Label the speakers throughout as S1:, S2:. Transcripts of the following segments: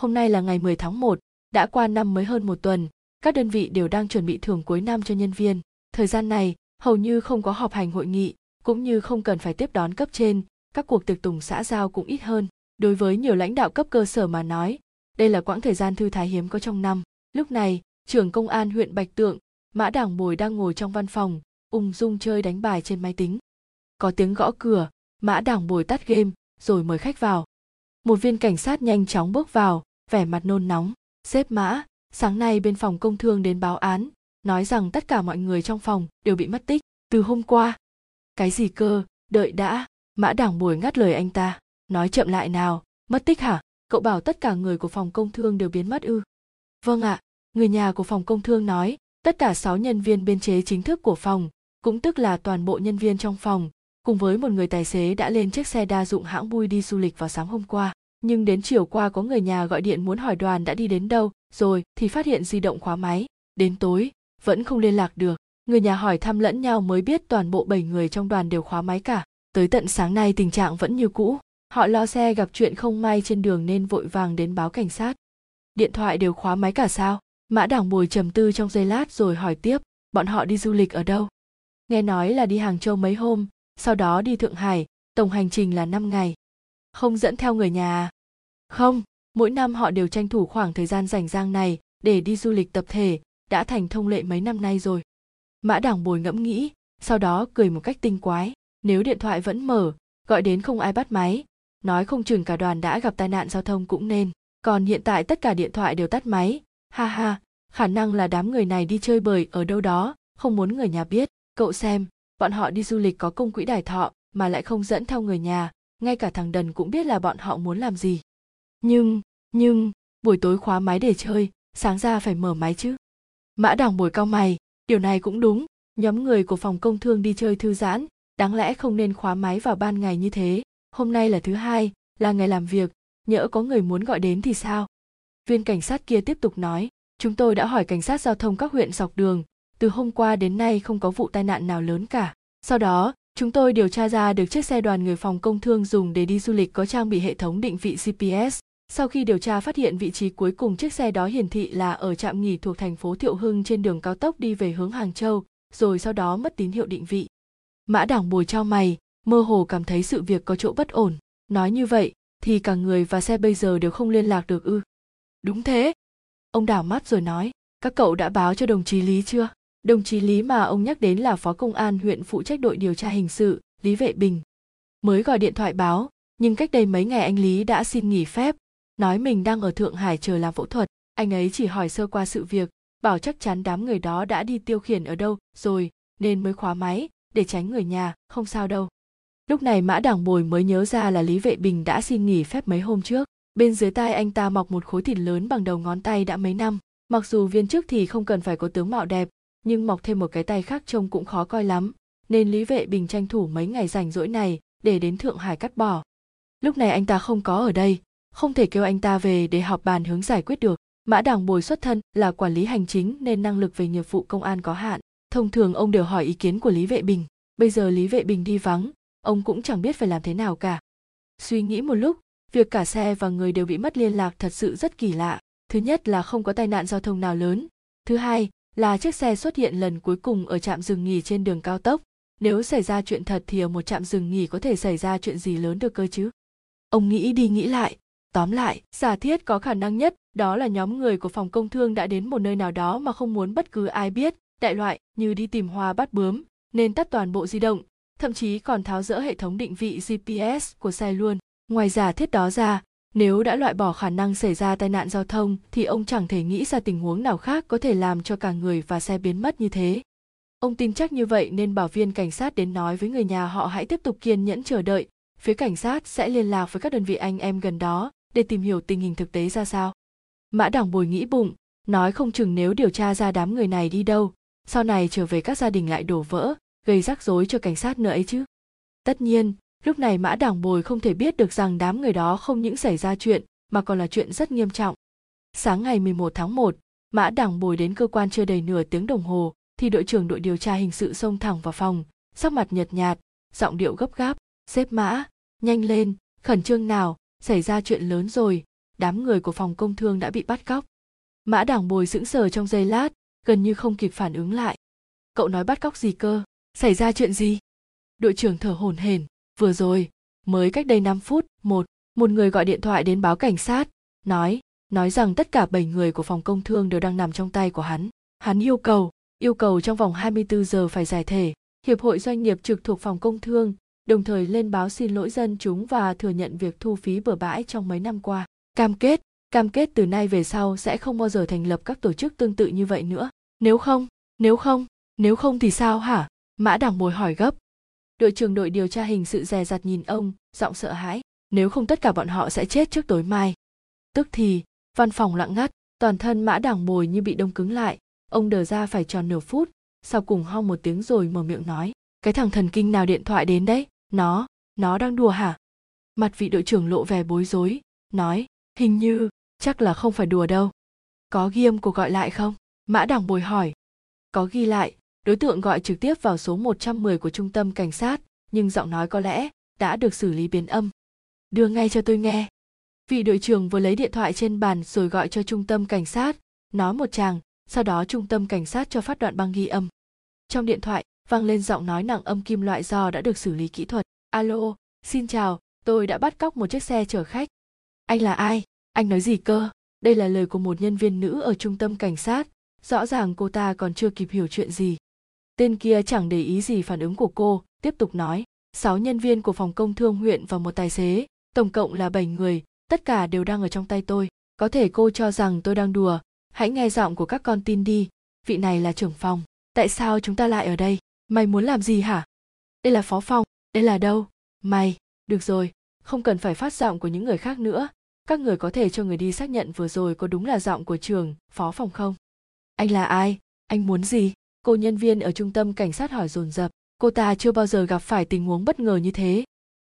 S1: Hôm nay là ngày 10 tháng 1, đã qua năm mới hơn một tuần, các đơn vị đều đang chuẩn bị thưởng cuối năm cho nhân viên. Thời gian này, hầu như không có họp hành hội nghị, cũng như không cần phải tiếp đón cấp trên, các cuộc tiệc tùng xã giao cũng ít hơn. Đối với nhiều lãnh đạo cấp cơ sở mà nói, đây là quãng thời gian thư thái hiếm có trong năm. Lúc này, trưởng công an huyện Bạch Tượng, Mã Đảng Bồi đang ngồi trong văn phòng, ung dung chơi đánh bài trên máy tính. Có tiếng gõ cửa, Mã Đảng Bồi tắt game, rồi mời khách vào. Một viên cảnh sát nhanh chóng bước vào, vẻ mặt nôn nóng. Sếp Mã, sáng nay bên phòng công thương đến báo án, nói rằng tất cả mọi người trong phòng đều bị mất tích, từ hôm qua. Cái gì cơ, đợi đã, Mã Đảng Bồi ngắt lời anh ta, nói chậm lại nào, mất tích hả? Cậu bảo tất cả người của phòng công thương đều biến mất ư? Vâng ạ, người nhà của phòng công thương nói, tất cả 6 nhân viên biên chế chính thức của phòng, cũng tức là toàn bộ nhân viên trong phòng, cùng với một người tài xế đã lên chiếc xe đa dụng hãng bui đi du lịch vào sáng hôm qua. Nhưng đến chiều qua có người nhà gọi điện muốn hỏi đoàn đã đi đến đâu, rồi thì phát hiện di động khóa máy. Đến tối, vẫn không liên lạc được. Người nhà hỏi thăm lẫn nhau mới biết toàn bộ 7 người trong đoàn đều khóa máy cả. Tới tận sáng nay tình trạng vẫn như cũ. Họ lo xe gặp chuyện không may trên đường nên vội vàng đến báo cảnh sát. Điện thoại đều khóa máy cả sao? Mã Đảng Bồi trầm tư trong giây lát rồi hỏi tiếp, bọn họ đi du lịch ở đâu? Nghe nói là đi Hàng Châu mấy hôm, sau đó đi Thượng Hải, tổng hành trình là 5 ngày. Không dẫn theo người nhà? Không, mỗi năm họ đều tranh thủ khoảng thời gian rảnh rang này để đi du lịch tập thể, đã thành thông lệ mấy năm nay rồi. Mã Đảng Bồi ngẫm nghĩ, sau đó cười một cách tinh quái. Nếu điện thoại vẫn mở, gọi đến không ai bắt máy, nói không chừng cả đoàn đã gặp tai nạn giao thông cũng nên. Còn hiện tại tất cả điện thoại đều tắt máy, ha ha, khả năng là đám người này đi chơi bời ở đâu đó, không muốn người nhà biết. Cậu xem, bọn họ đi du lịch có công quỹ đài thọ mà lại không dẫn theo người nhà, ngay cả thằng Đần cũng biết là bọn họ muốn làm gì. Nhưng, nhưng, buổi tối khóa máy để chơi, sáng ra phải mở máy chứ. Mã đảng bồi cao mày, điều này cũng đúng, nhóm người của phòng công thương đi chơi thư giãn, đáng lẽ không nên khóa máy vào ban ngày như thế. Hôm nay là thứ hai, là ngày làm việc, nhỡ có người muốn gọi đến thì sao? Viên cảnh sát kia tiếp tục nói, chúng tôi đã hỏi cảnh sát giao thông các huyện dọc đường, từ hôm qua đến nay không có vụ tai nạn nào lớn cả. Sau đó, chúng tôi điều tra ra được chiếc xe đoàn người phòng công thương dùng để đi du lịch có trang bị hệ thống định vị GPS. Sau khi điều tra phát hiện vị trí cuối cùng chiếc xe đó hiển thị là ở trạm nghỉ thuộc thành phố Thiệu Hưng trên đường cao tốc đi về hướng Hàng Châu, rồi sau đó mất tín hiệu định vị. Mã Đảng bồi trao mày, mơ hồ cảm thấy sự việc có chỗ bất ổn. Nói như vậy, thì cả người và xe bây giờ đều không liên lạc được ư. Đúng thế. Ông đảo mắt rồi nói, các cậu đã báo cho đồng chí Lý chưa? Đồng chí Lý mà ông nhắc đến là phó công an huyện phụ trách đội điều tra hình sự, Lý Vệ Bình. Mới gọi điện thoại báo, nhưng cách đây mấy ngày anh Lý đã xin nghỉ phép, nói mình đang ở Thượng Hải chờ làm phẫu thuật. Anh ấy chỉ hỏi sơ qua sự việc, bảo chắc chắn đám người đó đã đi tiêu khiển ở đâu rồi, nên mới khóa máy, để tránh người nhà, không sao đâu. Lúc này Mã Đảng Bồi mới nhớ ra là Lý Vệ Bình đã xin nghỉ phép mấy hôm trước. Bên dưới tai anh ta mọc một khối thịt lớn bằng đầu ngón tay đã mấy năm. Mặc dù viên chức thì không cần phải có tướng mạo đẹp, nhưng mọc thêm một cái tay khác trông cũng khó coi lắm, nên lý vệ bình tranh thủ mấy ngày rảnh rỗi này để đến thượng hải cắt bỏ. Lúc này anh ta không có ở đây, không thể kêu anh ta về để họp bàn hướng giải quyết được. Mã đảng bồi xuất thân là quản lý hành chính nên năng lực về nghiệp vụ công an có hạn, thông thường ông đều hỏi ý kiến của lý vệ bình. Bây giờ lý vệ bình đi vắng, ông cũng chẳng biết phải làm thế nào cả. Suy nghĩ một lúc, việc cả xe và người đều bị mất liên lạc thật sự rất kỳ lạ. Thứ nhất là không có tai nạn giao thông nào lớn. Thứ hai là chiếc xe xuất hiện lần cuối cùng ở trạm dừng nghỉ trên đường cao tốc. Nếu xảy ra chuyện thật thì ở một trạm dừng nghỉ có thể xảy ra chuyện gì lớn được cơ chứ? Ông nghĩ đi nghĩ lại. Tóm lại, giả thiết có khả năng nhất, đó là nhóm người của phòng công thương đã đến một nơi nào đó mà không muốn bất cứ ai biết, đại loại, như đi tìm hoa bắt bướm, nên tắt toàn bộ di động, thậm chí còn tháo rỡ hệ thống định vị gps của xe luôn. Ngoài giả thiết đó ra nếu đã loại bỏ khả năng xảy ra tai nạn giao thông, thì ông chẳng thể nghĩ ra tình huống nào khác có thể làm cho cả người và xe biến mất như thế. Ông tin chắc như vậy nên bảo viên cảnh sát đến nói với người nhà họ hãy tiếp tục kiên nhẫn chờ đợi. Phía cảnh sát sẽ liên lạc với các đơn vị anh em gần đó để tìm hiểu tình hình thực tế ra sao. Mã đảng bồi nghĩ bụng, nói không chừng nếu điều tra ra đám người này đi đâu, sau này trở về các gia đình lại đổ vỡ, gây rắc rối cho cảnh sát nữa ấy chứ. Tất nhiên Lúc này Mã Đảng Bồi không thể biết được rằng đám người đó không những xảy ra chuyện mà còn là chuyện rất nghiêm trọng. Sáng ngày 11 tháng 1, Mã Đảng Bồi đến cơ quan chưa đầy nửa tiếng đồng hồ thì đội trưởng đội điều tra hình sự xông thẳng vào phòng, sắc mặt nhợt nhạt, giọng điệu gấp gáp, "Xếp Mã, nhanh lên, khẩn trương nào, xảy ra chuyện lớn rồi, đám người của phòng công thương đã bị bắt cóc. Mã đảng bồi sững sờ trong giây lát gần như không kịp phản ứng lại. Cậu nói bắt cóc gì cơ? Xảy ra chuyện gì? Đội trưởng thở hổn hển vừa rồi, mới cách đây 5 phút, một một người gọi điện thoại đến báo cảnh sát, nói nói rằng tất cả 7 người của phòng công thương đều đang nằm trong tay của hắn. Hắn yêu cầu yêu cầu trong vòng 24 giờ phải giải thể, hiệp hội doanh nghiệp trực thuộc phòng công thương, đồng thời lên báo xin lỗi dân chúng và thừa nhận việc thu phí bừa bãi trong mấy năm qua. Cam kết cam kết từ nay về sau sẽ không bao giờ thành lập các tổ chức tương tự như vậy nữa. Nếu không nếu không nếu không thì sao hả? Mã đảng bồi hỏi gấp đội trưởng đội điều tra hình sự dè dặt nhìn ông, giọng sợ hãi, nếu không tất cả bọn họ sẽ chết trước tối mai. Tức thì, văn phòng lặng ngắt, toàn thân mã đảng bồi như bị đông cứng lại. Ông đờ ra phải tròn nửa phút, sau cùng hong một tiếng rồi mở miệng nói, cái thằng thần kinh nào điện thoại đến đấy? Nó nó đang đùa hả? Mặt vị đội trưởng lộ vẻ bối rối, nói, hình như chắc là không phải đùa đâu. Có ghi âm cuộc gọi lại không? Mã đảng bồi hỏi, có ghi lại đối tượng gọi trực tiếp vào số 110 của trung tâm cảnh sát, nhưng giọng nói có lẽ đã được xử lý biến âm. Đưa ngay cho tôi nghe. Vị đội trưởng vừa lấy điện thoại trên bàn rồi gọi cho trung tâm cảnh sát, nói một chàng sau đó trung tâm cảnh sát cho phát đoạn băng ghi âm. Trong điện thoại, vang lên giọng nói nặng âm kim loại do đã được xử lý kỹ thuật. Alo, xin chào, tôi đã bắt cóc một chiếc xe chở khách. Anh là ai? Anh nói gì cơ? Đây là lời của một nhân viên nữ ở trung tâm cảnh sát. Rõ ràng cô ta còn chưa kịp hiểu chuyện gì tên kia chẳng để ý gì phản ứng của cô, tiếp tục nói, sáu nhân viên của phòng công thương huyện và một tài xế, tổng cộng là bảy người, tất cả đều đang ở trong tay tôi. Có thể cô cho rằng tôi đang đùa. Hãy nghe giọng của các con tin đi. Vị này là trưởng phòng. Tại sao chúng ta lại ở đây? Mày muốn làm gì hả? Đây là phó phòng. Đây là đâu? Mày, được rồi. Không cần phải phát giọng của những người khác nữa. Các người có thể cho người đi xác nhận vừa rồi có đúng là giọng của trường, phó phòng không? Anh là ai? Anh muốn gì? Cô nhân viên ở trung tâm cảnh sát hỏi dồn dập cô ta chưa bao giờ gặp phải tình huống bất ngờ như thế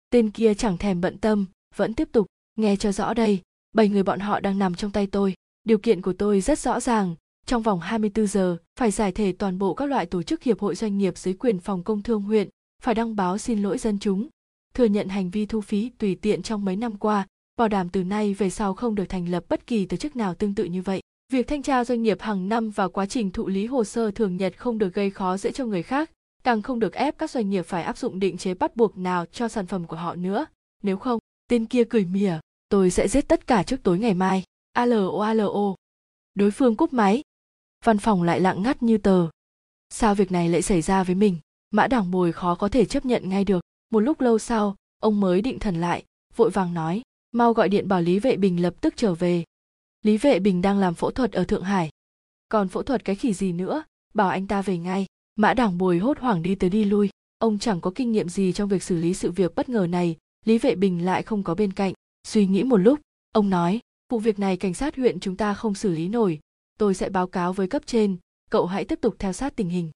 S1: tên kia chẳng thèm bận tâm vẫn tiếp tục nghe cho rõ đây bảy người bọn họ đang nằm trong tay tôi điều kiện của tôi rất rõ ràng trong vòng 24 giờ phải giải thể toàn bộ các loại tổ chức hiệp hội doanh nghiệp dưới quyền phòng công thương huyện, phải đăng báo xin lỗi dân chúng, thừa nhận hành vi thu phí tùy tiện trong mấy năm qua, bảo đảm từ nay về sau không được thành lập bất kỳ tổ chức nào tương tự như vậy. Việc thanh tra doanh nghiệp hàng năm và quá trình thụ lý hồ sơ thường nhật không được gây khó dễ cho người khác, càng không được ép các doanh nghiệp phải áp dụng định chế bắt buộc nào cho sản phẩm của họ nữa. Nếu không, tên kia cười mỉa, tôi sẽ giết tất cả trước tối ngày mai. Alo alo. Đối phương cúp máy, văn phòng lại lặng ngắt như tờ sao việc này lại xảy ra với mình mã đảng bồi khó có thể chấp nhận ngay được một lúc lâu sau ông mới định thần lại vội vàng nói mau gọi điện bảo lý vệ bình lập tức trở về lý vệ bình đang làm phẫu thuật ở thượng hải. Còn phẫu thuật cái khỉ gì nữa? Bảo anh ta về ngay. Mã đảng bồi hốt hoảng đi tới đi lui. Ông chẳng có kinh nghiệm gì trong việc xử lý sự việc bất ngờ này. Lý vệ bình lại không có bên cạnh. Suy nghĩ một lúc, ông nói, vụ việc này cảnh sát huyện chúng ta không xử lý nổi. Tôi sẽ báo cáo với cấp trên. Cậu hãy tiếp tục theo sát tình hình.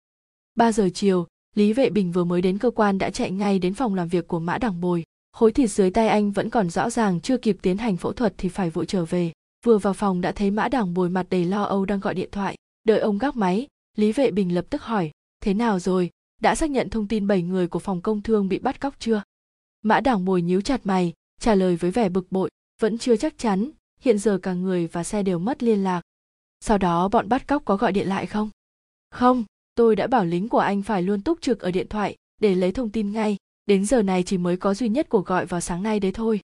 S1: 3 giờ chiều, lý vệ bình vừa mới đến cơ quan đã chạy ngay đến phòng làm việc của mã đằng bồi. Khối thịt dưới tay anh vẫn còn rõ ràng chưa kịp tiến hành phẫu thuật thì phải vội trở về vừa vào phòng đã thấy mã đảng bồi mặt đầy lo âu đang gọi điện thoại. Đợi ông gác máy, lý vệ bình lập tức hỏi, thế nào rồi? Đã xác nhận thông tin bảy người của phòng công thương bị bắt cóc chưa? Mã đảng bồi nhíu chặt mày, trả lời với vẻ bực bội, vẫn chưa chắc chắn, hiện giờ cả người và xe đều mất liên lạc. Sau đó bọn bắt cóc có gọi điện lại không? Không, tôi đã bảo lính của anh phải luôn túc trực ở điện thoại để lấy thông tin ngay. Đến giờ này chỉ mới có duy nhất cuộc gọi vào sáng nay đấy thôi.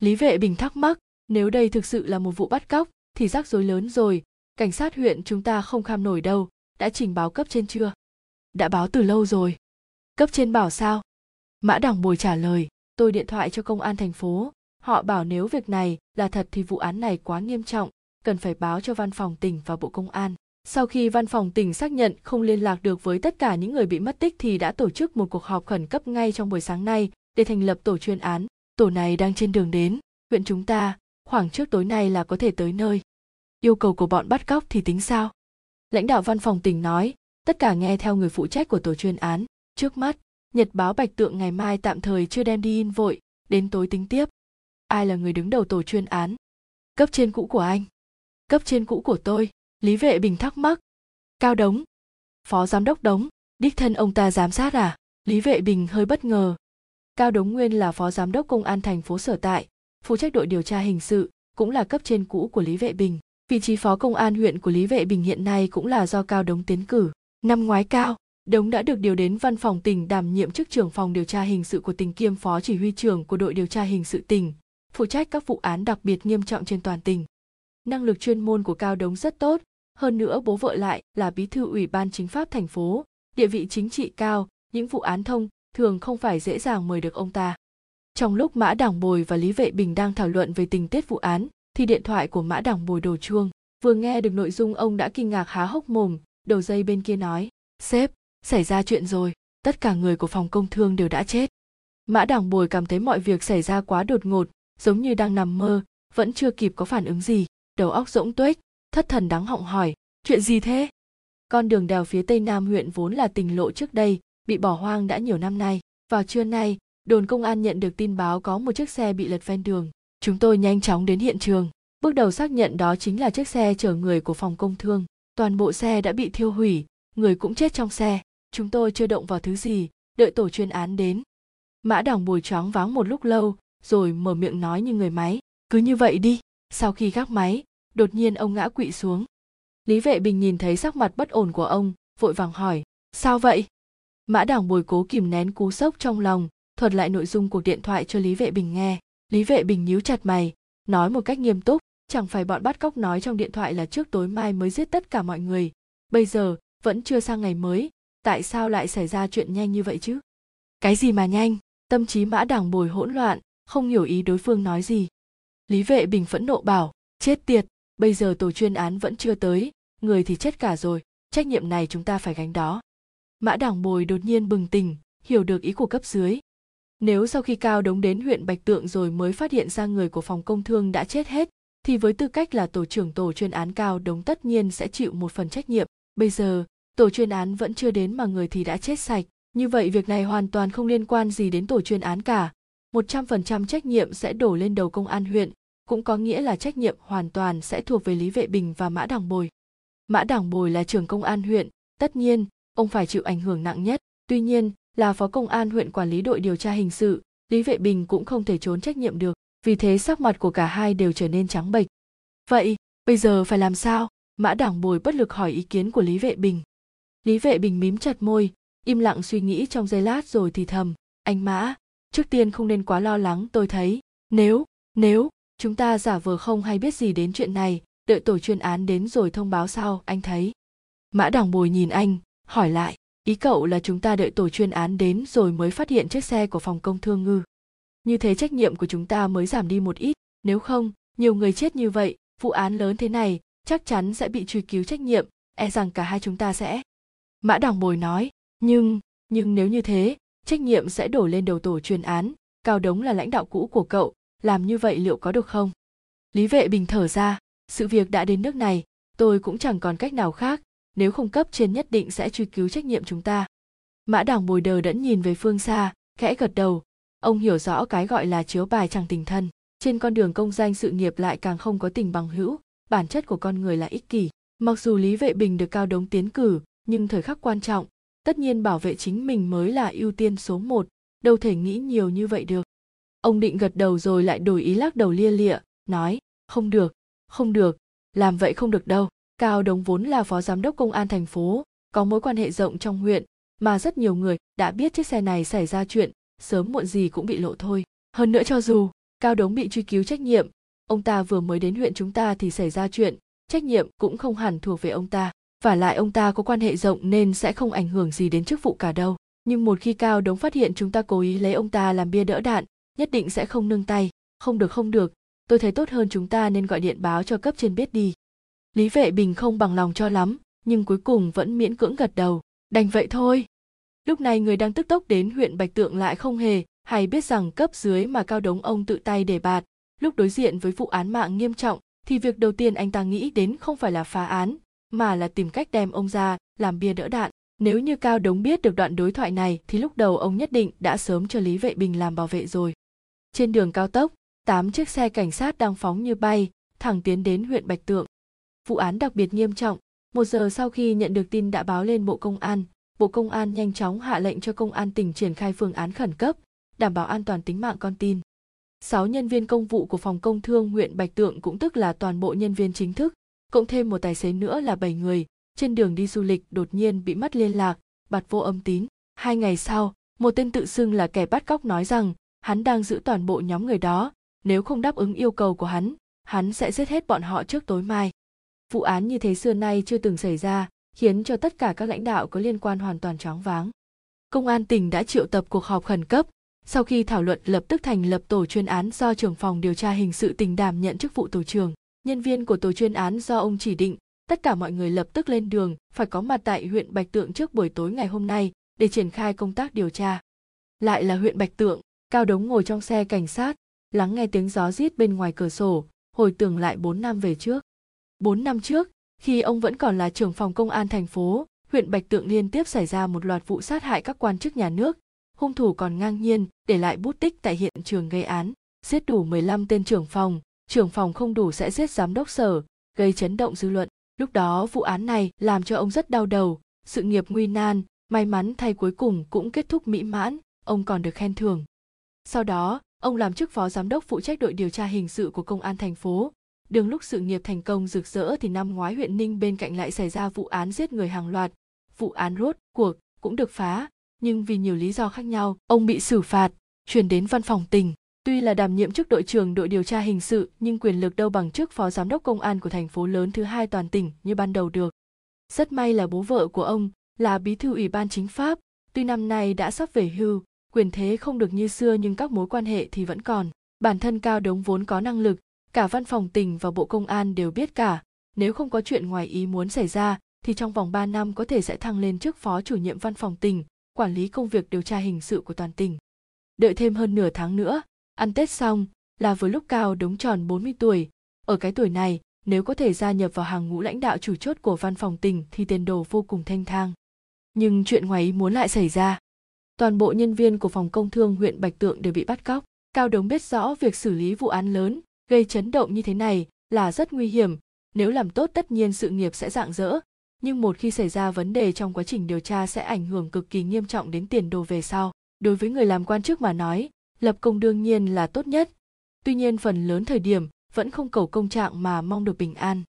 S1: Lý vệ bình thắc mắc nếu đây thực sự là một vụ bắt cóc, thì rắc rối lớn rồi. Cảnh sát huyện chúng ta không kham nổi đâu. Đã trình báo cấp trên chưa? Đã báo từ lâu rồi. Cấp trên bảo sao? Mã đằng bồi trả lời, tôi điện thoại cho công an thành phố. Họ bảo nếu việc này là thật thì vụ án này quá nghiêm trọng. Cần phải báo cho văn phòng tỉnh và bộ công an. Sau khi văn phòng tỉnh xác nhận không liên lạc được với tất cả những người bị mất tích thì đã tổ chức một cuộc họp khẩn cấp ngay trong buổi sáng nay để thành lập tổ chuyên án. Tổ này đang trên đường đến. Huyện chúng ta khoảng trước tối nay là có thể tới nơi. Yêu cầu của bọn bắt cóc thì tính sao? Lãnh đạo văn phòng tỉnh nói, tất cả nghe theo người phụ trách của tổ chuyên án. Trước mắt, nhật báo bạch tượng ngày mai tạm thời chưa đem đi in vội, đến tối tính tiếp. Ai là người đứng đầu tổ chuyên án? Cấp trên cũ của anh. Cấp trên cũ của tôi, lý vệ bình thắc mắc. Cao đống. Phó giám đốc đống, đích thân ông ta giám sát à? Lý vệ bình hơi bất ngờ. Cao đống nguyên là phó giám đốc công an thành phố sở tại phụ trách đội điều tra hình sự cũng là cấp trên cũ của Lý Vệ Bình. Vị trí phó công an huyện của Lý Vệ Bình hiện nay cũng là do Cao Đống tiến cử. Năm ngoái Cao, Đống đã được điều đến văn phòng tỉnh đảm nhiệm chức trưởng phòng điều tra hình sự của tỉnh kiêm phó chỉ huy trưởng của đội điều tra hình sự tỉnh, phụ trách các vụ án đặc biệt nghiêm trọng trên toàn tỉnh. Năng lực chuyên môn của Cao Đống rất tốt, hơn nữa bố vợ lại là bí thư ủy ban chính pháp thành phố, địa vị chính trị cao, những vụ án thông thường không phải dễ dàng mời được ông ta. Trong lúc Mã Đảng Bồi và Lý Vệ Bình đang thảo luận về tình tiết vụ án, thì điện thoại của Mã Đảng Bồi đổ chuông. Vừa nghe được nội dung ông đã kinh ngạc há hốc mồm, đầu dây bên kia nói, sếp, xảy ra chuyện rồi, tất cả người của phòng công thương đều đã chết. Mã Đảng Bồi cảm thấy mọi việc xảy ra quá đột ngột, giống như đang nằm mơ, vẫn chưa kịp có phản ứng gì, đầu óc rỗng tuếch, thất thần đáng họng hỏi, chuyện gì thế? Con đường đèo phía tây nam huyện vốn là tình lộ trước đây, bị bỏ hoang đã nhiều năm nay. Vào trưa nay, đồn công an nhận được tin báo có một chiếc xe bị lật ven đường. Chúng tôi nhanh chóng đến hiện trường. Bước đầu xác nhận đó chính là chiếc xe chở người của phòng công thương. Toàn bộ xe đã bị thiêu hủy, người cũng chết trong xe. Chúng tôi chưa động vào thứ gì, đợi tổ chuyên án đến. Mã đảng bùi choáng váng một lúc lâu, rồi mở miệng nói như người máy. Cứ như vậy đi. Sau khi gác máy, đột nhiên ông ngã quỵ xuống. Lý Vệ Bình nhìn thấy sắc mặt bất ổn của ông, vội vàng hỏi, sao vậy? Mã Đảng Bồi cố kìm nén cú sốc trong lòng, thuật lại nội dung cuộc điện thoại cho Lý Vệ Bình nghe. Lý Vệ Bình nhíu chặt mày, nói một cách nghiêm túc, chẳng phải bọn bắt cóc nói trong điện thoại là trước tối mai mới giết tất cả mọi người. Bây giờ, vẫn chưa sang ngày mới, tại sao lại xảy ra chuyện nhanh như vậy chứ? Cái gì mà nhanh? Tâm trí Mã Đảng Bồi hỗn loạn, không hiểu ý đối phương nói gì. Lý Vệ Bình phẫn nộ bảo, chết tiệt, bây giờ tổ chuyên án vẫn chưa tới, người thì chết cả rồi, trách nhiệm này chúng ta phải gánh đó mã đảng bồi đột nhiên bừng tỉnh hiểu được ý của cấp dưới nếu sau khi cao đống đến huyện bạch tượng rồi mới phát hiện ra người của phòng công thương đã chết hết thì với tư cách là tổ trưởng tổ chuyên án cao đống tất nhiên sẽ chịu một phần trách nhiệm bây giờ tổ chuyên án vẫn chưa đến mà người thì đã chết sạch như vậy việc này hoàn toàn không liên quan gì đến tổ chuyên án cả 100% trách nhiệm sẽ đổ lên đầu công an huyện cũng có nghĩa là trách nhiệm hoàn toàn sẽ thuộc về Lý Vệ Bình và Mã Đảng Bồi. Mã Đảng Bồi là trưởng công an huyện, tất nhiên, ông phải chịu ảnh hưởng nặng nhất. Tuy nhiên, là phó công an huyện quản lý đội điều tra hình sự, Lý Vệ Bình cũng không thể trốn trách nhiệm được, vì thế sắc mặt của cả hai đều trở nên trắng bệch. Vậy, bây giờ phải làm sao? Mã Đảng Bồi bất lực hỏi ý kiến của Lý Vệ Bình. Lý Vệ Bình mím chặt môi, im lặng suy nghĩ trong giây lát rồi thì thầm, anh Mã, trước tiên không nên quá lo lắng tôi thấy, nếu, nếu, chúng ta giả vờ không hay biết gì đến chuyện này, đợi tổ chuyên án đến rồi thông báo sau anh thấy mã đằng bồi nhìn anh hỏi lại ý cậu là chúng ta đợi tổ chuyên án đến rồi mới phát hiện chiếc xe của phòng công thương ngư. Như thế trách nhiệm của chúng ta mới giảm đi một ít, nếu không, nhiều người chết như vậy, vụ án lớn thế này, chắc chắn sẽ bị truy cứu trách nhiệm e rằng cả hai chúng ta sẽ. Mã đằng bồi nói, nhưng nhưng nếu như thế, trách nhiệm sẽ đổ lên đầu tổ chuyên án, cao đống là lãnh đạo cũ của cậu, làm như vậy liệu có được không? Lý vệ bình thở ra, sự việc đã đến nước này, tôi cũng chẳng còn cách nào khác nếu không cấp trên nhất định sẽ truy cứu trách nhiệm chúng ta. Mã đảng bồi đờ đẫn nhìn về phương xa, khẽ gật đầu. Ông hiểu rõ cái gọi là chiếu bài chẳng tình thân. Trên con đường công danh sự nghiệp lại càng không có tình bằng hữu, bản chất của con người là ích kỷ. Mặc dù lý vệ bình được cao đống tiến cử, nhưng thời khắc quan trọng, tất nhiên bảo vệ chính mình mới là ưu tiên số một. Đâu thể nghĩ nhiều như vậy được. Ông định gật đầu rồi lại đổi ý lắc đầu lia lịa, nói, không được không được, làm vậy không được đâu cao đống vốn là phó giám đốc công an thành phố, có mối quan hệ rộng trong huyện, mà rất nhiều người đã biết chiếc xe này xảy ra chuyện, sớm muộn gì cũng bị lộ thôi. Hơn nữa cho dù cao đống bị truy cứu trách nhiệm, ông ta vừa mới đến huyện chúng ta thì xảy ra chuyện, trách nhiệm cũng không hẳn thuộc về ông ta. Và lại ông ta có quan hệ rộng nên sẽ không ảnh hưởng gì đến chức vụ cả đâu. Nhưng một khi cao đống phát hiện chúng ta cố ý lấy ông ta làm bia đỡ đạn, nhất định sẽ không nương tay. Không được không được. Tôi thấy tốt hơn chúng ta nên gọi điện báo cho cấp trên biết đi lý vệ bình không bằng lòng cho lắm, nhưng cuối cùng vẫn miễn cưỡng gật đầu. Đành vậy thôi. Lúc này người đang tức tốc đến huyện bạch tượng lại không hề hay biết rằng cấp dưới mà cao đống ông tự tay để bạt. Lúc đối diện với vụ án mạng nghiêm trọng, thì việc đầu tiên anh ta nghĩ đến không phải là phá án, mà là tìm cách đem ông ra làm bia đỡ đạn. Nếu như cao đống biết được đoạn đối thoại này, thì lúc đầu ông nhất định đã sớm cho lý vệ bình làm bảo vệ rồi. Trên đường cao tốc, tám chiếc xe cảnh sát đang phóng như bay, thẳng tiến đến huyện bạch tượng vụ án đặc biệt nghiêm trọng một giờ sau khi nhận được tin đã báo lên bộ công an bộ công an nhanh chóng hạ lệnh cho công an tỉnh triển khai phương án khẩn cấp đảm bảo an toàn tính mạng con tin 6 nhân viên công vụ của phòng công thương huyện Bạch Tượng cũng tức là toàn bộ nhân viên chính thức, cộng thêm một tài xế nữa là 7 người, trên đường đi du lịch đột nhiên bị mất liên lạc, bạt vô âm tín. Hai ngày sau, một tên tự xưng là kẻ bắt cóc nói rằng hắn đang giữ toàn bộ nhóm người đó, nếu không đáp ứng yêu cầu của hắn, hắn sẽ giết hết bọn họ trước tối mai. Vụ án như thế xưa nay chưa từng xảy ra, khiến cho tất cả các lãnh đạo có liên quan hoàn toàn choáng váng. Công an tỉnh đã triệu tập cuộc họp khẩn cấp, sau khi thảo luận lập tức thành lập tổ chuyên án do trưởng phòng điều tra hình sự tỉnh đảm nhận chức vụ tổ trưởng. Nhân viên của tổ chuyên án do ông chỉ định, tất cả mọi người lập tức lên đường, phải có mặt tại huyện Bạch Tượng trước buổi tối ngày hôm nay để triển khai công tác điều tra. Lại là huyện Bạch Tượng, Cao Đống ngồi trong xe cảnh sát, lắng nghe tiếng gió rít bên ngoài cửa sổ, hồi tưởng lại bốn năm về trước. 4 năm trước, khi ông vẫn còn là trưởng phòng công an thành phố, huyện Bạch Tượng liên tiếp xảy ra một loạt vụ sát hại các quan chức nhà nước, hung thủ còn ngang nhiên để lại bút tích tại hiện trường gây án, giết đủ 15 tên trưởng phòng, trưởng phòng không đủ sẽ giết giám đốc sở, gây chấn động dư luận. Lúc đó vụ án này làm cho ông rất đau đầu, sự nghiệp nguy nan, may mắn thay cuối cùng cũng kết thúc mỹ mãn, ông còn được khen thưởng. Sau đó, ông làm chức phó giám đốc phụ trách đội điều tra hình sự của công an thành phố. Đường lúc sự nghiệp thành công rực rỡ thì năm ngoái huyện Ninh bên cạnh lại xảy ra vụ án giết người hàng loạt. Vụ án rốt cuộc cũng được phá, nhưng vì nhiều lý do khác nhau, ông bị xử phạt, chuyển đến văn phòng tỉnh. Tuy là đảm nhiệm chức đội trưởng đội điều tra hình sự, nhưng quyền lực đâu bằng chức phó giám đốc công an của thành phố lớn thứ hai toàn tỉnh như ban đầu được. Rất may là bố vợ của ông là bí thư ủy ban chính pháp, tuy năm nay đã sắp về hưu, quyền thế không được như xưa nhưng các mối quan hệ thì vẫn còn. Bản thân Cao Đống vốn có năng lực, cả văn phòng tỉnh và bộ công an đều biết cả, nếu không có chuyện ngoài ý muốn xảy ra thì trong vòng 3 năm có thể sẽ thăng lên chức phó chủ nhiệm văn phòng tỉnh, quản lý công việc điều tra hình sự của toàn tỉnh. Đợi thêm hơn nửa tháng nữa, ăn Tết xong là với lúc Cao Đống tròn 40 tuổi, ở cái tuổi này, nếu có thể gia nhập vào hàng ngũ lãnh đạo chủ chốt của văn phòng tỉnh thì tiền đồ vô cùng thanh thang. Nhưng chuyện ngoài ý muốn lại xảy ra. Toàn bộ nhân viên của phòng công thương huyện Bạch Tượng đều bị bắt cóc. Cao Đống biết rõ việc xử lý vụ án lớn, gây chấn động như thế này là rất nguy hiểm. Nếu làm tốt tất nhiên sự nghiệp sẽ rạng rỡ, nhưng một khi xảy ra vấn đề trong quá trình điều tra sẽ ảnh hưởng cực kỳ nghiêm trọng đến tiền đồ về sau. Đối với người làm quan chức mà nói, lập công đương nhiên là tốt nhất. Tuy nhiên phần lớn thời điểm vẫn không cầu công trạng mà mong được bình an.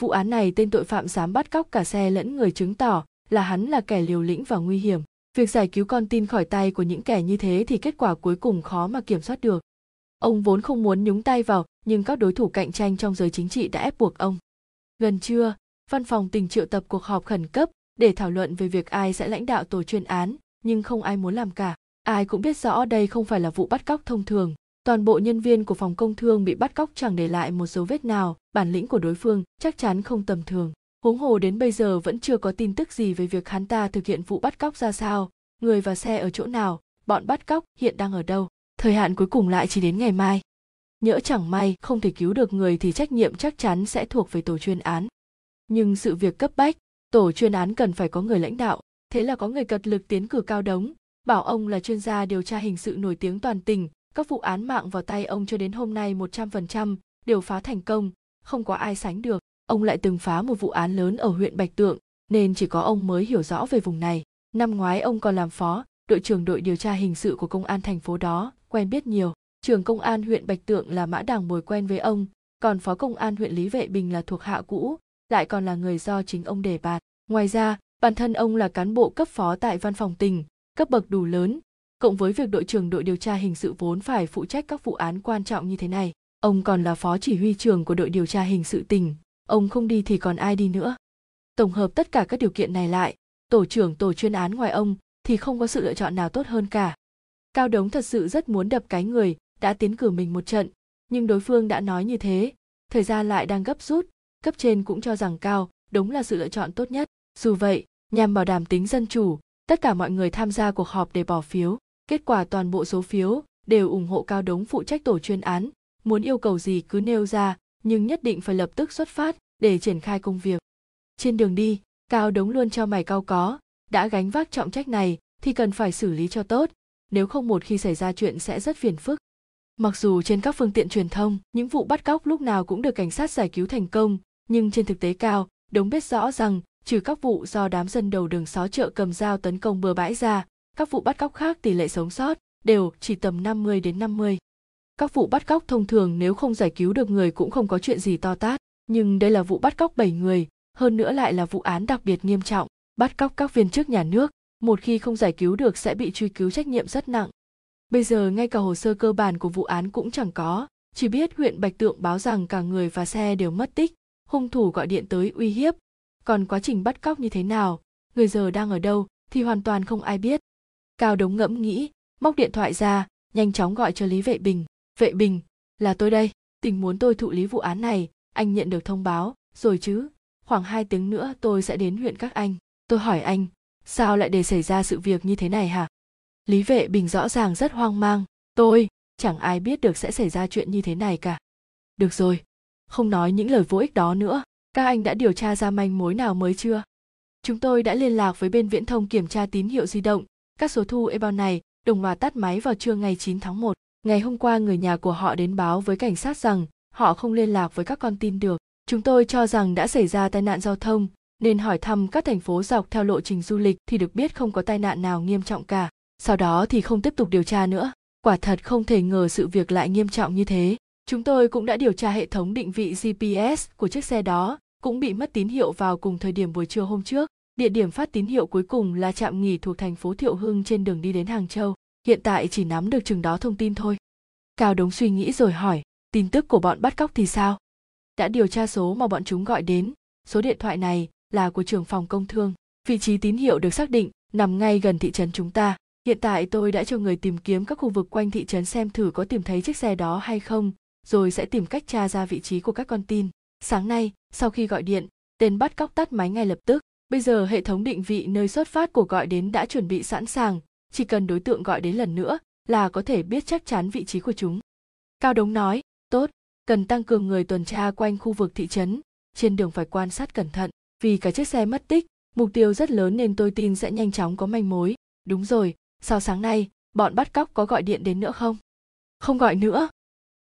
S1: Vụ án này tên tội phạm dám bắt cóc cả xe lẫn người chứng tỏ là hắn là kẻ liều lĩnh và nguy hiểm. Việc giải cứu con tin khỏi tay của những kẻ như thế thì kết quả cuối cùng khó mà kiểm soát được. Ông vốn không muốn nhúng tay vào, nhưng các đối thủ cạnh tranh trong giới chính trị đã ép buộc ông. Gần trưa, văn phòng tỉnh triệu tập cuộc họp khẩn cấp để thảo luận về việc ai sẽ lãnh đạo tổ chuyên án, nhưng không ai muốn làm cả. Ai cũng biết rõ đây không phải là vụ bắt cóc thông thường. Toàn bộ nhân viên của phòng công thương bị bắt cóc chẳng để lại một dấu vết nào, bản lĩnh của đối phương chắc chắn không tầm thường. Huống hồ đến bây giờ vẫn chưa có tin tức gì về việc hắn ta thực hiện vụ bắt cóc ra sao, người và xe ở chỗ nào, bọn bắt cóc hiện đang ở đâu. Thời hạn cuối cùng lại chỉ đến ngày mai. Nhỡ chẳng may không thể cứu được người thì trách nhiệm chắc chắn sẽ thuộc về tổ chuyên án. Nhưng sự việc cấp bách, tổ chuyên án cần phải có người lãnh đạo, thế là có người cật lực tiến cử cao đống, bảo ông là chuyên gia điều tra hình sự nổi tiếng toàn tỉnh, các vụ án mạng vào tay ông cho đến hôm nay 100% đều phá thành công, không có ai sánh được. Ông lại từng phá một vụ án lớn ở huyện Bạch Tượng, nên chỉ có ông mới hiểu rõ về vùng này. Năm ngoái ông còn làm phó, đội trưởng đội điều tra hình sự của công an thành phố đó, quen biết nhiều. Trưởng công an huyện Bạch Tượng là Mã đảng Bồi quen với ông, còn phó công an huyện Lý Vệ Bình là thuộc hạ cũ, lại còn là người do chính ông đề bạt. Ngoài ra, bản thân ông là cán bộ cấp phó tại văn phòng tỉnh, cấp bậc đủ lớn, cộng với việc đội trưởng đội điều tra hình sự vốn phải phụ trách các vụ án quan trọng như thế này. Ông còn là phó chỉ huy trưởng của đội điều tra hình sự tỉnh, ông không đi thì còn ai đi nữa. Tổng hợp tất cả các điều kiện này lại, tổ trưởng tổ chuyên án ngoài ông thì không có sự lựa chọn nào tốt hơn cả. Cao Đống thật sự rất muốn đập cái người đã tiến cử mình một trận, nhưng đối phương đã nói như thế, thời gian lại đang gấp rút, cấp trên cũng cho rằng Cao đúng là sự lựa chọn tốt nhất. Dù vậy, nhằm bảo đảm tính dân chủ, tất cả mọi người tham gia cuộc họp để bỏ phiếu. Kết quả toàn bộ số phiếu đều ủng hộ Cao Đống phụ trách tổ chuyên án, muốn yêu cầu gì cứ nêu ra, nhưng nhất định phải lập tức xuất phát để triển khai công việc. Trên đường đi, Cao Đống luôn cho mày cao có, đã gánh vác trọng trách này thì cần phải xử lý cho tốt, nếu không một khi xảy ra chuyện sẽ rất phiền phức. Mặc dù trên các phương tiện truyền thông, những vụ bắt cóc lúc nào cũng được cảnh sát giải cứu thành công, nhưng trên thực tế Cao, Đống biết rõ rằng trừ các vụ do đám dân đầu đường xó chợ cầm dao tấn công bừa bãi ra, các vụ bắt cóc khác tỷ lệ sống sót đều chỉ tầm 50 đến 50. các vụ bắt cóc thông thường nếu không giải cứu được người cũng không có chuyện gì to tát nhưng đây là vụ bắt cóc 7 người hơn nữa lại là vụ án đặc biệt nghiêm trọng bắt cóc các viên chức nhà nước một khi không giải cứu được sẽ bị truy cứu trách nhiệm rất nặng bây giờ ngay cả hồ sơ cơ bản của vụ án cũng chẳng có. Chỉ biết huyện bạch tượng báo rằng cả người và xe đều mất tích, hung thủ gọi điện tới uy hiếp. Còn quá trình bắt cóc như thế nào, người giờ đang ở đâu thì hoàn toàn không ai biết. Cao đống ngẫm nghĩ, móc điện thoại ra, nhanh chóng gọi cho lý vệ bình. Vệ bình, là tôi đây. Tình muốn tôi thụ lý vụ án này, anh nhận được thông báo, rồi chứ? Khoảng hai tiếng nữa tôi sẽ đến huyện các anh. Tôi hỏi anh, sao lại để xảy ra sự việc như thế này hả? Lý vệ bình rõ ràng rất hoang mang tôi chẳng ai biết được sẽ xảy ra chuyện như thế này cả được rồi không nói những lời vô ích đó nữa các anh đã điều tra ra manh mối nào mới chưa chúng tôi đã liên lạc với bên viễn thông kiểm tra tín hiệu di động các số thu email này đồng loạt tắt máy vào trưa ngày 9 tháng 1. Ngày hôm qua người nhà của họ đến báo với cảnh sát rằng họ không liên lạc với các con tin được. Chúng tôi cho rằng đã xảy ra tai nạn giao thông, nên hỏi thăm các thành phố dọc theo lộ trình du lịch thì được biết không có tai nạn nào nghiêm trọng cả. Sau đó thì không tiếp tục điều tra nữa. Quả thật không thể ngờ sự việc lại nghiêm trọng như thế. Chúng tôi cũng đã điều tra hệ thống định vị GPS của chiếc xe đó, cũng bị mất tín hiệu vào cùng thời điểm buổi trưa hôm trước. Địa điểm phát tín hiệu cuối cùng là trạm nghỉ thuộc thành phố Thiệu Hưng trên đường đi đến Hàng Châu. Hiện tại chỉ nắm được chừng đó thông tin thôi. Cao Đống suy nghĩ rồi hỏi, tin tức của bọn bắt cóc thì sao? Đã điều tra số mà bọn chúng gọi đến, số điện thoại này là của trưởng phòng công thương. Vị trí tín hiệu được xác định nằm ngay gần thị trấn chúng ta. Hiện tại tôi đã cho người tìm kiếm các khu vực quanh thị trấn xem thử có tìm thấy chiếc xe đó hay không, rồi sẽ tìm cách tra ra vị trí của các con tin. Sáng nay, sau khi gọi điện, tên bắt cóc tắt máy ngay lập tức. Bây giờ hệ thống định vị nơi xuất phát của gọi đến đã chuẩn bị sẵn sàng, chỉ cần đối tượng gọi đến lần nữa là có thể biết chắc chắn vị trí của chúng. Cao Đống nói, tốt, cần tăng cường người tuần tra quanh khu vực thị trấn, trên đường phải quan sát cẩn thận, vì cả chiếc xe mất tích, mục tiêu rất lớn nên tôi tin sẽ nhanh chóng có manh mối. Đúng rồi, sao sáng nay, bọn bắt cóc có gọi điện đến nữa không? Không gọi nữa.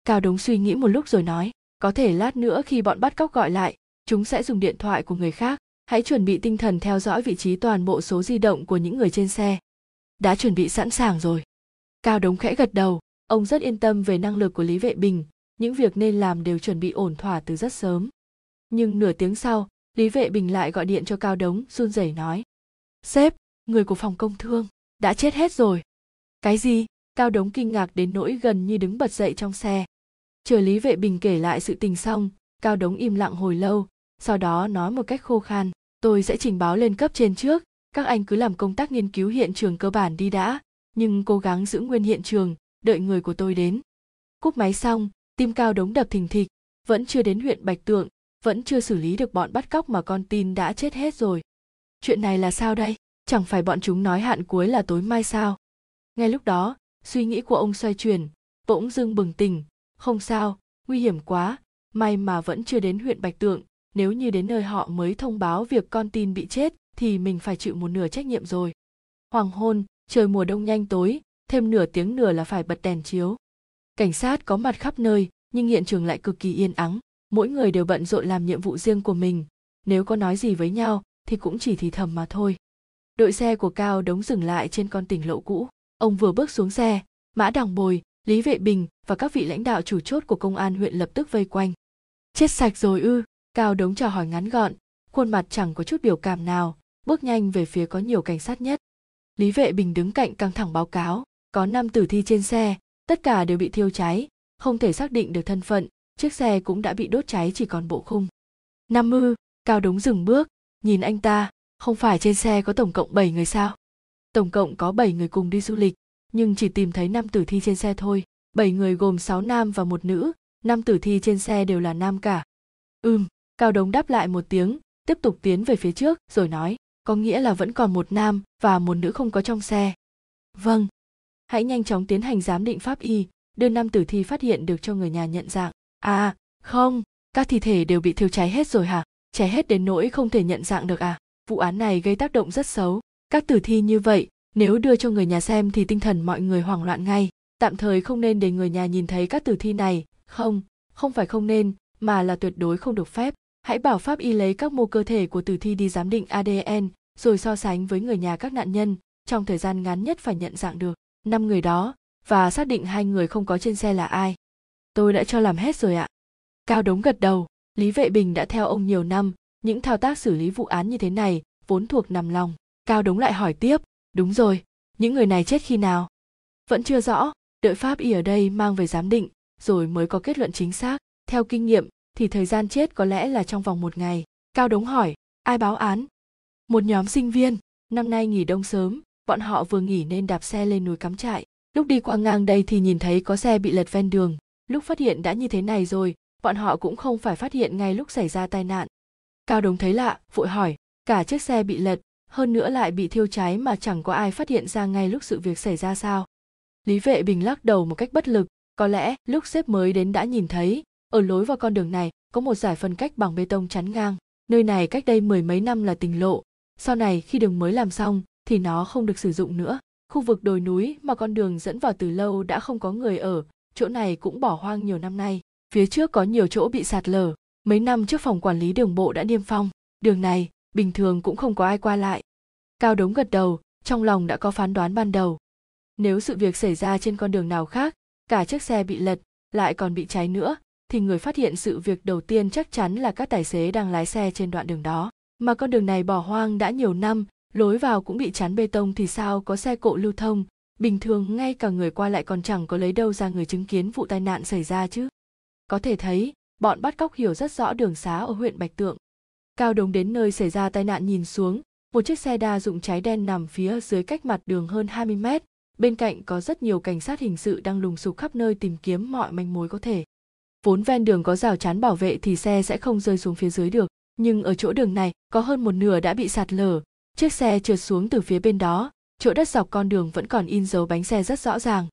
S1: Cao Đống suy nghĩ một lúc rồi nói, có thể lát nữa khi bọn bắt cóc gọi lại, chúng sẽ dùng điện thoại của người khác. Hãy chuẩn bị tinh thần theo dõi vị trí toàn bộ số di động của những người trên xe. Đã chuẩn bị sẵn sàng rồi. Cao Đống khẽ gật đầu, ông rất yên tâm về năng lực của Lý Vệ Bình, những việc nên làm đều chuẩn bị ổn thỏa từ rất sớm. Nhưng nửa tiếng sau, Lý Vệ Bình lại gọi điện cho Cao Đống, run rẩy nói. Sếp, người của phòng công thương, đã chết hết rồi. Cái gì? Cao Đống kinh ngạc đến nỗi gần như đứng bật dậy trong xe. Chờ Lý Vệ Bình kể lại sự tình xong, Cao Đống im lặng hồi lâu, sau đó nói một cách khô khan, tôi sẽ trình báo lên cấp trên trước, các anh cứ làm công tác nghiên cứu hiện trường cơ bản đi đã, nhưng cố gắng giữ nguyên hiện trường, đợi người của tôi đến. Cúp máy xong, tim cao đống đập thình thịch, vẫn chưa đến huyện Bạch Tượng, vẫn chưa xử lý được bọn bắt cóc mà con tin đã chết hết rồi. Chuyện này là sao đây? Chẳng phải bọn chúng nói hạn cuối là tối mai sao? Ngay lúc đó, suy nghĩ của ông xoay chuyển, bỗng dưng bừng tỉnh, không sao, nguy hiểm quá, may mà vẫn chưa đến huyện Bạch Tượng, nếu như đến nơi họ mới thông báo việc con tin bị chết thì mình phải chịu một nửa trách nhiệm rồi. Hoàng hôn trời mùa đông nhanh tối thêm nửa tiếng nửa là phải bật đèn chiếu. Cảnh sát có mặt khắp nơi nhưng hiện trường lại cực kỳ yên ắng. Mỗi người đều bận rộn làm nhiệm vụ riêng của mình. Nếu có nói gì với nhau thì cũng chỉ thì thầm mà thôi đội xe của cao đống dừng lại trên con tỉnh lộ cũ. Ông vừa bước xuống xe, mã đằng bồi, lý vệ bình và các vị lãnh đạo chủ chốt của công an huyện lập tức vây quanh. Chết sạch rồi ư? Cao đống chào hỏi ngắn gọn, khuôn mặt chẳng có chút biểu cảm nào, bước nhanh về phía có nhiều cảnh sát nhất. Lý vệ bình đứng cạnh căng thẳng báo cáo, có năm tử thi trên xe, tất cả đều bị thiêu cháy, không thể xác định được thân phận, chiếc xe cũng đã bị đốt cháy chỉ còn bộ khung. Năm ư? Cao đống dừng bước, nhìn anh ta không phải trên xe có tổng cộng 7 người sao? Tổng cộng có 7 người cùng đi du lịch, nhưng chỉ tìm thấy năm tử thi trên xe thôi. 7 người gồm 6 nam và một nữ năm tử thi trên xe đều là nam cả. Ừm, cao đống đáp lại một tiếng, tiếp tục tiến về phía trước, rồi nói, có nghĩa là vẫn còn một nam và một nữ không có trong xe. Vâng. Hãy nhanh chóng tiến hành giám định pháp y, đưa năm tử thi phát hiện được cho người nhà nhận dạng. À không, các thi thể đều bị thiêu cháy hết rồi hả? Cháy hết đến nỗi không thể nhận dạng được à? Vụ án này gây tác động rất xấu. Các tử thi như vậy, nếu đưa cho người nhà xem thì tinh thần mọi người hoảng loạn ngay. Tạm thời không nên để người nhà nhìn thấy các tử thi này. Không không phải không nên, mà là tuyệt đối không được phép. Hãy bảo pháp y lấy các mô cơ thể của tử thi đi giám định adn rồi so sánh với người nhà các nạn nhân. Trong thời gian ngắn nhất phải nhận dạng được. Năm người đó, và xác định hai người không có trên xe là ai. Tôi đã cho làm hết rồi ạ. Cao đống gật đầu. Lý vệ bình đã theo ông nhiều năm những thao tác xử lý vụ án như thế này vốn thuộc nằm lòng. Cao đống lại hỏi tiếp, đúng rồi, những người này chết khi nào? Vẫn chưa rõ, đợi pháp y ở đây mang về giám định, rồi mới có kết luận chính xác. Theo kinh nghiệm thì thời gian chết có lẽ là trong vòng một ngày. Cao đống hỏi, ai báo án? Một nhóm sinh viên. Năm nay nghỉ đông sớm, bọn họ vừa nghỉ nên đạp xe lên núi cắm trại. Lúc đi qua ngang đây thì nhìn thấy có xe bị lật ven đường. Lúc phát hiện đã như thế này rồi, bọn họ cũng không phải phát hiện ngay lúc xảy ra tai nạn cao đống thấy lạ, vội hỏi, cả chiếc xe bị lật, hơn nữa lại bị thiêu cháy mà chẳng có ai phát hiện ra ngay lúc sự việc xảy ra sao. Lý vệ bình lắc đầu một cách bất lực, có lẽ lúc sếp mới đến đã nhìn thấy, ở lối vào con đường này, có một giải phân cách bằng bê tông chắn ngang, nơi này cách đây mười mấy năm là tình lộ, sau này khi đường mới làm xong, thì nó không được sử dụng nữa. Khu vực đồi núi mà con đường dẫn vào từ lâu đã không có người ở, chỗ này cũng bỏ hoang nhiều năm nay. Phía trước có nhiều chỗ bị sạt lở mấy năm trước phòng quản lý đường bộ đã niêm phong, đường này bình thường cũng không có ai qua lại. Cao đống gật đầu, trong lòng đã có phán đoán ban đầu. Nếu sự việc xảy ra trên con đường nào khác, cả chiếc xe bị lật, lại còn bị cháy nữa, thì người phát hiện sự việc đầu tiên chắc chắn là các tài xế đang lái xe trên đoạn đường đó. Mà con đường này bỏ hoang đã nhiều năm, lối vào cũng bị chắn bê tông thì sao có xe cộ lưu thông? Bình thường ngay cả người qua lại còn chẳng có lấy đâu ra người chứng kiến vụ tai nạn xảy ra chứ. Có thể thấy bọn bắt cóc hiểu rất rõ đường xá ở huyện bạch tượng. Cao đồng đến nơi xảy ra tai nạn nhìn xuống, một chiếc xe đa dụng cháy đen nằm phía dưới cách mặt đường hơn 20 mét. Bên cạnh có rất nhiều cảnh sát hình sự đang lùng sục khắp nơi tìm kiếm mọi manh mối có thể. Vốn ven đường có rào chắn bảo vệ thì xe sẽ không rơi xuống phía dưới được, nhưng ở chỗ đường này, có hơn một nửa đã bị sạt lở. Chiếc xe trượt xuống từ phía bên đó, chỗ đất dọc con đường vẫn còn in dấu bánh xe rất rõ ràng.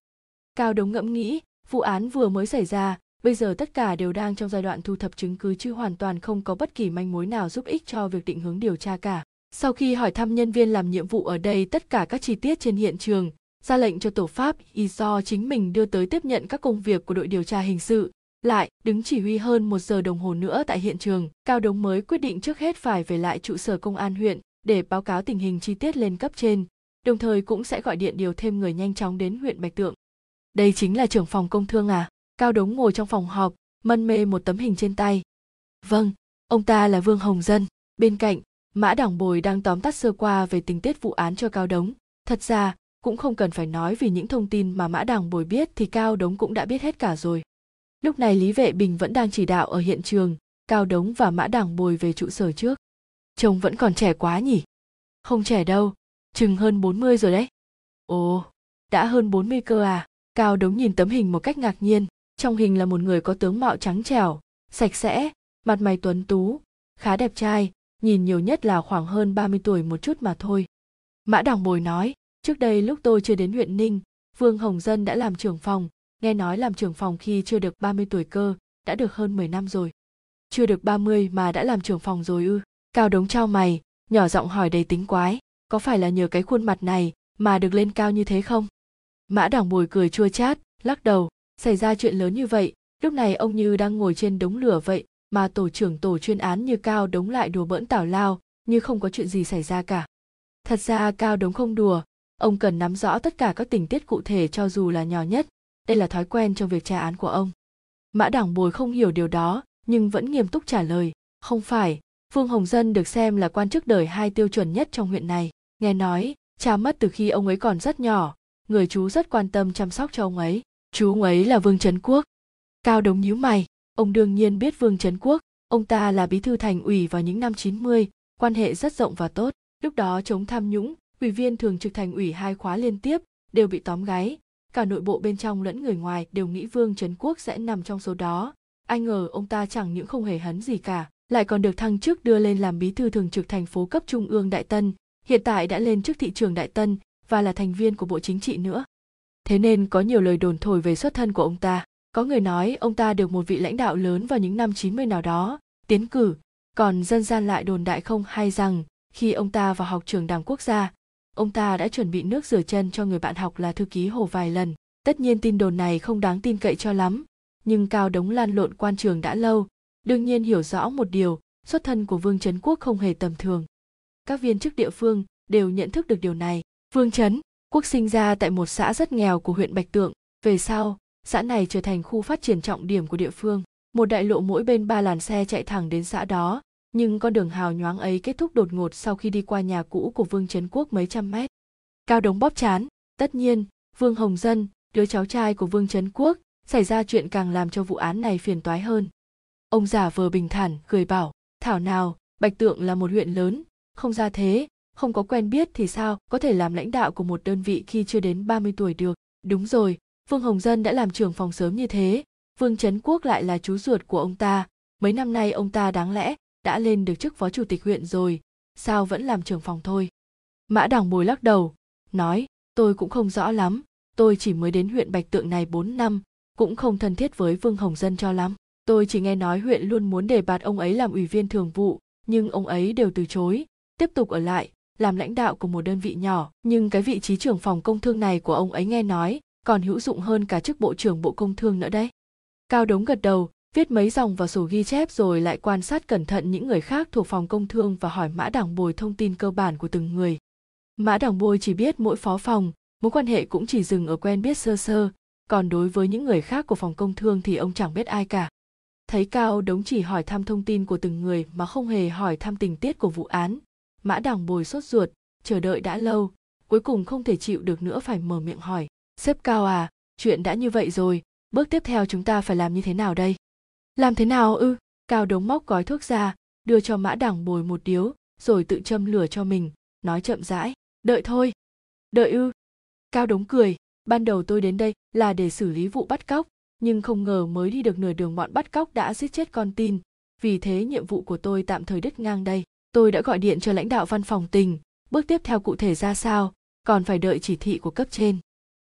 S1: Cao đống ngẫm nghĩ, vụ án vừa mới xảy ra bây giờ tất cả đều đang trong giai đoạn thu thập chứng cứ chứ hoàn toàn không có bất kỳ manh mối nào giúp ích cho việc định hướng điều tra cả. Sau khi hỏi thăm nhân viên làm nhiệm vụ ở đây tất cả các chi tiết trên hiện trường, ra lệnh cho tổ pháp y do chính mình đưa tới tiếp nhận các công việc của đội điều tra hình sự, lại đứng chỉ huy hơn một giờ đồng hồ nữa tại hiện trường. Cao đống mới quyết định trước hết phải về lại trụ sở công an huyện để báo cáo tình hình chi tiết lên cấp trên, đồng thời cũng sẽ gọi điện điều thêm người nhanh chóng đến huyện bạch tượng. Đây chính là trưởng phòng công thương à? Cao đống ngồi trong phòng họp, mân mê một tấm hình trên tay. Vâng ông ta là vương hồng dân. Bên cạnh, mã đảng bồi đang tóm tắt sơ qua về tình tiết vụ án cho cao đống. Thật ra, cũng không cần phải nói vì những thông tin mà mã đảng bồi biết thì cao đống cũng đã biết hết cả rồi. Lúc này lý vệ bình vẫn đang chỉ đạo ở hiện trường, cao đống và mã đảng bồi về trụ sở trước. Chồng vẫn còn trẻ quá nhỉ? Không trẻ đâu, chừng hơn 40 rồi đấy. Ồ, đã hơn 40 cơ à? Cao đống nhìn tấm hình một cách ngạc nhiên trong hình là một người có tướng mạo trắng trẻo, sạch sẽ, mặt mày tuấn tú, khá đẹp trai, nhìn nhiều nhất là khoảng hơn 30 tuổi một chút mà thôi. Mã đảng bồi nói, trước đây lúc tôi chưa đến huyện ninh, vương hồng dân đã làm trưởng phòng, nghe nói làm trưởng phòng khi chưa được 30 tuổi cơ, đã được hơn 10 năm rồi. Chưa được 30 mà đã làm trưởng phòng rồi ư? Cao đống trao mày, nhỏ giọng hỏi đầy tính quái, có phải là nhờ cái khuôn mặt này mà được lên cao như thế không? Mã đảng bồi cười chua chát, lắc đầu xảy ra chuyện lớn như vậy, lúc này ông như đang ngồi trên đống lửa vậy mà tổ trưởng tổ chuyên án như cao đống lại đùa bỡn tảo lao, như không có chuyện gì xảy ra cả. Thật ra cao đống không đùa, ông cần nắm rõ tất cả các tình tiết cụ thể cho dù là nhỏ nhất, đây là thói quen trong việc tra án của ông. Mã đảng bồi không hiểu điều đó, nhưng vẫn nghiêm túc trả lời, không phải, phương hồng dân được xem là quan chức đời hai tiêu chuẩn nhất trong huyện này. Nghe nói, cha mất từ khi ông ấy còn rất nhỏ, người chú rất quan tâm chăm sóc cho ông ấy chú ông ấy là vương trấn quốc. Cao đống nhíu mày. Ông đương nhiên biết vương trấn quốc. Ông ta là bí thư thành ủy vào những năm 90, quan hệ rất rộng và tốt. Lúc đó chống tham nhũng ủy viên thường trực thành ủy hai khóa liên tiếp đều bị tóm gáy. Cả nội bộ bên trong lẫn người ngoài đều nghĩ vương trấn quốc sẽ nằm trong số đó. Ai ngờ ông ta chẳng những không hề hấn gì cả lại còn được thăng chức đưa lên làm bí thư thường trực thành phố cấp trung ương đại tân. Hiện tại đã lên chức thị trường đại tân và là thành viên của bộ chính trị nữa thế nên có nhiều lời đồn thổi về xuất thân của ông ta. Có người nói ông ta được một vị lãnh đạo lớn vào những năm 90 nào đó. Tiến cử. Còn dân gian lại đồn đại không hay rằng, khi ông ta vào học trường đảng quốc gia, ông ta đã chuẩn bị nước rửa chân cho người bạn học là thư ký hồ vài lần. Tất nhiên tin đồn này không đáng tin cậy cho lắm, nhưng cao đống lan lộn quan trường đã lâu, đương nhiên hiểu rõ một điều, xuất thân của vương trấn quốc không hề tầm thường. Các viên chức địa phương đều nhận thức được điều này. Vương trấn quốc sinh ra tại một xã rất nghèo của huyện bạch tượng. Về sau, xã này trở thành khu phát triển trọng điểm của địa phương. Một đại lộ mỗi bên ba làn xe chạy thẳng đến xã đó, nhưng con đường hào nhoáng ấy kết thúc đột ngột sau khi đi qua nhà cũ của vương trấn quốc mấy trăm mét. Cao đống bóp chán, tất nhiên, vương hồng dân, đứa cháu trai của vương trấn quốc, xảy ra chuyện càng làm cho vụ án này phiền toái hơn. Ông giả vờ bình thản, cười bảo, thảo nào, bạch tượng là một huyện lớn, không ra thế không có quen biết thì sao? Có thể làm lãnh đạo của một đơn vị khi chưa đến 30 tuổi được. Đúng rồi, vương hồng dân đã làm trưởng phòng sớm như thế. Vương trấn quốc lại là chú ruột của ông ta. Mấy năm nay ông ta đáng lẽ đã lên được chức phó chủ tịch huyện rồi. Sao vẫn làm trưởng phòng thôi? Mã đằng bồi lắc đầu, nói, tôi cũng không rõ lắm. Tôi chỉ mới đến huyện bạch tượng này 4 năm, cũng không thân thiết với vương hồng dân cho lắm. Tôi chỉ nghe nói huyện luôn muốn đề bạt ông ấy làm ủy viên thường vụ, nhưng ông ấy đều từ chối. Tiếp tục ở lại làm lãnh đạo của một đơn vị nhỏ, nhưng cái vị trí trưởng phòng công thương này của ông ấy nghe nói còn hữu dụng hơn cả chức bộ trưởng bộ công thương nữa đấy. Cao đống gật đầu, viết mấy dòng vào sổ ghi chép rồi lại quan sát cẩn thận những người khác thuộc phòng công thương và hỏi mã đảng bồi thông tin cơ bản của từng người. Mã đảng bồi chỉ biết mỗi phó phòng, mối quan hệ cũng chỉ dừng ở quen biết sơ sơ, còn đối với những người khác của phòng công thương thì ông chẳng biết ai cả. Thấy cao đống chỉ hỏi thăm thông tin của từng người mà không hề hỏi thăm tình tiết của vụ án mã đằng bồi sốt ruột, chờ đợi đã lâu, cuối cùng không thể chịu được nữa phải mở miệng hỏi. Sếp cao à chuyện đã như vậy rồi, bước tiếp theo chúng ta phải làm như thế nào đây? Làm thế nào ư? Cao đống móc gói thuốc ra, đưa cho mã đằng bồi một điếu, rồi tự châm lửa cho mình, nói chậm rãi, đợi thôi. Đợi ư? Cao đống cười, ban đầu tôi đến đây là để xử lý vụ bắt cóc, nhưng không ngờ mới đi được nửa đường bọn bắt cóc đã giết chết con tin, vì thế nhiệm vụ của tôi tạm thời đứt ngang đây tôi đã gọi điện cho lãnh đạo văn phòng tỉnh, bước tiếp theo cụ thể ra sao, còn phải đợi chỉ thị của cấp trên.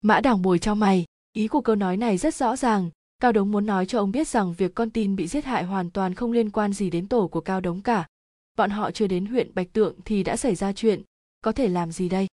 S1: Mã đảng bồi cho mày, ý của câu nói này rất rõ ràng, cao đống muốn nói cho ông biết rằng việc con tin bị giết hại hoàn toàn không liên quan gì đến tổ của cao đống cả. Bọn họ chưa đến huyện bạch tượng thì đã xảy ra chuyện, có thể làm gì đây?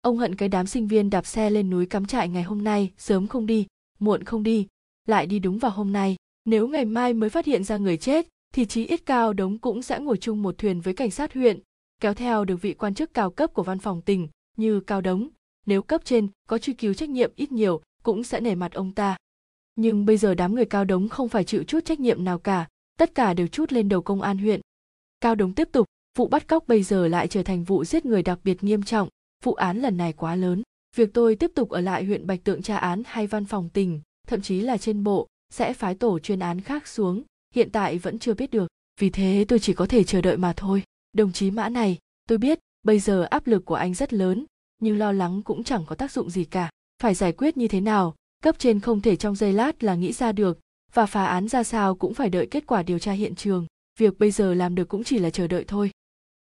S1: Ông hận cái đám sinh viên đạp xe lên núi cắm trại ngày hôm nay, sớm không đi, muộn không đi, lại đi đúng vào hôm nay, nếu ngày mai mới phát hiện ra người chết thì chí ít cao đống cũng sẽ ngồi chung một thuyền với cảnh sát huyện, kéo theo được vị quan chức cao cấp của văn phòng tỉnh như cao đống. Nếu cấp trên có truy cứu trách nhiệm ít nhiều, cũng sẽ nể mặt ông ta. Nhưng bây giờ đám người cao đống không phải chịu chút trách nhiệm nào cả, tất cả đều chút lên đầu công an huyện. Cao đống tiếp tục, vụ bắt cóc bây giờ lại trở thành vụ giết người đặc biệt nghiêm trọng, vụ án lần này quá lớn. Việc tôi tiếp tục ở lại huyện bạch tượng tra án hay văn phòng tỉnh, thậm chí là trên bộ, sẽ phái tổ chuyên án khác xuống hiện tại vẫn chưa biết được. Vì thế tôi chỉ có thể chờ đợi mà thôi. Đồng chí mã này, tôi biết, bây giờ áp lực của anh rất lớn, nhưng lo lắng cũng chẳng có tác dụng gì cả. Phải giải quyết như thế nào, cấp trên không thể trong giây lát là nghĩ ra được, và phá án ra sao cũng phải đợi kết quả điều tra hiện trường. Việc bây giờ làm được cũng chỉ là chờ đợi thôi.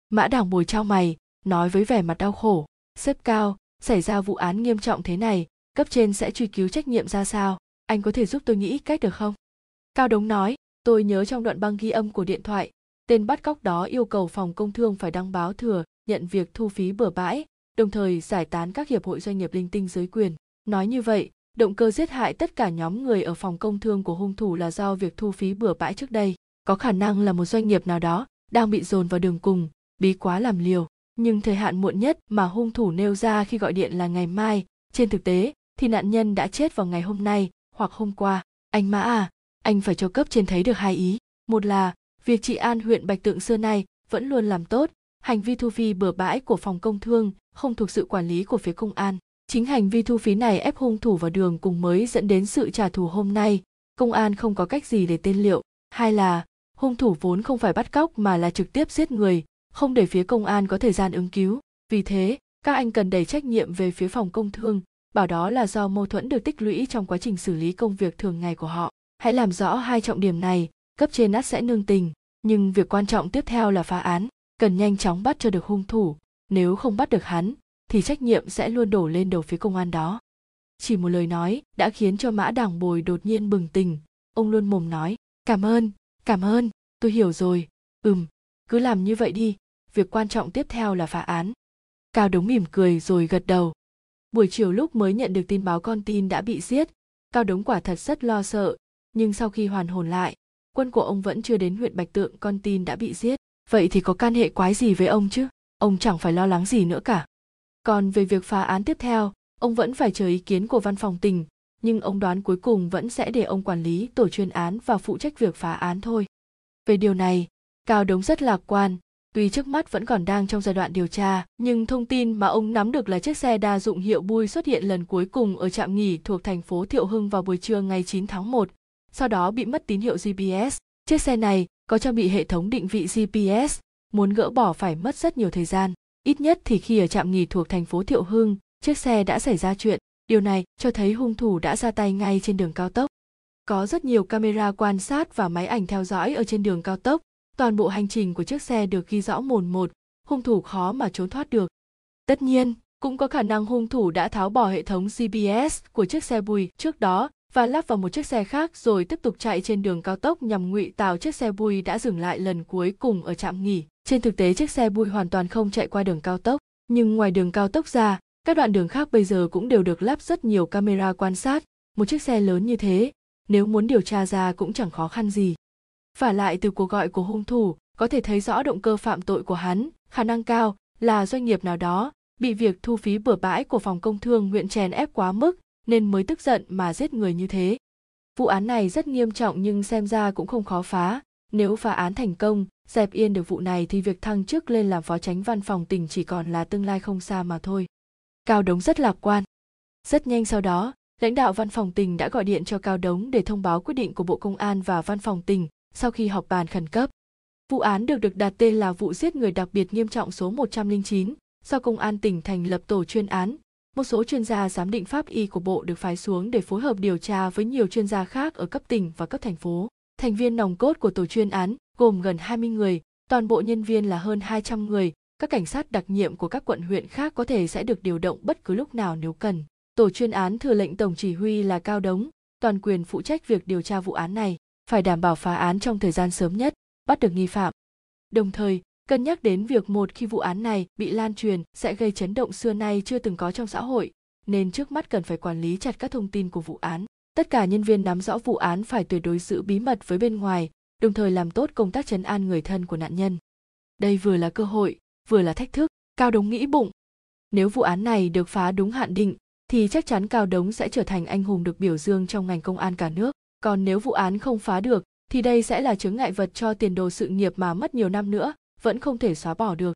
S1: Mã đảng bồi trao mày, nói với vẻ mặt đau khổ. Xếp cao, xảy ra vụ án nghiêm trọng thế này, cấp trên sẽ truy cứu trách nhiệm ra sao? Anh có thể giúp tôi nghĩ cách được không? Cao đống nói tôi nhớ trong đoạn băng ghi âm của điện thoại, tên bắt cóc đó yêu cầu phòng công thương phải đăng báo thừa, nhận việc thu phí bừa bãi, đồng thời giải tán các hiệp hội doanh nghiệp linh tinh dưới quyền. Nói như vậy, động cơ giết hại tất cả nhóm người ở phòng công thương của hung thủ là do việc thu phí bừa bãi trước đây. Có khả năng là một doanh nghiệp nào đó đang bị dồn vào đường cùng, bí quá làm liều. Nhưng thời hạn muộn nhất mà hung thủ nêu ra khi gọi điện là ngày mai. Trên thực tế, thì nạn nhân đã chết vào ngày hôm nay hoặc hôm qua. Anh mã à anh phải cho cấp trên thấy được hai ý. Một là, việc trị an huyện bạch tượng xưa nay vẫn luôn làm tốt, hành vi thu phí bừa bãi của phòng công thương không thuộc sự quản lý của phía công an. Chính hành vi thu phí này ép hung thủ vào đường cùng mới dẫn đến sự trả thù hôm nay. Công an không có cách gì để tên liệu. Hai là, hung thủ vốn không phải bắt cóc mà là trực tiếp giết người, không để phía công an có thời gian ứng cứu. Vì thế, các anh cần đẩy trách nhiệm về phía phòng công thương, bảo đó là do mâu thuẫn được tích lũy trong quá trình xử lý công việc thường ngày của họ hãy làm rõ hai trọng điểm này, cấp trên nát sẽ nương tình, nhưng việc quan trọng tiếp theo là phá án, cần nhanh chóng bắt cho được hung thủ, nếu không bắt được hắn, thì trách nhiệm sẽ luôn đổ lên đầu phía công an đó. Chỉ một lời nói đã khiến cho mã đảng bồi đột nhiên bừng tỉnh, ông luôn mồm nói, cảm ơn cảm ơn, tôi hiểu rồi, ừm, cứ làm như vậy đi, việc quan trọng tiếp theo là phá án. Cao đống mỉm cười rồi gật đầu. Buổi chiều lúc mới nhận được tin báo con tin đã bị giết, cao đống quả thật rất lo sợ nhưng sau khi hoàn hồn lại quân của ông vẫn chưa đến huyện bạch tượng con tin đã bị giết. Vậy thì có can hệ quái gì với ông chứ? Ông chẳng phải lo lắng gì nữa cả. Còn về việc phá án tiếp theo ông vẫn phải chờ ý kiến của văn phòng tỉnh nhưng ông đoán cuối cùng vẫn sẽ để ông quản lý tổ chuyên án và phụ trách việc phá án thôi. Về điều này, Cao Đống rất lạc quan, tuy trước mắt vẫn còn đang trong giai đoạn điều tra, nhưng thông tin mà ông nắm được là chiếc xe đa dụng hiệu bui xuất hiện lần cuối cùng ở trạm nghỉ thuộc thành phố Thiệu Hưng vào buổi trưa ngày 9 tháng 1, sau đó bị mất tín hiệu GPS. Chiếc xe này có trang bị hệ thống định vị GPS, muốn gỡ bỏ phải mất rất nhiều thời gian. Ít nhất thì khi ở trạm nghỉ thuộc thành phố Thiệu Hưng, chiếc xe đã xảy ra chuyện. Điều này cho thấy hung thủ đã ra tay ngay trên đường cao tốc. Có rất nhiều camera quan sát và máy ảnh theo dõi ở trên đường cao tốc. Toàn bộ hành trình của chiếc xe được ghi rõ mồn một, hung thủ khó mà trốn thoát được. Tất nhiên, cũng có khả năng hung thủ đã tháo bỏ hệ thống GPS của chiếc xe bùi trước đó và lắp vào một chiếc xe khác rồi tiếp tục chạy trên đường cao tốc nhằm ngụy tạo chiếc xe bùi đã dừng lại lần cuối cùng ở trạm nghỉ. Trên thực tế chiếc xe bùi hoàn toàn không chạy qua đường cao tốc, nhưng ngoài đường cao tốc ra, các đoạn đường khác bây giờ cũng đều được lắp rất nhiều camera quan sát, một chiếc xe lớn như thế, nếu muốn điều tra ra cũng chẳng khó khăn gì. Và lại từ cuộc gọi của hung thủ, có thể thấy rõ động cơ phạm tội của hắn, khả năng cao là doanh nghiệp nào đó bị việc thu phí bừa bãi của phòng công thương huyện chèn ép quá mức nên mới tức giận mà giết người như thế. Vụ án này rất nghiêm trọng nhưng xem ra cũng không khó phá. Nếu phá án thành công, dẹp yên được vụ này thì việc thăng chức lên làm phó tránh văn phòng tỉnh chỉ còn là tương lai không xa mà thôi. Cao Đống rất lạc quan. Rất nhanh sau đó, lãnh đạo văn phòng tỉnh đã gọi điện cho Cao Đống để thông báo quyết định của Bộ Công an và văn phòng tỉnh sau khi họp bàn khẩn cấp. Vụ án được được đặt tên là vụ giết người đặc biệt nghiêm trọng số 109, do Công an tỉnh thành lập tổ chuyên án. Một số chuyên gia giám định pháp y của Bộ được phái xuống để phối hợp điều tra với nhiều chuyên gia khác ở cấp tỉnh và cấp thành phố. Thành viên nòng cốt của tổ chuyên án gồm gần 20 người, toàn bộ nhân viên là hơn 200 người, các cảnh sát đặc nhiệm của các quận huyện khác có thể sẽ được điều động bất cứ lúc nào nếu cần. Tổ chuyên án thừa lệnh tổng chỉ huy là Cao Đống, toàn quyền phụ trách việc điều tra vụ án này, phải đảm bảo phá án trong thời gian sớm nhất, bắt được nghi phạm. Đồng thời, cân nhắc đến việc một khi vụ án này bị lan truyền sẽ gây chấn động xưa nay chưa từng có trong xã hội, nên trước mắt cần phải quản lý chặt các thông tin của vụ án. Tất cả nhân viên nắm rõ vụ án phải tuyệt đối giữ bí mật với bên ngoài, đồng thời làm tốt công tác chấn an người thân của nạn nhân. Đây vừa là cơ hội, vừa là thách thức, Cao Đống nghĩ bụng. Nếu vụ án này được phá đúng hạn định, thì chắc chắn Cao Đống sẽ trở thành anh hùng được biểu dương trong ngành công an cả nước. Còn nếu vụ án không phá được, thì đây sẽ là chướng ngại vật cho tiền đồ sự nghiệp mà mất nhiều năm nữa, vẫn không thể xóa bỏ được.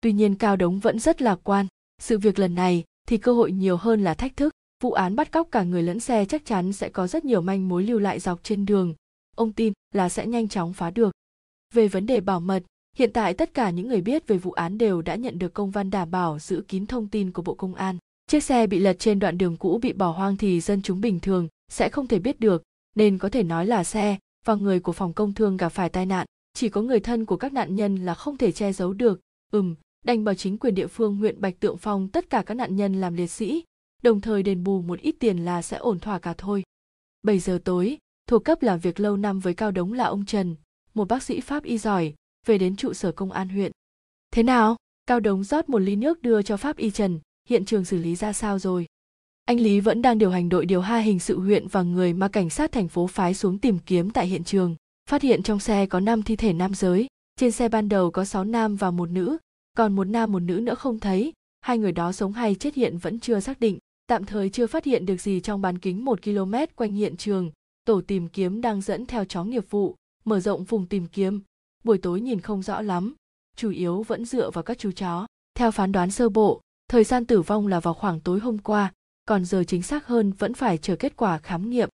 S1: Tuy nhiên Cao Đống vẫn rất lạc quan. Sự việc lần này thì cơ hội nhiều hơn là thách thức. Vụ án bắt cóc cả người lẫn xe chắc chắn sẽ có rất nhiều manh mối lưu lại dọc trên đường. Ông tin là sẽ nhanh chóng phá được. Về vấn đề bảo mật, hiện tại tất cả những người biết về vụ án đều đã nhận được công văn đảm bảo giữ kín thông tin của Bộ Công an. Chiếc xe bị lật trên đoạn đường cũ bị bỏ hoang thì dân chúng bình thường sẽ không thể biết được, nên có thể nói là xe và người của phòng công thương gặp phải tai nạn chỉ có người thân của các nạn nhân là không thể che giấu được. Ừm, đành bảo chính quyền địa phương huyện bạch tượng phong tất cả các nạn nhân làm liệt sĩ, đồng thời đền bù một ít tiền là sẽ ổn thỏa cả thôi. Bảy giờ tối, thuộc cấp làm việc lâu năm với cao đống là ông trần, một bác sĩ pháp y giỏi, về đến trụ sở công an huyện. Thế nào? Cao đống rót một ly nước đưa cho pháp y trần, hiện trường xử lý ra sao rồi? Anh lý vẫn đang điều hành đội điều hai hình sự huyện và người mà cảnh sát thành phố phái xuống tìm kiếm tại hiện trường phát hiện trong xe có 5 thi thể nam giới. Trên xe ban đầu có 6 nam và một nữ, còn một nam một nữ nữa không thấy. Hai người đó sống hay chết hiện vẫn chưa xác định, tạm thời chưa phát hiện được gì trong bán kính 1 km quanh hiện trường. Tổ tìm kiếm đang dẫn theo chó nghiệp vụ, mở rộng vùng tìm kiếm. Buổi tối nhìn không rõ lắm, chủ yếu vẫn dựa vào các chú chó. Theo phán đoán sơ bộ, thời gian tử vong là vào khoảng tối hôm qua, còn giờ chính xác hơn vẫn phải chờ kết quả khám nghiệm.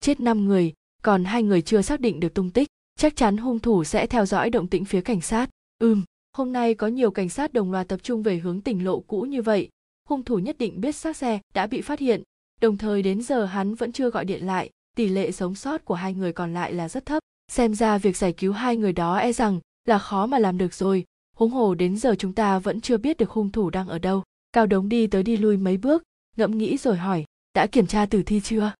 S1: Chết 5 người, còn hai người chưa xác định được tung tích, chắc chắn hung thủ sẽ theo dõi động tĩnh phía cảnh sát. Ừm, hôm nay có nhiều cảnh sát đồng loạt tập trung về hướng tỉnh lộ cũ như vậy. Hung thủ nhất định biết xác xe đã bị phát hiện. Đồng thời đến giờ hắn vẫn chưa gọi điện lại, tỷ lệ sống sót của hai người còn lại là rất thấp. Xem ra việc giải cứu hai người đó e rằng là khó mà làm được rồi. Huống hồ đến giờ chúng ta vẫn chưa biết được hung thủ đang ở đâu. Cao đống đi tới đi lui mấy bước, ngẫm nghĩ rồi hỏi, đã kiểm tra tử thi chưa?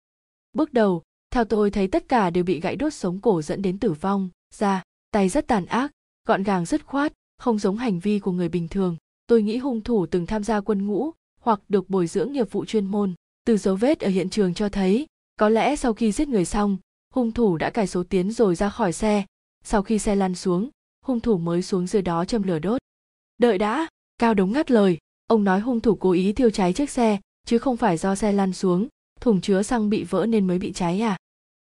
S1: Bước đầu theo tôi thấy tất cả đều bị gãy đốt sống cổ dẫn đến tử vong, da, tay rất tàn ác, gọn gàng dứt khoát, không giống hành vi của người bình thường. Tôi nghĩ hung thủ từng tham gia quân ngũ hoặc được bồi dưỡng nghiệp vụ chuyên môn. Từ dấu vết ở hiện trường cho thấy, có lẽ sau khi giết người xong, hung thủ đã cài số tiến rồi ra khỏi xe. Sau khi xe lăn xuống, hung thủ mới xuống dưới đó châm lửa đốt. Đợi đã, Cao Đống ngắt lời, ông nói hung thủ cố ý thiêu cháy chiếc xe, chứ không phải do xe lăn xuống, thùng chứa xăng bị vỡ nên mới bị cháy à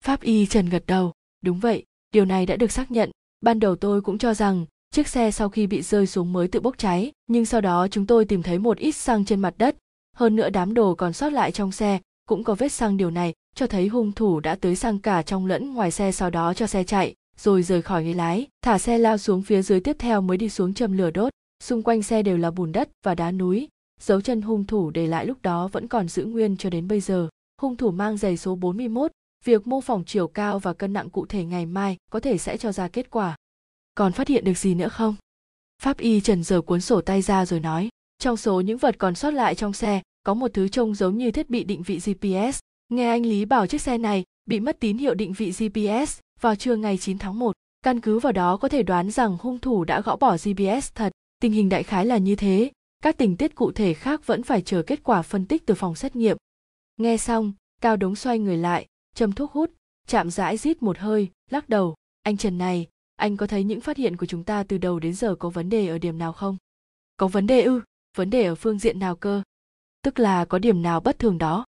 S1: pháp y trần gật đầu. Đúng vậy điều này đã được xác nhận. Ban đầu tôi cũng cho rằng chiếc xe sau khi bị rơi xuống mới tự bốc cháy nhưng sau đó chúng tôi tìm thấy một ít xăng trên mặt đất. Hơn nữa đám đồ còn sót lại trong xe cũng có vết xăng điều này cho thấy hung thủ đã tới xăng cả trong lẫn ngoài xe sau đó cho xe chạy rồi rời khỏi ghế lái thả xe lao xuống phía dưới tiếp theo mới đi xuống châm lửa đốt. Xung quanh xe đều là bùn đất và đá núi dấu chân hung thủ để lại lúc đó vẫn còn giữ nguyên cho đến bây giờ. Hung thủ mang giày số 41, việc mô phỏng chiều cao và cân nặng cụ thể ngày mai có thể sẽ cho ra kết quả còn phát hiện được gì nữa không pháp y trần giờ cuốn sổ tay ra rồi nói trong số những vật còn sót lại trong xe có một thứ trông giống như thiết bị định vị gps nghe anh lý bảo chiếc xe này bị mất tín hiệu định vị gps vào trưa ngày 9 tháng 1. Căn cứ vào đó có thể đoán rằng hung thủ đã gõ bỏ GPS thật. Tình hình đại khái là như thế, các tình tiết cụ thể khác vẫn phải chờ kết quả phân tích từ phòng xét nghiệm. Nghe xong, Cao Đống xoay người lại, châm thuốc hút, chạm rãi rít một hơi, lắc đầu. Anh Trần này, anh có thấy những phát hiện của chúng ta từ đầu đến giờ có vấn đề ở điểm nào không? Có vấn đề ư? Vấn đề ở phương diện nào cơ? Tức là có điểm nào bất thường đó?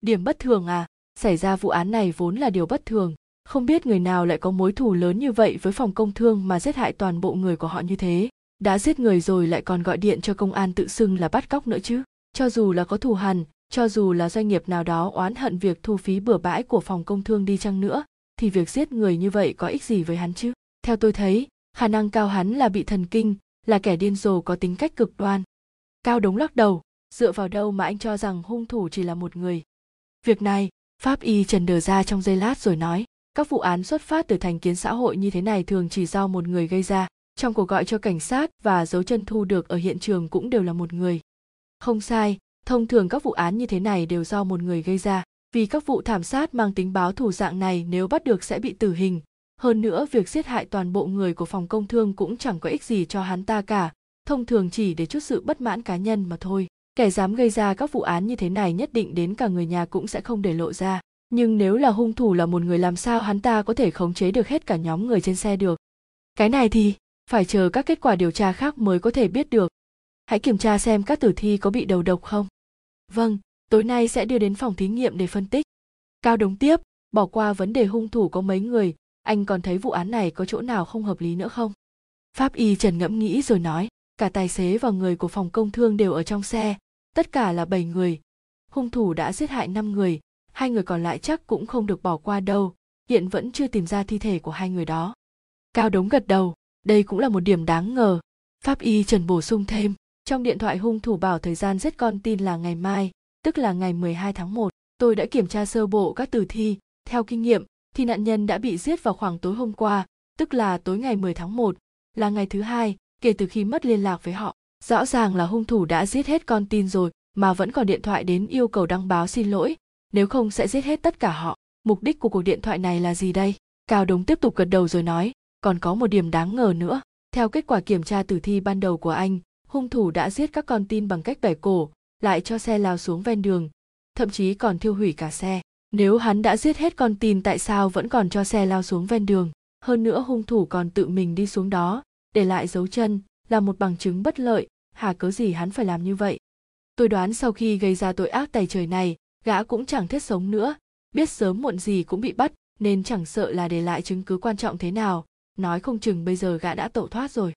S1: Điểm bất thường à? Xảy ra vụ án này vốn là điều bất thường, không biết người nào lại có mối thù lớn như vậy với phòng công thương mà giết hại toàn bộ người của họ như thế đã giết người rồi lại còn gọi điện cho công an tự xưng là bắt cóc nữa chứ cho dù là có thù hằn cho dù là doanh nghiệp nào đó oán hận việc thu phí bừa bãi của phòng công thương đi chăng nữa, thì việc giết người như vậy có ích gì với hắn chứ? Theo tôi thấy, khả năng cao hắn là bị thần kinh, là kẻ điên rồ có tính cách cực đoan. Cao đống lắc đầu, dựa vào đâu mà anh cho rằng hung thủ chỉ là một người? Việc này, pháp y trần đờ ra trong giây lát rồi nói, các vụ án xuất phát từ thành kiến xã hội như thế này thường chỉ do một người gây ra, trong cuộc gọi cho cảnh sát và dấu chân thu được ở hiện trường cũng đều là một người. Không sai thông thường các vụ án như thế này đều do một người gây ra, vì các vụ thảm sát mang tính báo thù dạng này nếu bắt được sẽ bị tử hình. Hơn nữa, việc giết hại toàn bộ người của phòng công thương cũng chẳng có ích gì cho hắn ta cả, thông thường chỉ để chút sự bất mãn cá nhân mà thôi. Kẻ dám gây ra các vụ án như thế này nhất định đến cả người nhà cũng sẽ không để lộ ra. Nhưng nếu là hung thủ là một người làm sao hắn ta có thể khống chế được hết cả nhóm người trên xe được? Cái này thì phải chờ các kết quả điều tra khác mới có thể biết được hãy kiểm tra xem các tử thi có bị đầu độc không. Vâng tối nay sẽ đưa đến phòng thí nghiệm để phân tích. Cao đống tiếp, bỏ qua vấn đề hung thủ có mấy người, anh còn thấy vụ án này có chỗ nào không hợp lý nữa không? Pháp y trần ngẫm nghĩ rồi nói, cả tài xế và người của phòng công thương đều ở trong xe, tất cả là 7 người. Hung thủ đã giết hại 5 người, hai người còn lại chắc cũng không được bỏ qua đâu, hiện vẫn chưa tìm ra thi thể của hai người đó. Cao đống gật đầu, đây cũng là một điểm đáng ngờ. Pháp y trần bổ sung thêm trong điện thoại hung thủ bảo thời gian giết con tin là ngày mai tức là ngày 12 tháng 1. Tôi đã kiểm tra sơ bộ các tử thi, theo kinh nghiệm thì nạn nhân đã bị giết vào khoảng tối hôm qua, tức là tối ngày 10 tháng 1, là ngày thứ hai kể từ khi mất liên lạc với họ. Rõ ràng là hung thủ đã giết hết con tin rồi mà vẫn còn điện thoại đến yêu cầu đăng báo xin lỗi, nếu không sẽ giết hết tất cả họ mục đích của cuộc điện thoại này là gì đây cao đống tiếp tục gật đầu rồi nói còn có một điểm đáng ngờ nữa theo kết quả kiểm tra tử thi ban đầu của anh hung thủ đã giết các con tin bằng cách bẻ cổ, lại cho xe lao xuống ven đường, thậm chí còn thiêu hủy cả xe. Nếu hắn đã giết hết con tin tại sao vẫn còn cho xe lao xuống ven đường? Hơn nữa hung thủ còn tự mình đi xuống đó, để lại dấu chân, là một bằng chứng bất lợi, hà cớ gì hắn phải làm như vậy? Tôi đoán sau khi gây ra tội ác tày trời này, gã cũng chẳng thiết sống nữa. Biết sớm muộn gì cũng bị bắt, nên chẳng sợ là để lại chứng cứ quan trọng thế nào. Nói không chừng bây giờ gã đã tẩu thoát rồi.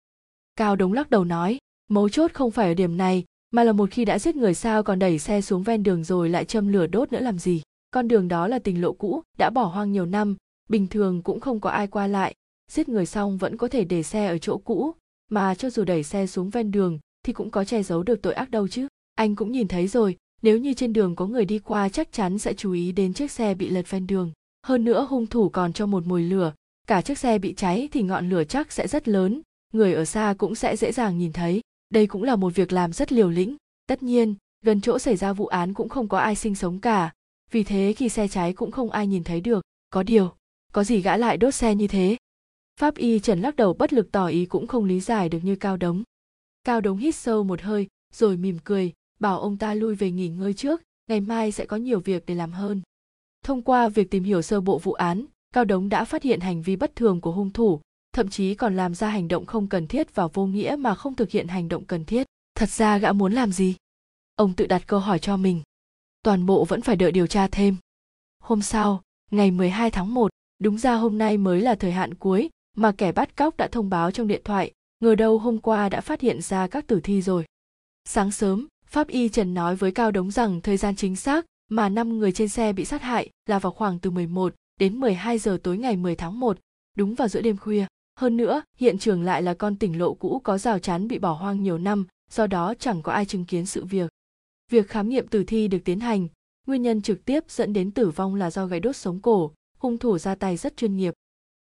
S1: Cao đống lắc đầu nói mấu chốt không phải ở điểm này, mà là một khi đã giết người sao còn đẩy xe xuống ven đường rồi lại châm lửa đốt nữa làm gì? Con đường đó là tình lộ cũ, đã bỏ hoang nhiều năm, bình thường cũng không có ai qua lại. Giết người xong vẫn có thể để xe ở chỗ cũ, mà cho dù đẩy xe xuống ven đường thì cũng có che giấu được tội ác đâu chứ. Anh cũng nhìn thấy rồi, nếu như trên đường có người đi qua chắc chắn sẽ chú ý đến chiếc xe bị lật ven đường. Hơn nữa hung thủ còn cho một mùi lửa, cả chiếc xe bị cháy thì ngọn lửa chắc sẽ rất lớn, người ở xa cũng sẽ dễ dàng nhìn thấy đây cũng là một việc làm rất liều lĩnh. Tất nhiên, gần chỗ xảy ra vụ án cũng không có ai sinh sống cả. Vì thế khi xe cháy cũng không ai nhìn thấy được. Có điều, có gì gã lại đốt xe như thế? Pháp y trần lắc đầu bất lực tỏ ý cũng không lý giải được như cao đống. Cao đống hít sâu một hơi, rồi mỉm cười, bảo ông ta lui về nghỉ ngơi trước, ngày mai sẽ có nhiều việc để làm hơn. Thông qua việc tìm hiểu sơ bộ vụ án, cao đống đã phát hiện hành vi bất thường của hung thủ thậm chí còn làm ra hành động không cần thiết và vô nghĩa mà không thực hiện hành động cần thiết thật ra gã muốn làm gì ông tự đặt câu hỏi cho mình toàn bộ vẫn phải đợi điều tra thêm. Hôm sau, ngày 12 tháng 1, đúng ra hôm nay mới là thời hạn cuối mà kẻ bắt cóc đã thông báo trong điện thoại, ngờ đâu hôm qua đã phát hiện ra các tử thi rồi. Sáng sớm, Pháp Y Trần nói với Cao Đống rằng thời gian chính xác mà năm người trên xe bị sát hại là vào khoảng từ 11 đến 12 giờ tối ngày 10 tháng 1, đúng vào giữa đêm khuya. Hơn nữa, hiện trường lại là con tỉnh lộ cũ có rào chắn bị bỏ hoang nhiều năm, do đó chẳng có ai chứng kiến sự việc. Việc khám nghiệm tử thi được tiến hành, nguyên nhân trực tiếp dẫn đến tử vong là do gãy đốt sống cổ, hung thủ ra tay rất chuyên nghiệp.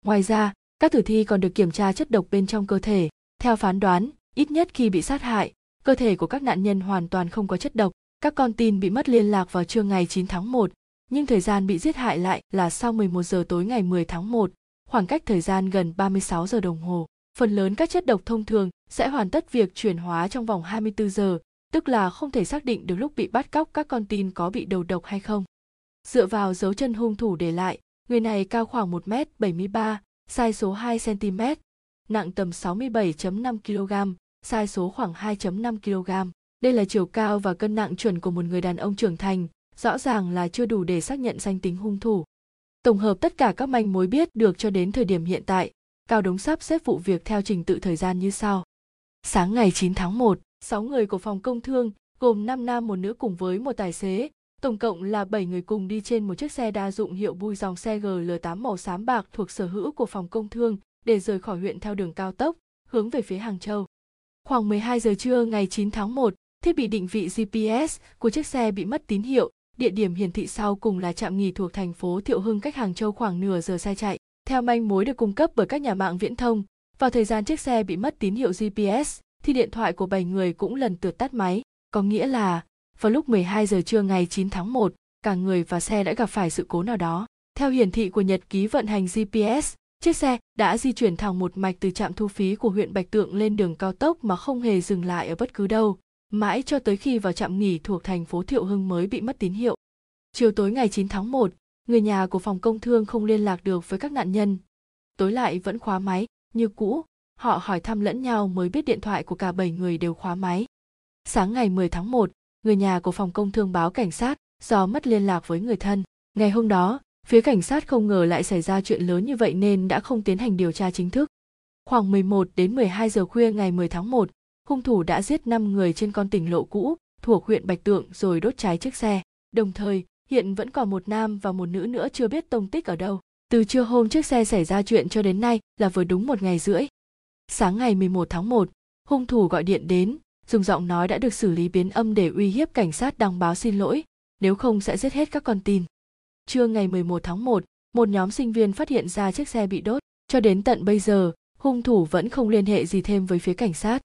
S1: Ngoài ra, các tử thi còn được kiểm tra chất độc bên trong cơ thể. Theo phán đoán, ít nhất khi bị sát hại, cơ thể của các nạn nhân hoàn toàn không có chất độc. Các con tin bị mất liên lạc vào trưa ngày 9 tháng 1, nhưng thời gian bị giết hại lại là sau 11 giờ tối ngày 10 tháng 1, khoảng cách thời gian gần 36 giờ đồng hồ. Phần lớn các chất độc thông thường sẽ hoàn tất việc chuyển hóa trong vòng 24 giờ, tức là không thể xác định được lúc bị bắt cóc các con tin có bị đầu độc hay không. Dựa vào dấu chân hung thủ để lại, người này cao khoảng 1m73, size số 2 cm, nặng tầm 67.5 kg, size số khoảng 2.5 kg. Đây là chiều cao và cân nặng chuẩn của một người đàn ông trưởng thành, rõ ràng là chưa đủ để xác nhận danh tính hung thủ. Tổng hợp tất cả các manh mối biết được cho đến thời điểm hiện tại, Cao Đống sắp xếp vụ việc theo trình tự thời gian như sau. Sáng ngày 9 tháng 1, 6 người của phòng công thương, gồm 5 nam một nữ cùng với một tài xế, tổng cộng là 7 người cùng đi trên một chiếc xe đa dụng hiệu bui dòng xe GL8 màu xám bạc thuộc sở hữu của phòng công thương để rời khỏi huyện theo đường cao tốc, hướng về phía Hàng Châu. Khoảng 12 giờ trưa ngày 9 tháng 1, thiết bị định vị GPS của chiếc xe bị mất tín hiệu, địa điểm hiển thị sau cùng là trạm nghỉ thuộc thành phố Thiệu Hưng cách Hàng Châu khoảng nửa giờ xe chạy. Theo manh mối được cung cấp bởi các nhà mạng viễn thông, vào thời gian chiếc xe bị mất tín hiệu GPS, thì điện thoại của 7 người cũng lần lượt tắt máy, có nghĩa là vào lúc 12 giờ trưa ngày 9 tháng 1, cả người và xe đã gặp phải sự cố nào đó. Theo hiển thị của nhật ký vận hành GPS, chiếc xe đã di chuyển thẳng một mạch từ trạm thu phí của huyện Bạch Tượng lên đường cao tốc mà không hề dừng lại ở bất cứ đâu, mãi cho tới khi vào trạm nghỉ thuộc thành phố Thiệu Hưng mới bị mất tín hiệu. Chiều tối ngày 9 tháng 1, người nhà của phòng công thương không liên lạc được với các nạn nhân. Tối lại vẫn khóa máy, như cũ, họ hỏi thăm lẫn nhau mới biết điện thoại của cả 7 người đều khóa máy. Sáng ngày 10 tháng 1, người nhà của phòng công thương báo cảnh sát do mất liên lạc với người thân. Ngày hôm đó, phía cảnh sát không ngờ lại xảy ra chuyện lớn như vậy nên đã không tiến hành điều tra chính thức. Khoảng 11 đến 12 giờ khuya ngày 10 tháng 1, hung thủ đã giết 5 người trên con tỉnh lộ cũ thuộc huyện Bạch Tượng rồi đốt cháy chiếc xe. Đồng thời, hiện vẫn còn một nam và một nữ nữa chưa biết tông tích ở đâu. Từ trưa hôm chiếc xe xảy ra chuyện cho đến nay là vừa đúng một ngày rưỡi. Sáng ngày 11 tháng 1, hung thủ gọi điện đến, dùng giọng nói đã được xử lý biến âm để uy hiếp cảnh sát đăng báo xin lỗi, nếu không sẽ giết hết các con tin. Trưa ngày 11 tháng 1, một nhóm sinh viên phát hiện ra chiếc xe bị đốt. Cho đến tận bây giờ, hung thủ vẫn không liên hệ gì thêm với phía cảnh sát.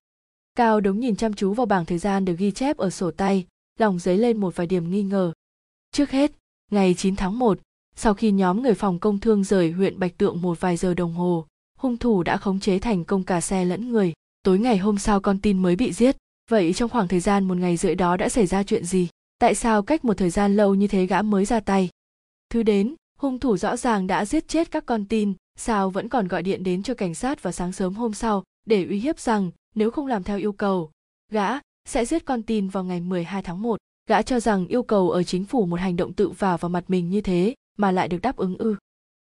S1: Cao đống nhìn chăm chú vào bảng thời gian được ghi chép ở sổ tay, lòng dấy lên một vài điểm nghi ngờ. Trước hết, ngày 9 tháng 1, sau khi nhóm người phòng công thương rời huyện Bạch Tượng một vài giờ đồng hồ, hung thủ đã khống chế thành công cả xe lẫn người. Tối ngày hôm sau con tin mới bị giết. Vậy trong khoảng thời gian một ngày rưỡi đó đã xảy ra chuyện gì? Tại sao cách một thời gian lâu như thế gã mới ra tay? Thứ đến, hung thủ rõ ràng đã giết chết các con tin, sao vẫn còn gọi điện đến cho cảnh sát vào sáng sớm hôm sau để uy hiếp rằng nếu không làm theo yêu cầu, gã sẽ giết con tin vào ngày 12 tháng 1. Gã cho rằng yêu cầu ở chính phủ một hành động tự vào vào mặt mình như thế mà lại được đáp ứng ư.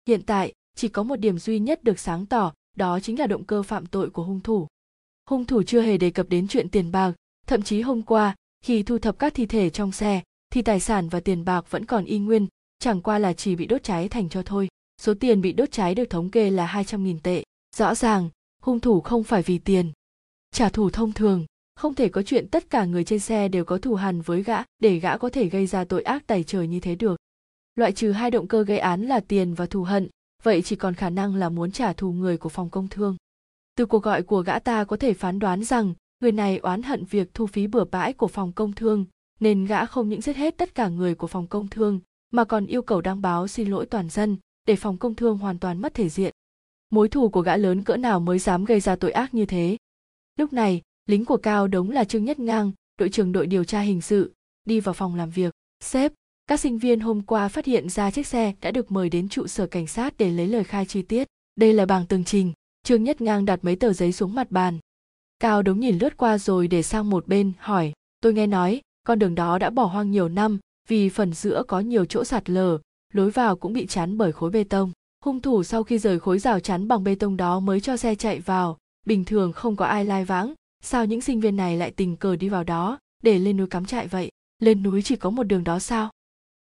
S1: Hiện tại, chỉ có một điểm duy nhất được sáng tỏ, đó chính là động cơ phạm tội của hung thủ. Hung thủ chưa hề đề cập đến chuyện tiền bạc, thậm chí hôm qua, khi thu thập các thi thể trong xe, thì tài sản và tiền bạc vẫn còn y nguyên, chẳng qua là chỉ bị đốt cháy thành cho thôi. Số tiền bị đốt cháy được thống kê là 200.000 tệ. Rõ ràng, hung thủ không phải vì tiền. Trả thù thông thường, không thể có chuyện tất cả người trên xe đều có thù hằn với gã để gã có thể gây ra tội ác tày trời như thế được. Loại trừ hai động cơ gây án là tiền và thù hận, vậy chỉ còn khả năng là muốn trả thù người của phòng công thương. Từ cuộc gọi của gã ta có thể phán đoán rằng người này oán hận việc thu phí bừa bãi của phòng công thương, nên gã không những giết hết tất cả người của phòng công thương, mà còn yêu cầu đăng báo xin lỗi toàn dân, để phòng công thương hoàn toàn mất thể diện. Mối thù của gã lớn cỡ nào mới dám gây ra tội ác như thế. Lúc này, lính của Cao Đống là Trương Nhất Ngang, đội trưởng đội điều tra hình sự, đi vào phòng làm việc. Sếp, các sinh viên hôm qua phát hiện ra chiếc xe đã được mời đến trụ sở cảnh sát để lấy lời khai chi tiết. Đây là bảng tường trình, Trương Nhất Ngang đặt mấy tờ giấy xuống mặt bàn. Cao Đống nhìn lướt qua rồi để sang một bên, hỏi, tôi nghe nói, con đường đó đã bỏ hoang nhiều năm, vì phần giữa có nhiều chỗ sạt lở, lối vào cũng bị chắn bởi khối bê tông. Hung thủ sau khi rời khối rào chắn bằng bê tông đó mới cho xe chạy vào, bình thường không có ai lai vãng, sao những sinh viên này lại tình cờ đi vào đó để lên núi cắm trại vậy? Lên núi chỉ có một đường đó sao?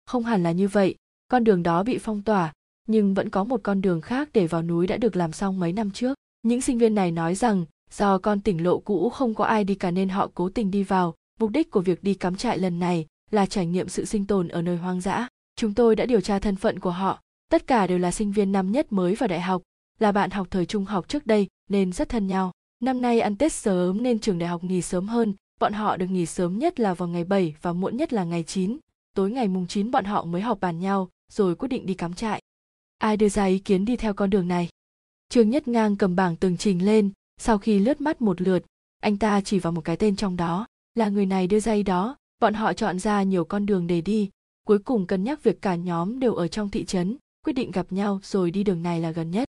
S1: Không hẳn là như vậy, con đường đó bị phong tỏa, nhưng vẫn có một con đường khác để vào núi đã được làm xong mấy năm trước. Những sinh viên này nói rằng do con tỉnh lộ cũ không có ai đi cả nên họ cố tình đi vào, mục đích của việc đi cắm trại lần này là trải nghiệm sự sinh tồn ở nơi hoang dã. Chúng tôi đã điều tra thân phận của họ, tất cả đều là sinh viên năm nhất mới vào đại học, là bạn học thời trung học trước đây nên rất thân nhau. Năm nay ăn Tết sớm nên trường đại học nghỉ sớm hơn, bọn họ được nghỉ sớm nhất là vào ngày 7 và muộn nhất là ngày 9. Tối ngày mùng 9 bọn họ mới họp bàn nhau, rồi quyết định đi cắm trại. Ai đưa ra ý kiến đi theo con đường này? Trương Nhất Ngang cầm bảng tường trình lên, sau khi lướt mắt một lượt, anh ta chỉ vào một cái tên trong đó, là người này đưa ra ý đó, bọn họ chọn ra nhiều con đường để đi, cuối cùng cân nhắc việc cả nhóm đều ở trong thị trấn, quyết định gặp nhau rồi đi đường này là gần nhất.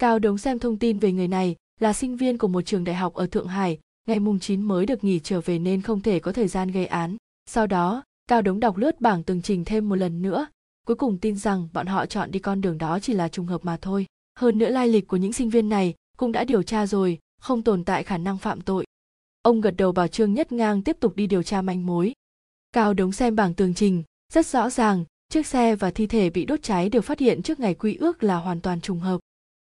S1: Cao Đống xem thông tin về người này, là sinh viên của một trường đại học ở Thượng Hải, ngày mùng 9 mới được nghỉ trở về nên không thể có thời gian gây án. Sau đó, Cao Đống đọc lướt bảng tường trình thêm một lần nữa, cuối cùng tin rằng bọn họ chọn đi con đường đó chỉ là trùng hợp mà thôi. Hơn nữa lai lịch của những sinh viên này cũng đã điều tra rồi, không tồn tại khả năng phạm tội. Ông gật đầu bảo Trương Nhất Ngang tiếp tục đi điều tra manh mối. Cao Đống xem bảng tường trình, rất rõ ràng, chiếc xe và thi thể bị đốt cháy đều phát hiện trước ngày quy ước là hoàn toàn trùng hợp.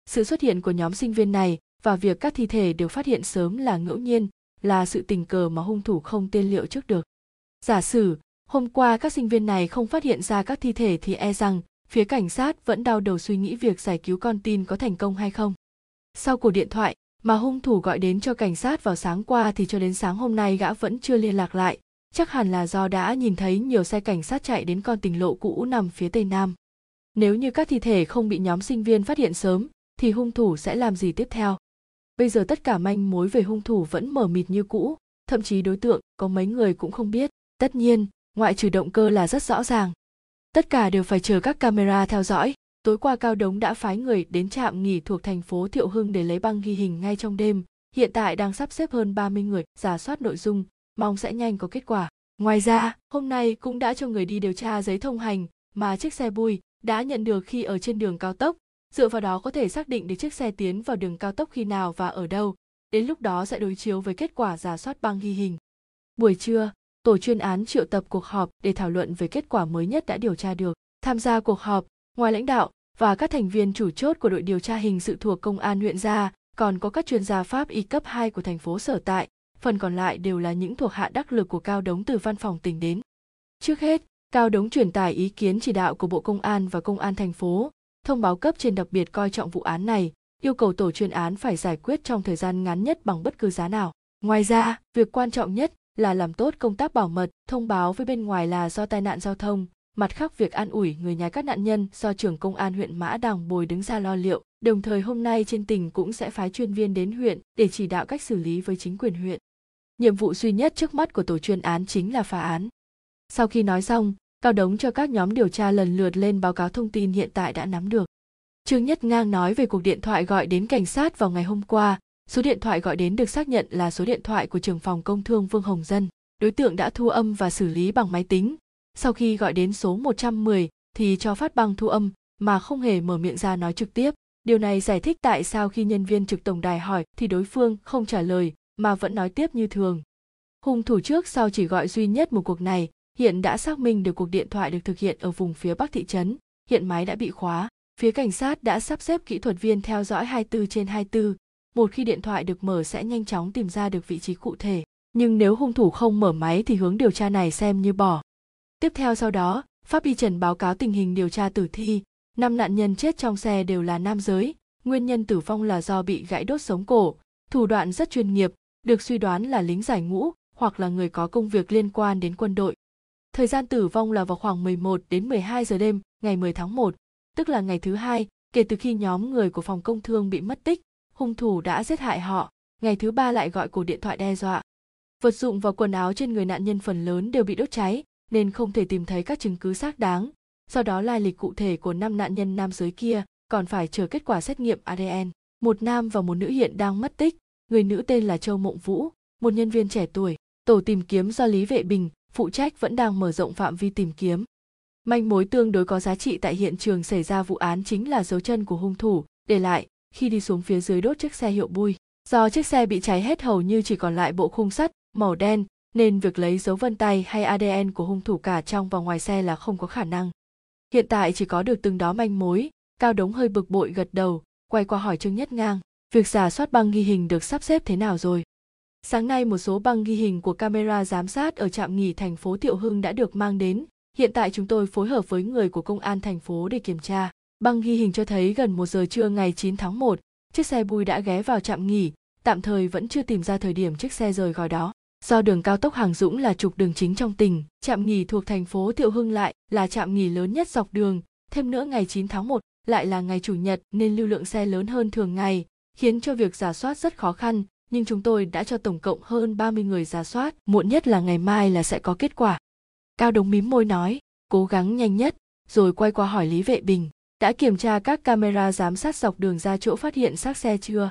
S1: Sự xuất hiện của nhóm sinh viên này và việc các thi thể được phát hiện sớm là ngẫu nhiên, là sự tình cờ mà hung thủ không tiên liệu trước được. Giả sử, hôm qua các sinh viên này không phát hiện ra các thi thể thì e rằng phía cảnh sát vẫn đau đầu suy nghĩ việc giải cứu con tin có thành công hay không. Sau cuộc điện thoại mà hung thủ gọi đến cho cảnh sát vào sáng qua thì cho đến sáng hôm nay gã vẫn chưa liên lạc lại, chắc hẳn là do đã nhìn thấy nhiều xe cảnh sát chạy đến con tỉnh lộ cũ nằm phía tây nam. Nếu như các thi thể không bị nhóm sinh viên phát hiện sớm, thì hung thủ sẽ làm gì tiếp theo? Bây giờ tất cả manh mối về hung thủ vẫn mở mịt như cũ, thậm chí đối tượng có mấy người cũng không biết. Tất nhiên, ngoại trừ động cơ là rất rõ ràng. Tất cả đều phải chờ các camera theo dõi. Tối qua Cao Đống đã phái người đến trạm nghỉ thuộc thành phố Thiệu Hưng để lấy băng ghi hình ngay trong đêm. Hiện tại đang sắp xếp hơn 30 người giả soát nội dung, mong sẽ nhanh có kết quả. Ngoài ra, hôm nay cũng đã cho người đi điều tra giấy thông hành mà chiếc xe bui đã nhận được khi ở trên đường cao tốc. Dựa vào đó có thể xác định được chiếc xe tiến vào đường cao tốc khi nào và ở đâu. Đến lúc đó sẽ đối chiếu với kết quả giả soát băng ghi hình. Buổi trưa, tổ chuyên án triệu tập cuộc họp để thảo luận về kết quả mới nhất đã điều tra được. Tham gia cuộc họp, ngoài lãnh đạo và các thành viên chủ chốt của đội điều tra hình sự thuộc công an huyện gia, còn có các chuyên gia pháp y cấp 2 của thành phố sở tại, phần còn lại đều là những thuộc hạ đắc lực của Cao Đống từ văn phòng tỉnh đến. Trước hết, Cao Đống truyền tải ý kiến chỉ đạo của Bộ Công an và Công an thành phố, thông báo cấp trên đặc biệt coi trọng vụ án này, yêu cầu tổ chuyên án phải giải quyết trong thời gian ngắn nhất bằng bất cứ giá nào. Ngoài ra, việc quan trọng nhất là làm tốt công tác bảo mật, thông báo với bên ngoài là do tai nạn giao thông, mặt khác việc an ủi người nhà các nạn nhân do trưởng công an huyện Mã Đằng Bồi đứng ra lo liệu, đồng thời hôm nay trên tỉnh cũng sẽ phái chuyên viên đến huyện để chỉ đạo cách xử lý với chính quyền huyện. Nhiệm vụ duy nhất trước mắt của tổ chuyên án chính là phá án. Sau khi nói xong cao đống cho các nhóm điều tra lần lượt lên báo cáo thông tin hiện tại đã nắm được trương nhất ngang nói về cuộc điện thoại gọi đến cảnh sát vào ngày hôm qua số điện thoại gọi đến được xác nhận là số điện thoại của trưởng phòng công thương Vương Hồng Dân. Đối tượng đã thu âm và xử lý bằng máy tính. Sau khi gọi đến số 110 thì cho phát băng thu âm mà không hề mở miệng ra nói trực tiếp. Điều này giải thích tại sao khi nhân viên trực tổng đài hỏi thì đối phương không trả lời mà vẫn nói tiếp như thường. Hung thủ trước sau chỉ gọi duy nhất một cuộc này, hiện đã xác minh được cuộc điện thoại được thực hiện ở vùng phía bắc thị trấn, hiện máy đã bị khóa. Phía cảnh sát đã sắp xếp kỹ thuật viên theo dõi 24 trên 24, một khi điện thoại được mở sẽ nhanh chóng tìm ra được vị trí cụ thể. Nhưng nếu hung thủ không mở máy thì hướng điều tra này xem như bỏ. Tiếp theo sau đó, Pháp Y Trần báo cáo tình hình điều tra tử thi, năm nạn nhân chết trong xe đều là nam giới, nguyên nhân tử vong là do bị gãy đốt sống cổ, thủ đoạn rất chuyên nghiệp, được suy đoán là lính giải ngũ hoặc là người có công việc liên quan đến quân đội. Thời gian tử vong là vào khoảng 11 đến 12 giờ đêm ngày 10 tháng 1, tức là ngày thứ hai kể từ khi nhóm người của phòng công thương bị mất tích, hung thủ đã giết hại họ, ngày thứ ba lại gọi cuộc điện thoại đe dọa. Vật dụng và quần áo trên người nạn nhân phần lớn đều bị đốt cháy, nên không thể tìm thấy các chứng cứ xác đáng. Do đó lai lịch cụ thể của năm nạn nhân nam giới kia còn phải chờ kết quả xét nghiệm ADN. Một nam và một nữ hiện đang mất tích, người nữ tên là Châu Mộng Vũ, một nhân viên trẻ tuổi. Tổ tìm kiếm do Lý Vệ Bình, phụ trách vẫn đang mở rộng phạm vi tìm kiếm. Manh mối tương đối có giá trị tại hiện trường xảy ra vụ án chính là dấu chân của hung thủ, để lại khi đi xuống phía dưới đốt chiếc xe hiệu bui. Do chiếc xe bị cháy hết hầu như chỉ còn lại bộ khung sắt màu đen, nên việc lấy dấu vân tay hay ADN của hung thủ cả trong và ngoài xe là không có khả năng. Hiện tại chỉ có được từng đó manh mối, Cao Đống hơi bực bội gật đầu, quay qua hỏi Trương Nhất Ngang, việc giả soát băng ghi hình được sắp xếp thế nào rồi? Sáng nay một số băng ghi hình của camera giám sát ở trạm nghỉ thành phố Thiệu Hưng đã được mang đến. Hiện tại chúng tôi phối hợp với người của công an thành phố để kiểm tra. Băng ghi hình cho thấy gần 1 giờ trưa ngày 9 tháng 1, chiếc xe bui đã ghé vào trạm nghỉ, tạm thời vẫn chưa tìm ra thời điểm chiếc xe rời khỏi đó. Do đường cao tốc Hàng Dũng là trục đường chính trong tỉnh, trạm nghỉ thuộc thành phố Thiệu Hưng lại là trạm nghỉ lớn nhất dọc đường, thêm nữa ngày 9 tháng 1 lại là ngày chủ nhật nên lưu lượng xe lớn hơn thường ngày, khiến cho việc giả soát rất khó khăn, nhưng chúng tôi đã cho tổng cộng hơn 30 người giả soát, muộn nhất là ngày mai là sẽ có kết quả. Cao Đống mím môi nói, cố gắng nhanh nhất, rồi quay qua hỏi Lý Vệ Bình, đã kiểm tra các camera giám sát dọc đường ra chỗ phát hiện xác xe chưa?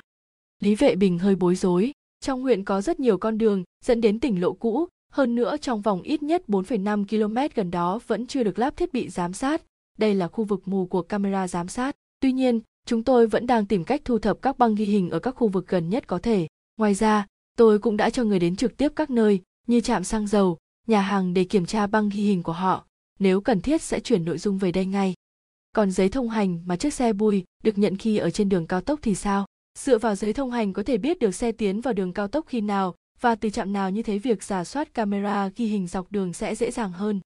S1: Lý Vệ Bình hơi bối rối, trong huyện có rất nhiều con đường dẫn đến tỉnh lộ cũ, hơn nữa trong vòng ít nhất 4,5 km gần đó vẫn chưa được lắp thiết bị giám sát. Đây là khu vực mù của camera giám sát. Tuy nhiên, chúng tôi vẫn đang tìm cách thu thập các băng ghi hình ở các khu vực gần nhất có thể. Ngoài ra, tôi cũng đã cho người đến trực tiếp các nơi như trạm xăng dầu, nhà hàng để kiểm tra băng ghi hình của họ. Nếu cần thiết sẽ chuyển nội dung về đây ngay. Còn giấy thông hành mà chiếc xe bui được nhận khi ở trên đường cao tốc thì sao? Dựa vào giấy thông hành có thể biết được xe tiến vào đường cao tốc khi nào và từ trạm nào như thế việc giả soát camera ghi hình dọc đường sẽ dễ dàng hơn.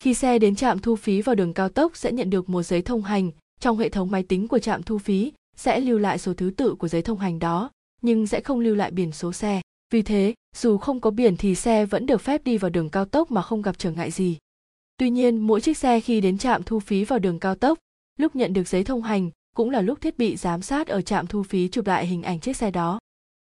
S1: Khi xe đến trạm thu phí vào đường cao tốc sẽ nhận được một giấy thông hành, trong hệ thống máy tính của trạm thu phí sẽ lưu lại số thứ tự của giấy thông hành đó, nhưng sẽ không lưu lại biển số xe. Vì thế, dù không có biển thì xe vẫn được phép đi vào đường cao tốc mà không gặp trở ngại gì. Tuy nhiên, mỗi chiếc xe khi đến trạm thu phí vào đường cao tốc, lúc nhận được giấy thông hành cũng là lúc thiết bị giám sát ở trạm thu phí chụp lại hình ảnh chiếc xe đó.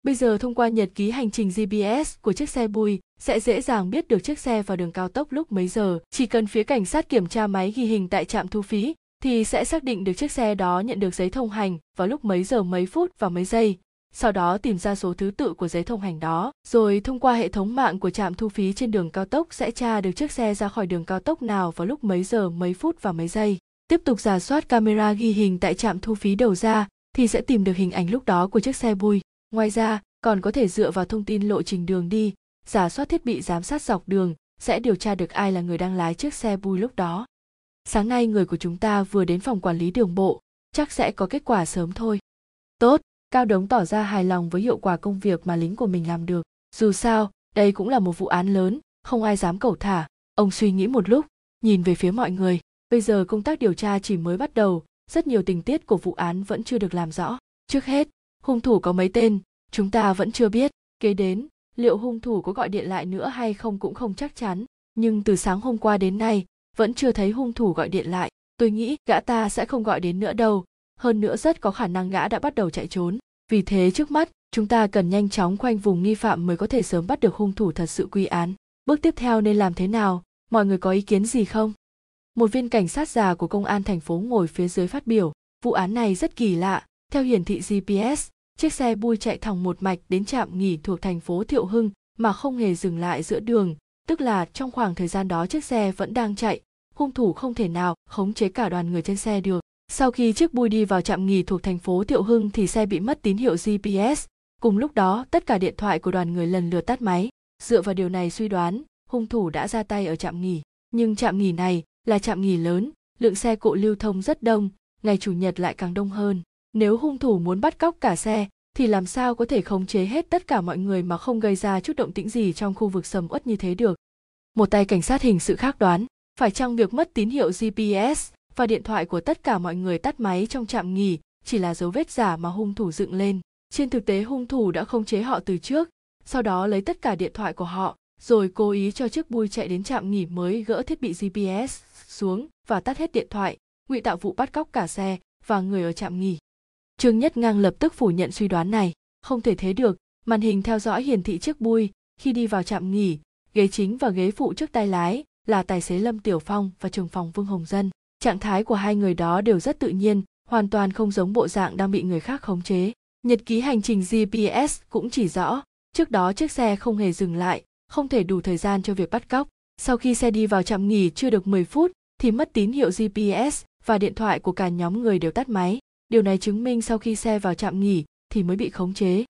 S1: Bây giờ thông qua nhật ký hành trình GPS của chiếc xe bùi sẽ dễ dàng biết được chiếc xe vào đường cao tốc lúc mấy giờ. Chỉ cần phía cảnh sát kiểm tra máy ghi hình tại trạm thu phí thì sẽ xác định được chiếc xe đó nhận được giấy thông hành vào lúc mấy giờ mấy phút và mấy giây. Sau đó tìm ra số thứ tự của giấy thông hành đó, rồi thông qua hệ thống mạng của trạm thu phí trên đường cao tốc sẽ tra được chiếc xe ra khỏi đường cao tốc nào vào lúc mấy giờ mấy phút và mấy giây tiếp tục giả soát camera ghi hình tại trạm thu phí đầu ra thì sẽ tìm được hình ảnh lúc đó của chiếc xe bui. Ngoài ra, còn có thể dựa vào thông tin lộ trình đường đi, giả soát thiết bị giám sát dọc đường sẽ điều tra được ai là người đang lái chiếc xe bui lúc đó. Sáng nay người của chúng ta vừa đến phòng quản lý đường bộ, chắc sẽ có kết quả sớm thôi. Tốt, Cao Đống tỏ ra hài lòng với hiệu quả công việc mà lính của mình làm được. Dù sao, đây cũng là một vụ án lớn, không ai dám cẩu thả. Ông suy nghĩ một lúc, nhìn về phía mọi người. Bây giờ công tác điều tra chỉ mới bắt đầu, rất nhiều tình tiết của vụ án vẫn chưa được làm rõ. Trước hết, hung thủ có mấy tên, chúng ta vẫn chưa biết. Kế đến, liệu hung thủ có gọi điện lại nữa hay không cũng không chắc chắn. Nhưng từ sáng hôm qua đến nay, vẫn chưa thấy hung thủ gọi điện lại. Tôi nghĩ gã ta sẽ không gọi đến nữa đâu. Hơn nữa rất có khả năng gã đã bắt đầu chạy trốn. Vì thế trước mắt, chúng ta cần nhanh chóng khoanh vùng nghi phạm mới có thể sớm bắt được hung thủ thật sự quy án. Bước tiếp theo nên làm thế nào? Mọi người có ý kiến gì không? một viên cảnh sát già của công an thành phố ngồi phía dưới phát biểu vụ án này rất kỳ lạ theo hiển thị gps chiếc xe bui chạy thẳng một mạch đến trạm nghỉ thuộc thành phố thiệu hưng mà không hề dừng lại giữa đường tức là trong khoảng thời gian đó chiếc xe vẫn đang chạy hung thủ không thể nào khống chế cả đoàn người trên xe được sau khi chiếc bui đi vào trạm nghỉ thuộc thành phố thiệu hưng thì xe bị mất tín hiệu gps cùng lúc đó tất cả điện thoại của đoàn người lần lượt tắt máy dựa vào điều này suy đoán hung thủ đã ra tay ở trạm nghỉ nhưng trạm nghỉ này là trạm nghỉ lớn, lượng xe cộ lưu thông rất đông, ngày chủ nhật lại càng đông hơn. Nếu hung thủ muốn bắt cóc cả xe, thì làm sao có thể khống chế hết tất cả mọi người mà không gây ra chút động tĩnh gì trong khu vực sầm uất như thế được. Một tay cảnh sát hình sự khác đoán, phải chăng việc mất tín hiệu GPS và điện thoại của tất cả mọi người tắt máy trong trạm nghỉ chỉ là dấu vết giả mà hung thủ dựng lên. Trên thực tế hung thủ đã khống chế họ từ trước, sau đó lấy tất cả điện thoại của họ, rồi cố ý cho chiếc bui chạy đến trạm nghỉ mới gỡ thiết bị GPS xuống và tắt hết điện thoại ngụy tạo vụ bắt cóc cả xe và người ở trạm nghỉ. Trương nhất ngang lập tức phủ nhận suy đoán này. Không thể thế được màn hình theo dõi hiển thị chiếc bui khi đi vào trạm nghỉ ghế chính và ghế phụ trước tay lái là tài xế lâm tiểu phong và trưởng phòng vương hồng dân trạng thái của hai người đó đều rất tự nhiên hoàn toàn không giống bộ dạng đang bị người khác khống chế nhật ký hành trình gps cũng chỉ rõ trước đó chiếc xe không hề dừng lại không thể đủ thời gian cho việc bắt cóc Sau khi xe đi vào trạm nghỉ chưa được 10 phút thì mất tín hiệu GPS và điện thoại của cả nhóm người đều tắt máy. Điều này chứng minh sau khi xe vào trạm nghỉ thì mới bị khống chế.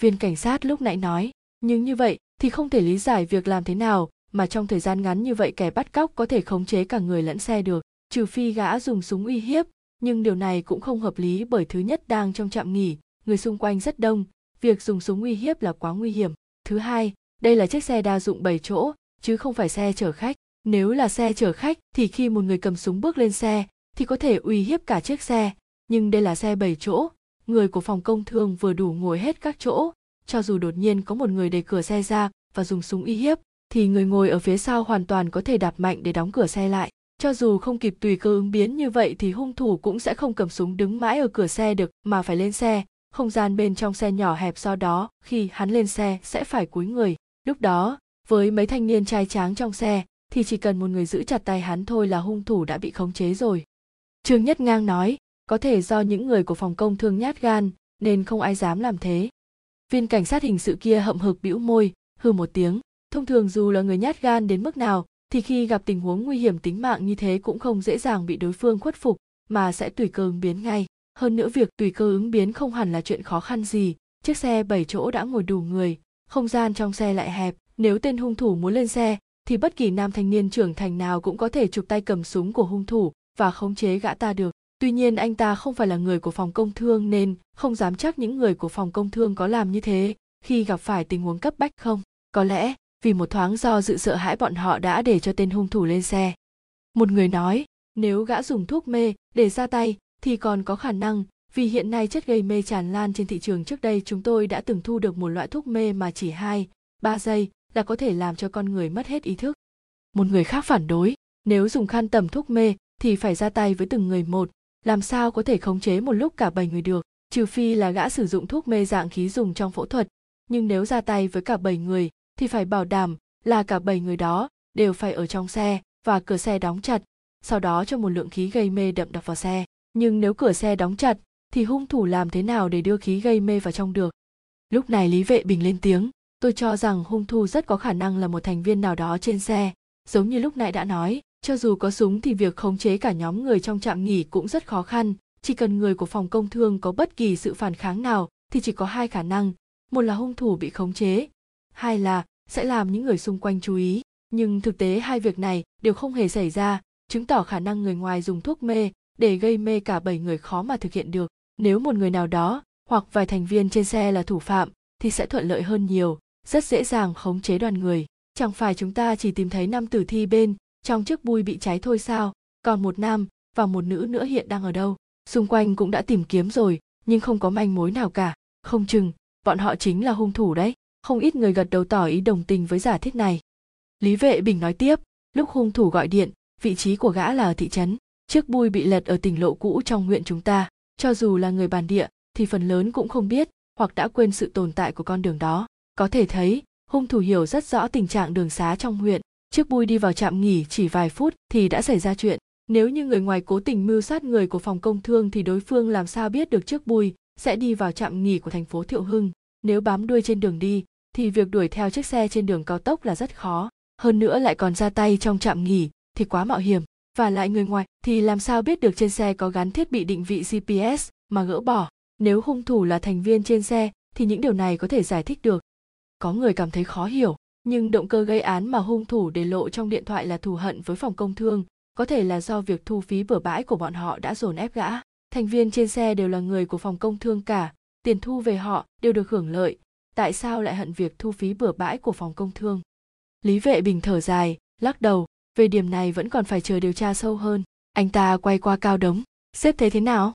S1: Viên cảnh sát lúc nãy nói, nhưng như vậy thì không thể lý giải việc làm thế nào mà trong thời gian ngắn như vậy kẻ bắt cóc có thể khống chế cả người lẫn xe được, trừ phi gã dùng súng uy hiếp, nhưng điều này cũng không hợp lý bởi thứ nhất đang trong trạm nghỉ, người xung quanh rất đông, việc dùng súng uy hiếp là quá nguy hiểm. Thứ hai, đây là chiếc xe đa dụng 7 chỗ, chứ không phải xe chở khách. Nếu là xe chở khách thì khi một người cầm súng bước lên xe thì có thể uy hiếp cả chiếc xe, nhưng đây là xe 7 chỗ, người của phòng công thương vừa đủ ngồi hết các chỗ, cho dù đột nhiên có một người đẩy cửa xe ra và dùng súng uy hiếp, thì người ngồi ở phía sau hoàn toàn có thể đạp mạnh để đóng cửa xe lại. Cho dù không kịp tùy cơ ứng biến như vậy thì hung thủ cũng sẽ không cầm súng đứng mãi ở cửa xe được mà phải lên xe, không gian bên trong xe nhỏ hẹp do đó khi hắn lên xe sẽ phải cúi người. Lúc đó, với mấy thanh niên trai tráng trong xe thì chỉ cần một người giữ chặt tay hắn thôi là hung thủ đã bị khống chế rồi. Trương Nhất Ngang nói, có thể do những người của phòng công thương nhát gan nên không ai dám làm thế. Viên cảnh sát hình sự kia hậm hực bĩu môi, hừ một tiếng, thông thường dù là người nhát gan đến mức nào thì khi gặp tình huống nguy hiểm tính mạng như thế cũng không dễ dàng bị đối phương khuất phục, mà sẽ tùy cơ ứng biến ngay. Hơn nữa việc tùy cơ ứng biến không hẳn là chuyện khó khăn gì. Chiếc xe 7 chỗ đã ngồi đủ người, không gian trong xe lại hẹp. Nếu tên hung thủ muốn lên xe, thì bất kỳ nam thanh niên trưởng thành nào cũng có thể chụp tay cầm súng của hung thủ và khống chế gã ta được. Tuy nhiên anh ta không phải là người của phòng công thương nên không dám chắc những người của phòng công thương có làm như thế khi gặp phải tình huống cấp bách không. Có lẽ vì một thoáng do dự sợ hãi bọn họ đã để cho tên hung thủ lên xe một người nói nếu gã dùng thuốc mê để ra tay thì còn có khả năng vì hiện nay chất gây mê tràn lan trên thị trường trước đây chúng tôi đã từng thu được một loại thuốc mê mà chỉ 2, 3 giây là có thể làm cho con người mất hết ý thức. Một người khác phản đối, nếu dùng khăn tầm thuốc mê thì phải ra tay với từng người một, làm sao có thể khống chế một lúc cả bảy người được, trừ phi là gã sử dụng thuốc mê dạng khí dùng trong phẫu thuật, nhưng nếu ra tay với cả bảy người thì phải bảo đảm là cả bảy người đó đều phải ở trong xe và cửa xe đóng chặt, sau đó cho một lượng khí gây mê đậm đặc vào xe. Nhưng nếu cửa xe đóng chặt thì hung thủ làm thế nào để đưa khí gây mê vào trong được? Lúc này Lý Vệ Bình lên tiếng, tôi cho rằng hung thủ rất có khả năng là một thành viên nào đó trên xe, giống như lúc nãy đã nói, cho dù có súng thì việc khống chế cả nhóm người trong trạm nghỉ cũng rất khó khăn, chỉ cần người của phòng công thương có bất kỳ sự phản kháng nào thì chỉ có hai khả năng, một là hung thủ bị khống chế, hai là sẽ làm những người xung quanh chú ý. Nhưng thực tế hai việc này đều không hề xảy ra, chứng tỏ khả năng người ngoài dùng thuốc mê để gây mê cả bảy người khó mà thực hiện được. Nếu một người nào đó hoặc vài thành viên trên xe là thủ phạm thì sẽ thuận lợi hơn nhiều, rất dễ dàng khống chế đoàn người. Chẳng phải chúng ta chỉ tìm thấy năm tử thi bên trong chiếc bui bị cháy thôi sao? Còn một nam và một nữ nữa hiện đang ở đâu? Xung quanh cũng đã tìm kiếm rồi, nhưng không có manh mối nào cả. Không chừng, bọn họ chính là hung thủ đấy không ít người gật đầu tỏ ý đồng tình với giả thiết này. Lý vệ bình nói tiếp, lúc hung thủ gọi điện, vị trí của gã là ở thị trấn. Chiếc bui bị lật ở tỉnh lộ cũ trong huyện chúng ta. Cho dù là người bản địa, thì phần lớn cũng không biết, hoặc đã quên sự tồn tại của con đường đó. Có thể thấy, hung thủ hiểu rất rõ tình trạng đường xá trong huyện. Chiếc bui đi vào trạm nghỉ chỉ vài phút thì đã xảy ra chuyện. Nếu như người ngoài cố tình mưu sát người của phòng công thương thì đối phương làm sao biết được chiếc bui sẽ đi vào trạm nghỉ của thành phố thiệu hưng? Nếu bám đuôi trên đường đi thì việc đuổi theo chiếc xe trên đường cao tốc là rất khó. Hơn nữa lại còn ra tay trong trạm nghỉ thì quá mạo hiểm. Và lại người ngoài thì làm sao biết được trên xe có gắn thiết bị định vị gps mà gỡ bỏ? Nếu hung thủ là thành viên trên xe thì những điều này có thể giải thích được. Có người cảm thấy khó hiểu, nhưng động cơ gây án mà hung thủ để lộ trong điện thoại là thù hận với phòng công thương. Có thể là do việc thu phí bừa bãi của bọn họ đã dồn ép gã. Thành viên trên xe đều là người của phòng công thương cả. Tiền thu về họ đều được hưởng lợi tại sao lại hận việc thu phí bừa bãi của phòng công thương? Lý vệ bình thở dài, lắc đầu, về điểm này vẫn còn phải chờ điều tra sâu hơn. Anh ta quay qua cao đống, xếp thế thế nào?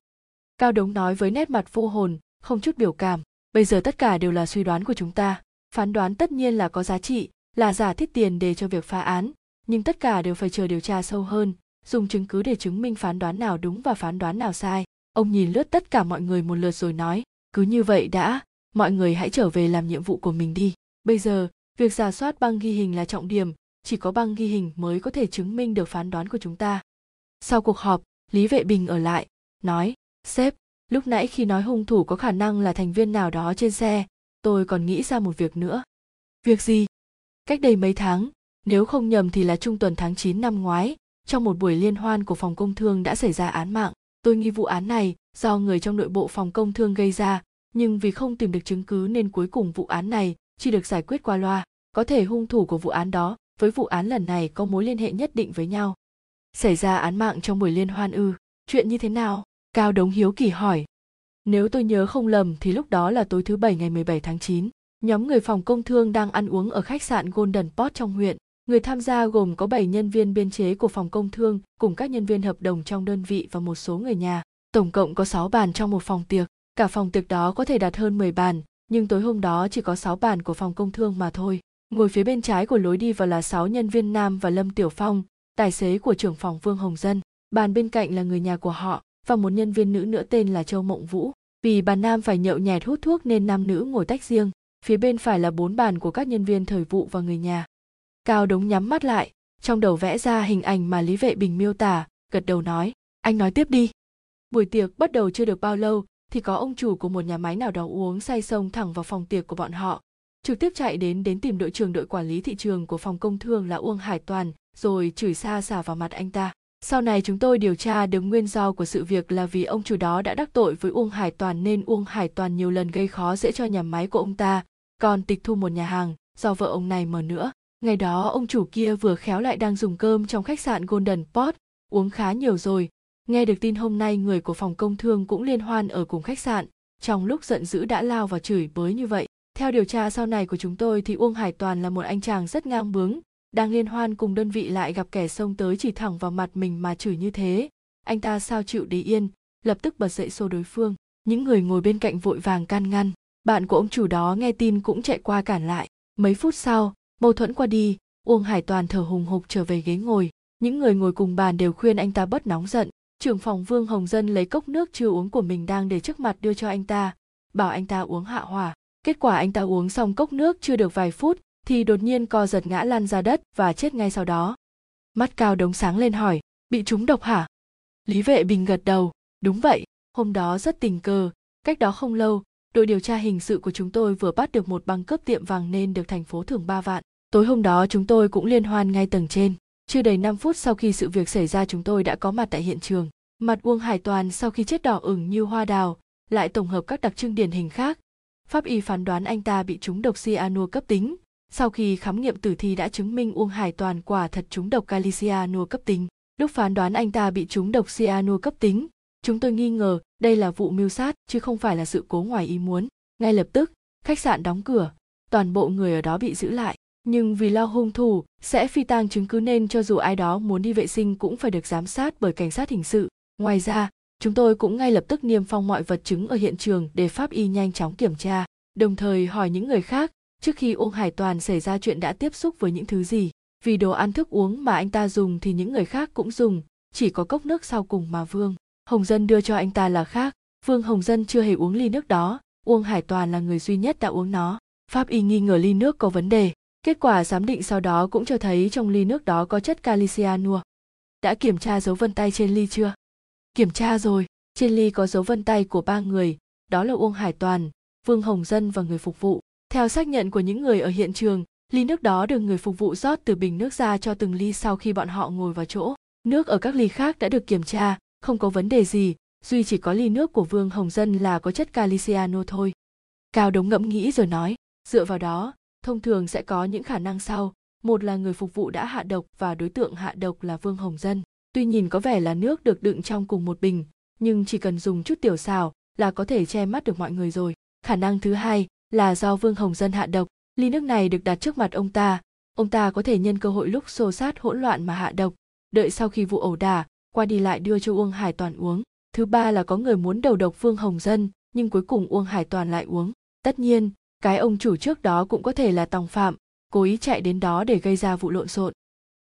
S1: Cao đống nói với nét mặt vô hồn, không chút biểu cảm. Bây giờ tất cả đều là suy đoán của chúng ta. Phán đoán tất nhiên là có giá trị, là giả thiết tiền để cho việc phá án. Nhưng tất cả đều phải chờ điều tra sâu hơn, dùng chứng cứ để chứng minh phán đoán nào đúng và phán đoán nào sai. Ông nhìn lướt tất cả mọi người một lượt rồi nói, cứ như vậy đã mọi người hãy trở về làm nhiệm vụ của mình đi. Bây giờ việc giả soát băng ghi hình là trọng điểm chỉ có băng ghi hình mới có thể chứng minh được phán đoán của chúng ta. Sau cuộc họp lý vệ bình ở lại nói sếp lúc nãy khi nói hung thủ có khả năng là thành viên nào đó trên xe tôi còn nghĩ ra một việc nữa. Việc gì? Cách đây mấy tháng Nếu không nhầm thì là trung tuần tháng 9 năm ngoái, trong một buổi liên hoan của phòng công thương đã xảy ra án mạng. Tôi nghi vụ án này do người trong nội bộ phòng công thương gây ra, nhưng vì không tìm được chứng cứ nên cuối cùng vụ án này chỉ được giải quyết qua loa. Có thể hung thủ của vụ án đó với vụ án lần này có mối liên hệ nhất định với nhau. Xảy ra án mạng trong buổi liên hoan ư, chuyện như thế nào? Cao Đống Hiếu kỳ hỏi. Nếu tôi nhớ không lầm thì lúc đó là tối thứ bảy ngày 17 tháng 9. Nhóm người phòng công thương đang ăn uống ở khách sạn Golden Pot trong huyện. Người tham gia gồm có 7 nhân viên biên chế của phòng công thương cùng các nhân viên hợp đồng trong đơn vị và một số người nhà. Tổng cộng có 6 bàn trong một phòng tiệc. Cả phòng tiệc đó có thể đặt hơn 10 bàn, nhưng tối hôm đó chỉ có 6 bàn của phòng công thương mà thôi. Ngồi phía bên trái của lối đi vào là 6 nhân viên nam và Lâm Tiểu Phong, tài xế của trưởng phòng Vương Hồng Dân. Bàn bên cạnh là người nhà của họ và một nhân viên nữ nữa tên là Châu Mộng Vũ. Vì bàn nam phải nhậu nhẹt hút thuốc nên nam nữ ngồi tách riêng. Phía bên phải là bốn bàn của các nhân viên thời vụ và người nhà. Cao Đống nhắm mắt lại, trong đầu vẽ ra hình ảnh mà Lý Vệ Bình miêu tả, gật đầu nói, anh nói tiếp đi. Buổi tiệc bắt đầu chưa được bao lâu thì có ông chủ của một nhà máy nào đó uống say sông thẳng vào phòng tiệc của bọn họ. Trực tiếp chạy đến đến tìm đội trưởng đội quản lý thị trường của phòng công thương là Uông Hải Toàn, rồi chửi xa xả vào mặt anh ta. Sau này chúng tôi điều tra được nguyên do của sự việc là vì ông chủ đó đã đắc tội với Uông Hải Toàn nên Uông Hải Toàn nhiều lần gây khó dễ cho nhà máy của ông ta, còn tịch thu một nhà hàng do vợ ông này mở nữa. Ngày đó ông chủ kia vừa khéo lại đang dùng cơm trong khách sạn Golden Pot, uống khá nhiều rồi. Nghe được tin hôm nay người của phòng công thương cũng liên hoan ở cùng khách sạn, trong lúc giận dữ đã lao vào chửi bới như vậy. Theo điều tra sau này của chúng tôi thì Uông Hải Toàn là một anh chàng rất ngang bướng, đang liên hoan cùng đơn vị lại gặp kẻ xông tới chỉ thẳng vào mặt mình mà chửi như thế. Anh ta sao chịu để yên, lập tức bật dậy xô đối phương. Những người ngồi bên cạnh vội vàng can ngăn. Bạn của ông chủ đó nghe tin cũng chạy qua cản lại. Mấy phút sau, mâu thuẫn qua đi, Uông Hải Toàn thở hùng hục trở về ghế ngồi. Những người ngồi cùng bàn đều khuyên anh ta bớt nóng giận. Trưởng phòng Vương Hồng Dân lấy cốc nước chưa uống của mình đang để trước mặt đưa cho anh ta, bảo anh ta uống hạ hỏa. Kết quả anh ta uống xong cốc nước chưa được vài phút thì đột nhiên co giật ngã lăn ra đất và chết ngay sau đó. Mắt cao đống sáng lên hỏi, bị trúng độc hả? Lý vệ bình gật đầu, đúng vậy, hôm đó rất tình cờ, cách đó không lâu, đội điều tra hình sự của chúng tôi vừa bắt được một băng cướp tiệm vàng nên được thành phố thưởng ba vạn. Tối hôm đó chúng tôi cũng liên hoan ngay tầng trên. Chưa đầy 5 phút sau khi sự việc xảy ra chúng tôi đã có mặt tại hiện trường. Mặt Uông Hải Toàn sau khi chết đỏ ửng như hoa đào, lại tổng hợp các đặc trưng điển hình khác. Pháp y phán đoán anh ta bị trúng độc cyanua cấp tính, sau khi khám nghiệm tử thi đã chứng minh Uông Hải Toàn quả thật trúng độc kali cyanua cấp tính. Lúc phán đoán anh ta bị trúng độc cyanua cấp tính, chúng tôi nghi ngờ đây là vụ mưu sát chứ không phải là sự cố ngoài ý muốn. Ngay lập tức, khách sạn đóng cửa, toàn bộ người ở đó bị giữ lại. Nhưng vì lo hung thủ sẽ phi tang chứng cứ nên cho dù ai đó muốn đi vệ sinh cũng phải được giám sát bởi cảnh sát hình sự. Ngoài ra, chúng tôi cũng ngay lập tức niêm phong mọi vật chứng ở hiện trường để pháp y nhanh chóng kiểm tra, đồng thời hỏi những người khác trước khi Uông Hải Toàn xảy ra chuyện đã tiếp xúc với những thứ gì. Vì đồ ăn thức uống mà anh ta dùng thì những người khác cũng dùng, chỉ có cốc nước sau cùng mà Vương. Hồng Dân đưa cho anh ta là khác, Vương Hồng Dân chưa hề uống ly nước đó, Uông Hải Toàn là người duy nhất đã uống nó. Pháp y nghi ngờ ly nước có vấn đề. Kết quả giám định sau đó cũng cho thấy trong ly nước đó có chất kali cyanua. Đã kiểm tra dấu vân tay trên ly chưa? Kiểm tra rồi, trên ly có dấu vân tay của ba người, đó là Uông Hải Toàn, Vương Hồng Dân và người phục vụ. Theo xác nhận của những người ở hiện trường, ly nước đó được người phục vụ rót từ bình nước ra cho từng ly sau khi bọn họ ngồi vào chỗ. Nước ở các ly khác đã được kiểm tra, không có vấn đề gì, duy chỉ có ly nước của Vương Hồng Dân là có chất caliciano thôi. Cao Đống ngẫm nghĩ rồi nói, dựa vào đó, thông thường sẽ có những khả năng sau. Một là người phục vụ đã hạ độc và đối tượng hạ độc là Vương Hồng Dân. Tuy nhìn có vẻ là nước được đựng trong cùng một bình, nhưng chỉ cần dùng chút tiểu xào là có thể che mắt được mọi người rồi. Khả năng thứ hai là do Vương Hồng Dân hạ độc. Ly nước này được đặt trước mặt ông ta, ông ta có thể nhân cơ hội lúc xô sát hỗn loạn mà hạ độc, đợi sau khi vụ ẩu đả, qua đi lại đưa cho Uông Hải Toàn uống. Thứ ba là có người muốn đầu độc Vương Hồng Dân, nhưng cuối cùng Uông Hải Toàn lại uống. Tất nhiên, cái ông chủ trước đó cũng có thể là tòng phạm, cố ý chạy đến đó để gây ra vụ lộn xộn.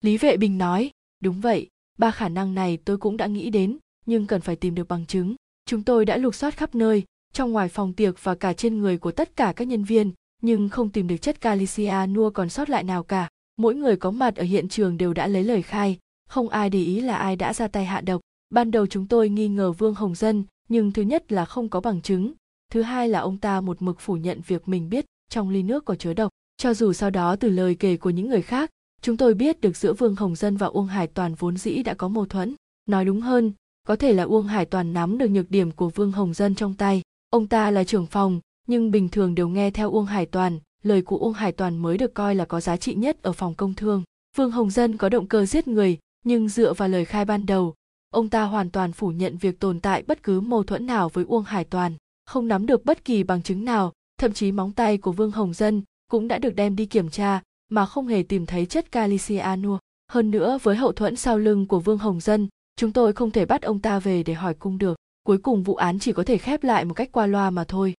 S1: Lý Vệ Bình nói, đúng vậy, ba khả năng này tôi cũng đã nghĩ đến, nhưng cần phải tìm được bằng chứng. Chúng tôi đã lục soát khắp nơi, trong ngoài phòng tiệc và cả trên người của tất cả các nhân viên, nhưng không tìm được chất calicia nua còn sót lại nào cả. Mỗi người có mặt ở hiện trường đều đã lấy lời khai, không ai để ý là ai đã ra tay hạ độc. Ban đầu chúng tôi nghi ngờ Vương Hồng Dân, nhưng thứ nhất là không có bằng chứng, thứ hai là ông ta một mực phủ nhận việc mình biết trong ly nước có chứa độc. Cho dù sau đó từ lời kể của những người khác, chúng tôi biết được giữa vương hồng dân và uông hải toàn vốn dĩ đã có mâu thuẫn. Nói đúng hơn có thể là uông hải toàn nắm được nhược điểm của vương hồng dân trong tay. Ông ta là trưởng phòng nhưng bình thường đều nghe theo uông hải toàn lời của uông hải toàn mới được coi là có giá trị nhất ở phòng công thương. Vương hồng dân có động cơ giết người nhưng dựa vào lời khai ban đầu ông ta hoàn toàn phủ nhận việc tồn tại bất cứ mâu thuẫn nào với uông hải toàn không nắm được bất kỳ bằng chứng nào, thậm chí móng tay của vương hồng dân cũng đã được đem đi kiểm tra mà không hề tìm thấy chất calicianua hơn nữa, với hậu thuẫn sau lưng của vương hồng dân, chúng tôi không thể bắt ông ta về để hỏi cung được. Cuối cùng vụ án chỉ có thể khép lại một cách qua loa mà thôi.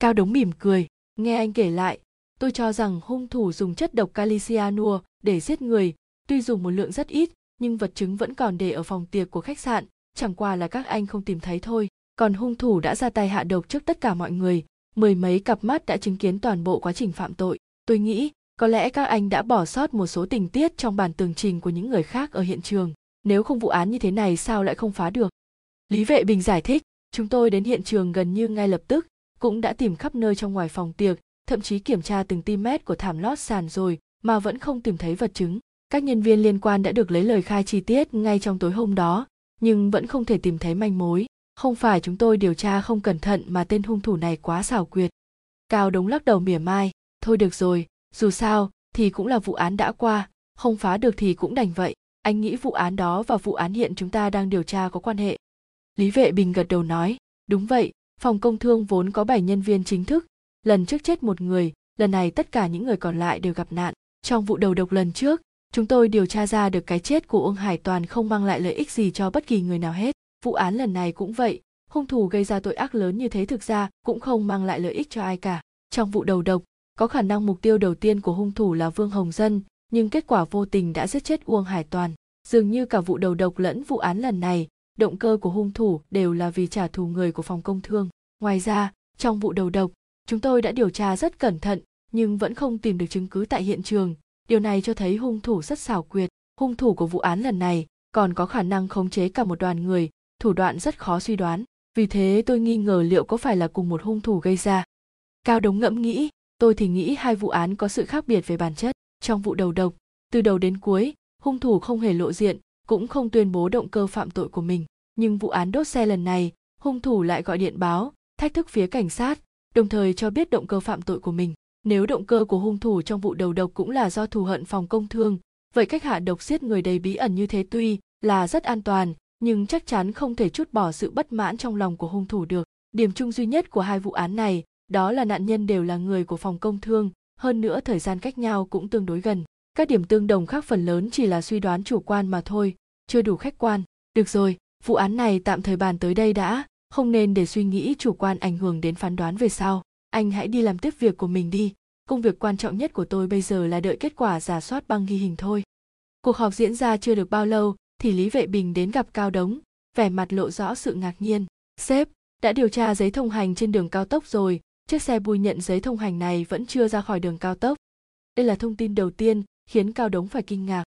S1: Cao đống mỉm cười, nghe anh kể lại, tôi cho rằng hung thủ dùng chất độc calicianua để giết người, tuy dùng một lượng rất ít, nhưng vật chứng vẫn còn để ở phòng tiệc của khách sạn, chẳng qua là các anh không tìm thấy thôi còn hung thủ đã ra tay hạ độc trước tất cả mọi người, mười mấy cặp mắt đã chứng kiến toàn bộ quá trình phạm tội. Tôi nghĩ, có lẽ các anh đã bỏ sót một số tình tiết trong bản tường trình của những người khác ở hiện trường. Nếu không vụ án như thế này sao lại không phá được? Lý vệ bình giải thích, chúng tôi đến hiện trường gần như ngay lập tức, cũng đã tìm khắp nơi trong ngoài phòng tiệc, thậm chí kiểm tra từng tim mét của thảm lót sàn rồi, mà vẫn không tìm thấy vật chứng. Các nhân viên liên quan đã được lấy lời khai chi tiết ngay trong tối hôm đó, nhưng vẫn không thể tìm thấy manh mối không phải chúng tôi điều tra không cẩn thận mà tên hung thủ này quá xảo quyệt. Cao đống lắc đầu mỉa mai, thôi được rồi, dù sao thì cũng là vụ án đã qua, không phá được thì cũng đành vậy. Anh nghĩ vụ án đó và vụ án hiện chúng ta đang điều tra có quan hệ. Lý vệ bình gật đầu nói, đúng vậy, phòng công thương vốn có 7 nhân viên chính thức. Lần trước chết một người, lần này tất cả những người còn lại đều gặp nạn. Trong vụ đầu độc lần trước, chúng tôi điều tra ra được cái chết của ông hải toàn không mang lại lợi ích gì cho bất kỳ người nào hết vụ án lần này cũng vậy, hung thủ gây ra tội ác lớn như thế thực ra cũng không mang lại lợi ích cho ai cả. Trong vụ đầu độc, có khả năng mục tiêu đầu tiên của hung thủ là vương hồng dân, nhưng kết quả vô tình đã giết chết uông hải toàn. Dường như cả vụ đầu độc lẫn vụ án lần này, động cơ của hung thủ đều là vì trả thù người của phòng công thương. Ngoài ra, trong vụ đầu độc, chúng tôi đã điều tra rất cẩn thận, nhưng vẫn không tìm được chứng cứ tại hiện trường. Điều này cho thấy hung thủ rất xảo quyệt. Hung thủ của vụ án lần này còn có khả năng khống chế cả một đoàn người thủ đoạn rất khó suy đoán, vì thế tôi nghi ngờ liệu có phải là cùng một hung thủ gây ra. Cao đống ngẫm nghĩ, tôi thì nghĩ hai vụ án có sự khác biệt về bản chất. Trong vụ đầu độc, từ đầu đến cuối, hung thủ không hề lộ diện, cũng không tuyên bố động cơ phạm tội của mình. Nhưng vụ án đốt xe lần này, hung thủ lại gọi điện báo, thách thức phía cảnh sát, đồng thời cho biết động cơ phạm tội của mình. Nếu động cơ của hung thủ trong vụ đầu độc cũng là do thù hận phòng công thương, vậy cách hạ độc giết người đầy bí ẩn như thế tuy là rất an toàn nhưng chắc chắn không thể chút bỏ sự bất mãn trong lòng của hung thủ được. Điểm chung duy nhất của hai vụ án này, đó là nạn nhân đều là người của phòng công thương, hơn nữa thời gian cách nhau cũng tương đối gần. Các điểm tương đồng khác phần lớn chỉ là suy đoán chủ quan mà thôi, chưa đủ khách quan. Được rồi, vụ án này tạm thời bàn tới đây đã, không nên để suy nghĩ chủ quan ảnh hưởng đến phán đoán về sau. Anh hãy đi làm tiếp việc của mình đi. Công việc quan trọng nhất của tôi bây giờ là đợi kết quả giả soát băng ghi hình thôi. Cuộc họp diễn ra chưa được bao lâu thì lý vệ bình đến gặp cao đống, vẻ mặt lộ rõ sự ngạc nhiên. Sếp, đã điều tra giấy thông hành trên đường cao tốc rồi, chiếc xe bùi nhận giấy thông hành này vẫn chưa ra khỏi đường cao tốc. Đây là thông tin đầu tiên khiến cao đống phải kinh ngạc.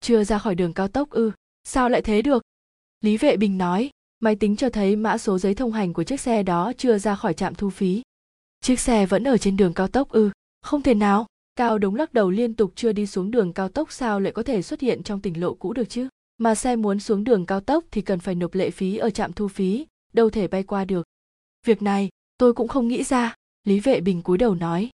S1: Chưa ra khỏi đường cao tốc ư? Sao lại thế được? Lý vệ bình nói, máy tính cho thấy mã số giấy thông hành của chiếc xe đó chưa ra khỏi trạm thu phí. Chiếc xe vẫn ở trên đường cao tốc ư? Không thể nào. Cao đống lắc đầu liên tục chưa đi xuống đường cao tốc sao lại có thể xuất hiện trong tỉnh lộ cũ được chứ? Mà xe muốn xuống đường cao tốc thì cần phải nộp lệ phí ở trạm thu phí, đâu thể bay qua được. Việc này, tôi cũng không nghĩ ra, lý vệ bình cúi đầu nói.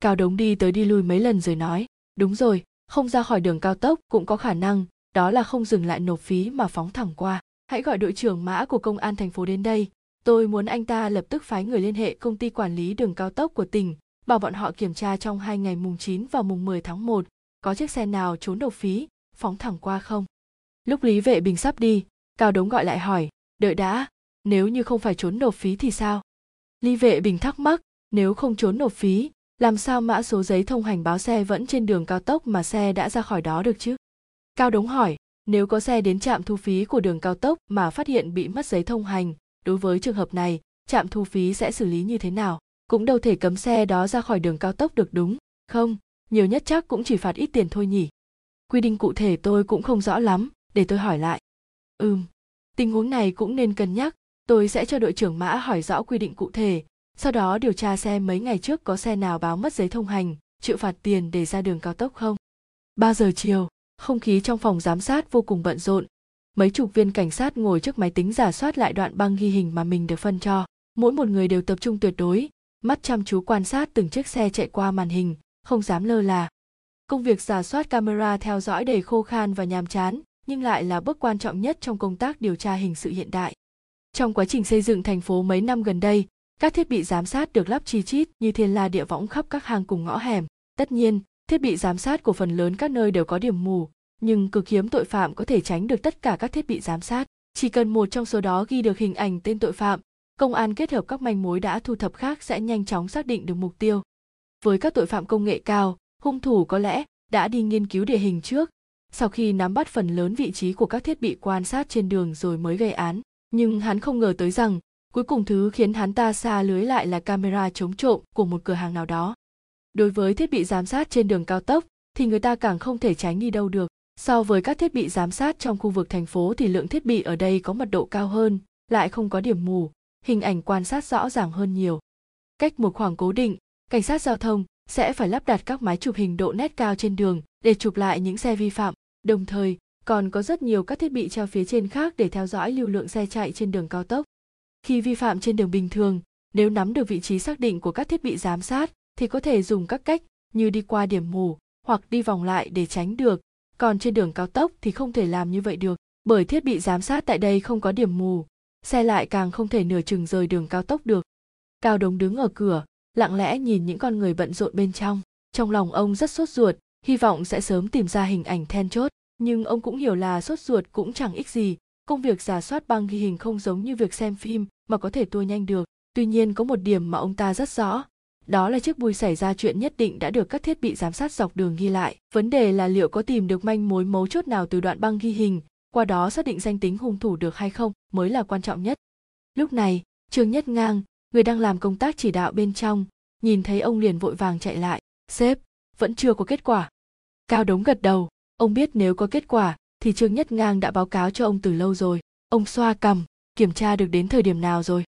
S1: Cao đống đi tới đi lui mấy lần rồi nói, đúng rồi, không ra khỏi đường cao tốc cũng có khả năng, đó là không dừng lại nộp phí mà phóng thẳng qua. Hãy gọi đội trưởng mã của công an thành phố đến đây. Tôi muốn anh ta lập tức phái người liên hệ công ty quản lý đường cao tốc của tỉnh, bảo bọn họ kiểm tra trong hai ngày mùng 9 và mùng 10 tháng 1 có chiếc xe nào trốn nộp phí, phóng thẳng qua không? Lúc lý vệ bình sắp đi, cao đống gọi lại hỏi, đợi đã, nếu như không phải trốn nộp phí thì sao? Lý vệ bình thắc mắc, nếu không trốn nộp phí, làm sao mã số giấy thông hành báo xe vẫn trên đường cao tốc mà xe đã ra khỏi đó được chứ? Cao đống hỏi, nếu có xe đến trạm thu phí của đường cao tốc mà phát hiện bị mất giấy thông hành, đối với trường hợp này, trạm thu phí sẽ xử lý như thế nào? Cũng đâu thể cấm xe đó ra khỏi đường cao tốc được đúng, không? Nhiều nhất chắc cũng chỉ phạt ít tiền thôi nhỉ? Quy định cụ thể tôi cũng không rõ lắm để tôi hỏi lại ừm tình huống này cũng nên cân nhắc tôi sẽ cho đội trưởng mã hỏi rõ quy định cụ thể sau đó điều tra xem mấy ngày trước có xe nào báo mất giấy thông hành chịu phạt tiền để ra đường cao tốc không 3 giờ chiều, không khí trong phòng giám sát vô cùng bận rộn. Mấy chục viên cảnh sát ngồi trước máy tính giả soát lại đoạn băng ghi hình mà mình được phân cho. Mỗi một người đều tập trung tuyệt đối, mắt chăm chú quan sát từng chiếc xe chạy qua màn hình, không dám lơ là. Công việc giả soát camera theo dõi đầy khô khan và nhàm chán, nhưng lại là bước quan trọng nhất trong công tác điều tra hình sự hiện đại. Trong quá trình xây dựng thành phố mấy năm gần đây, các thiết bị giám sát được lắp chi chít như thiên la địa võng khắp các hang cùng ngõ hẻm. Tất nhiên, thiết bị giám sát của phần lớn các nơi đều có điểm mù, nhưng cực hiếm tội phạm có thể tránh được tất cả các thiết bị giám sát. Chỉ cần một trong số đó ghi được hình ảnh tên tội phạm, công an kết hợp các manh mối đã thu thập khác sẽ nhanh chóng xác định được mục tiêu. Với các tội phạm công nghệ cao, hung thủ có lẽ đã đi nghiên cứu địa hình trước, sau khi nắm bắt phần lớn vị trí của các thiết bị quan sát trên đường rồi mới gây án. Nhưng hắn không ngờ tới rằng, cuối cùng thứ khiến hắn ta xa lưới lại là camera chống trộm của một cửa hàng nào đó. Đối với thiết bị giám sát trên đường cao tốc thì người ta càng không thể tránh đi đâu được. So với các thiết bị giám sát trong khu vực thành phố thì lượng thiết bị ở đây có mật độ cao hơn, lại không có điểm mù, hình ảnh quan sát rõ ràng hơn nhiều. Cách một khoảng cố định, cảnh sát giao thông sẽ phải lắp đặt các máy chụp hình độ nét cao trên đường để chụp lại những xe vi phạm. Đồng thời, còn có rất nhiều các thiết bị treo phía trên khác để theo dõi lưu lượng xe chạy trên đường cao tốc. Khi vi phạm trên đường bình thường, nếu nắm được vị trí xác định của các thiết bị giám sát thì có thể dùng các cách như đi qua điểm mù hoặc đi vòng lại để tránh được, còn trên đường cao tốc thì không thể làm như vậy được, bởi thiết bị giám sát tại đây không có điểm mù, xe lại càng không thể nửa chừng rời đường cao tốc được. Cao Đống đứng ở cửa, lặng lẽ nhìn những con người bận rộn bên trong. Trong lòng ông rất sốt ruột, hy vọng sẽ sớm tìm ra hình ảnh then chốt. Nhưng ông cũng hiểu là sốt ruột cũng chẳng ích gì, công việc giả soát băng ghi hình không giống như việc xem phim mà có thể tua nhanh được. Tuy nhiên có một điểm mà ông ta rất rõ, đó là chiếc bùi xảy ra chuyện nhất định đã được các thiết bị giám sát dọc đường ghi lại. Vấn đề là liệu có tìm được manh mối mấu chốt nào từ đoạn băng ghi hình, qua đó xác định danh tính hung thủ được hay không mới là quan trọng nhất. Lúc này, Trương Nhất Ngang, người đang làm công tác chỉ đạo bên trong, nhìn thấy ông liền vội vàng chạy lại. Sếp, vẫn chưa có kết quả. Cao Đống gật đầu, ông biết nếu có kết quả thì Trương Nhất Ngang đã báo cáo cho ông từ lâu rồi. Ông xoa cằm, kiểm tra được đến thời điểm nào rồi.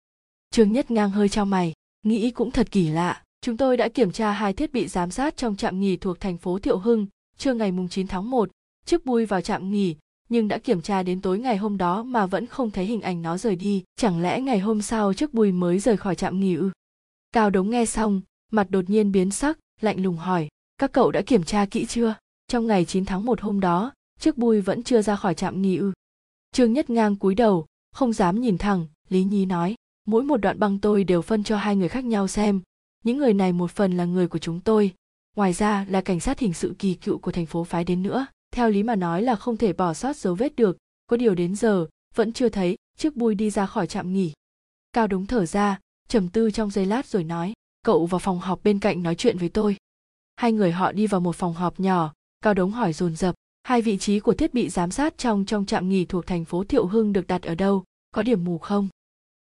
S1: Trương Nhất Ngang hơi trao mày, nghĩ cũng thật kỳ lạ. Chúng tôi đã kiểm tra hai thiết bị giám sát trong trạm nghỉ thuộc thành phố Thiệu Hưng, trưa ngày 9 tháng 1, chiếc bui vào trạm nghỉ, nhưng đã kiểm tra đến tối ngày hôm đó mà vẫn không thấy hình ảnh nó rời đi. Chẳng lẽ ngày hôm sau chiếc bui mới rời khỏi trạm nghỉ ư? Cao Đống nghe xong, mặt đột nhiên biến sắc, lạnh lùng hỏi, các cậu đã kiểm tra kỹ chưa? Trong ngày 9 tháng 1 hôm đó, chiếc bui vẫn chưa ra khỏi trạm nghỉ ư? Trương Nhất Ngang cúi đầu, không dám nhìn thẳng, Lý Nhi nói, mỗi một đoạn băng tôi đều phân cho hai người khác nhau xem, những người này một phần là người của chúng tôi, ngoài ra là cảnh sát hình sự kỳ cựu của thành phố phái đến nữa. Theo lý mà nói là không thể bỏ sót dấu vết được, có điều đến giờ vẫn chưa thấy chiếc bui đi ra khỏi trạm nghỉ. Cao Đống thở ra, trầm tư trong giây lát rồi nói, cậu vào phòng họp bên cạnh nói chuyện với tôi. Hai người họ đi vào một phòng họp nhỏ, Cao Đống hỏi dồn dập, hai vị trí của thiết bị giám sát trong trong trạm nghỉ thuộc thành phố Thiệu Hưng được đặt ở đâu, có điểm mù không?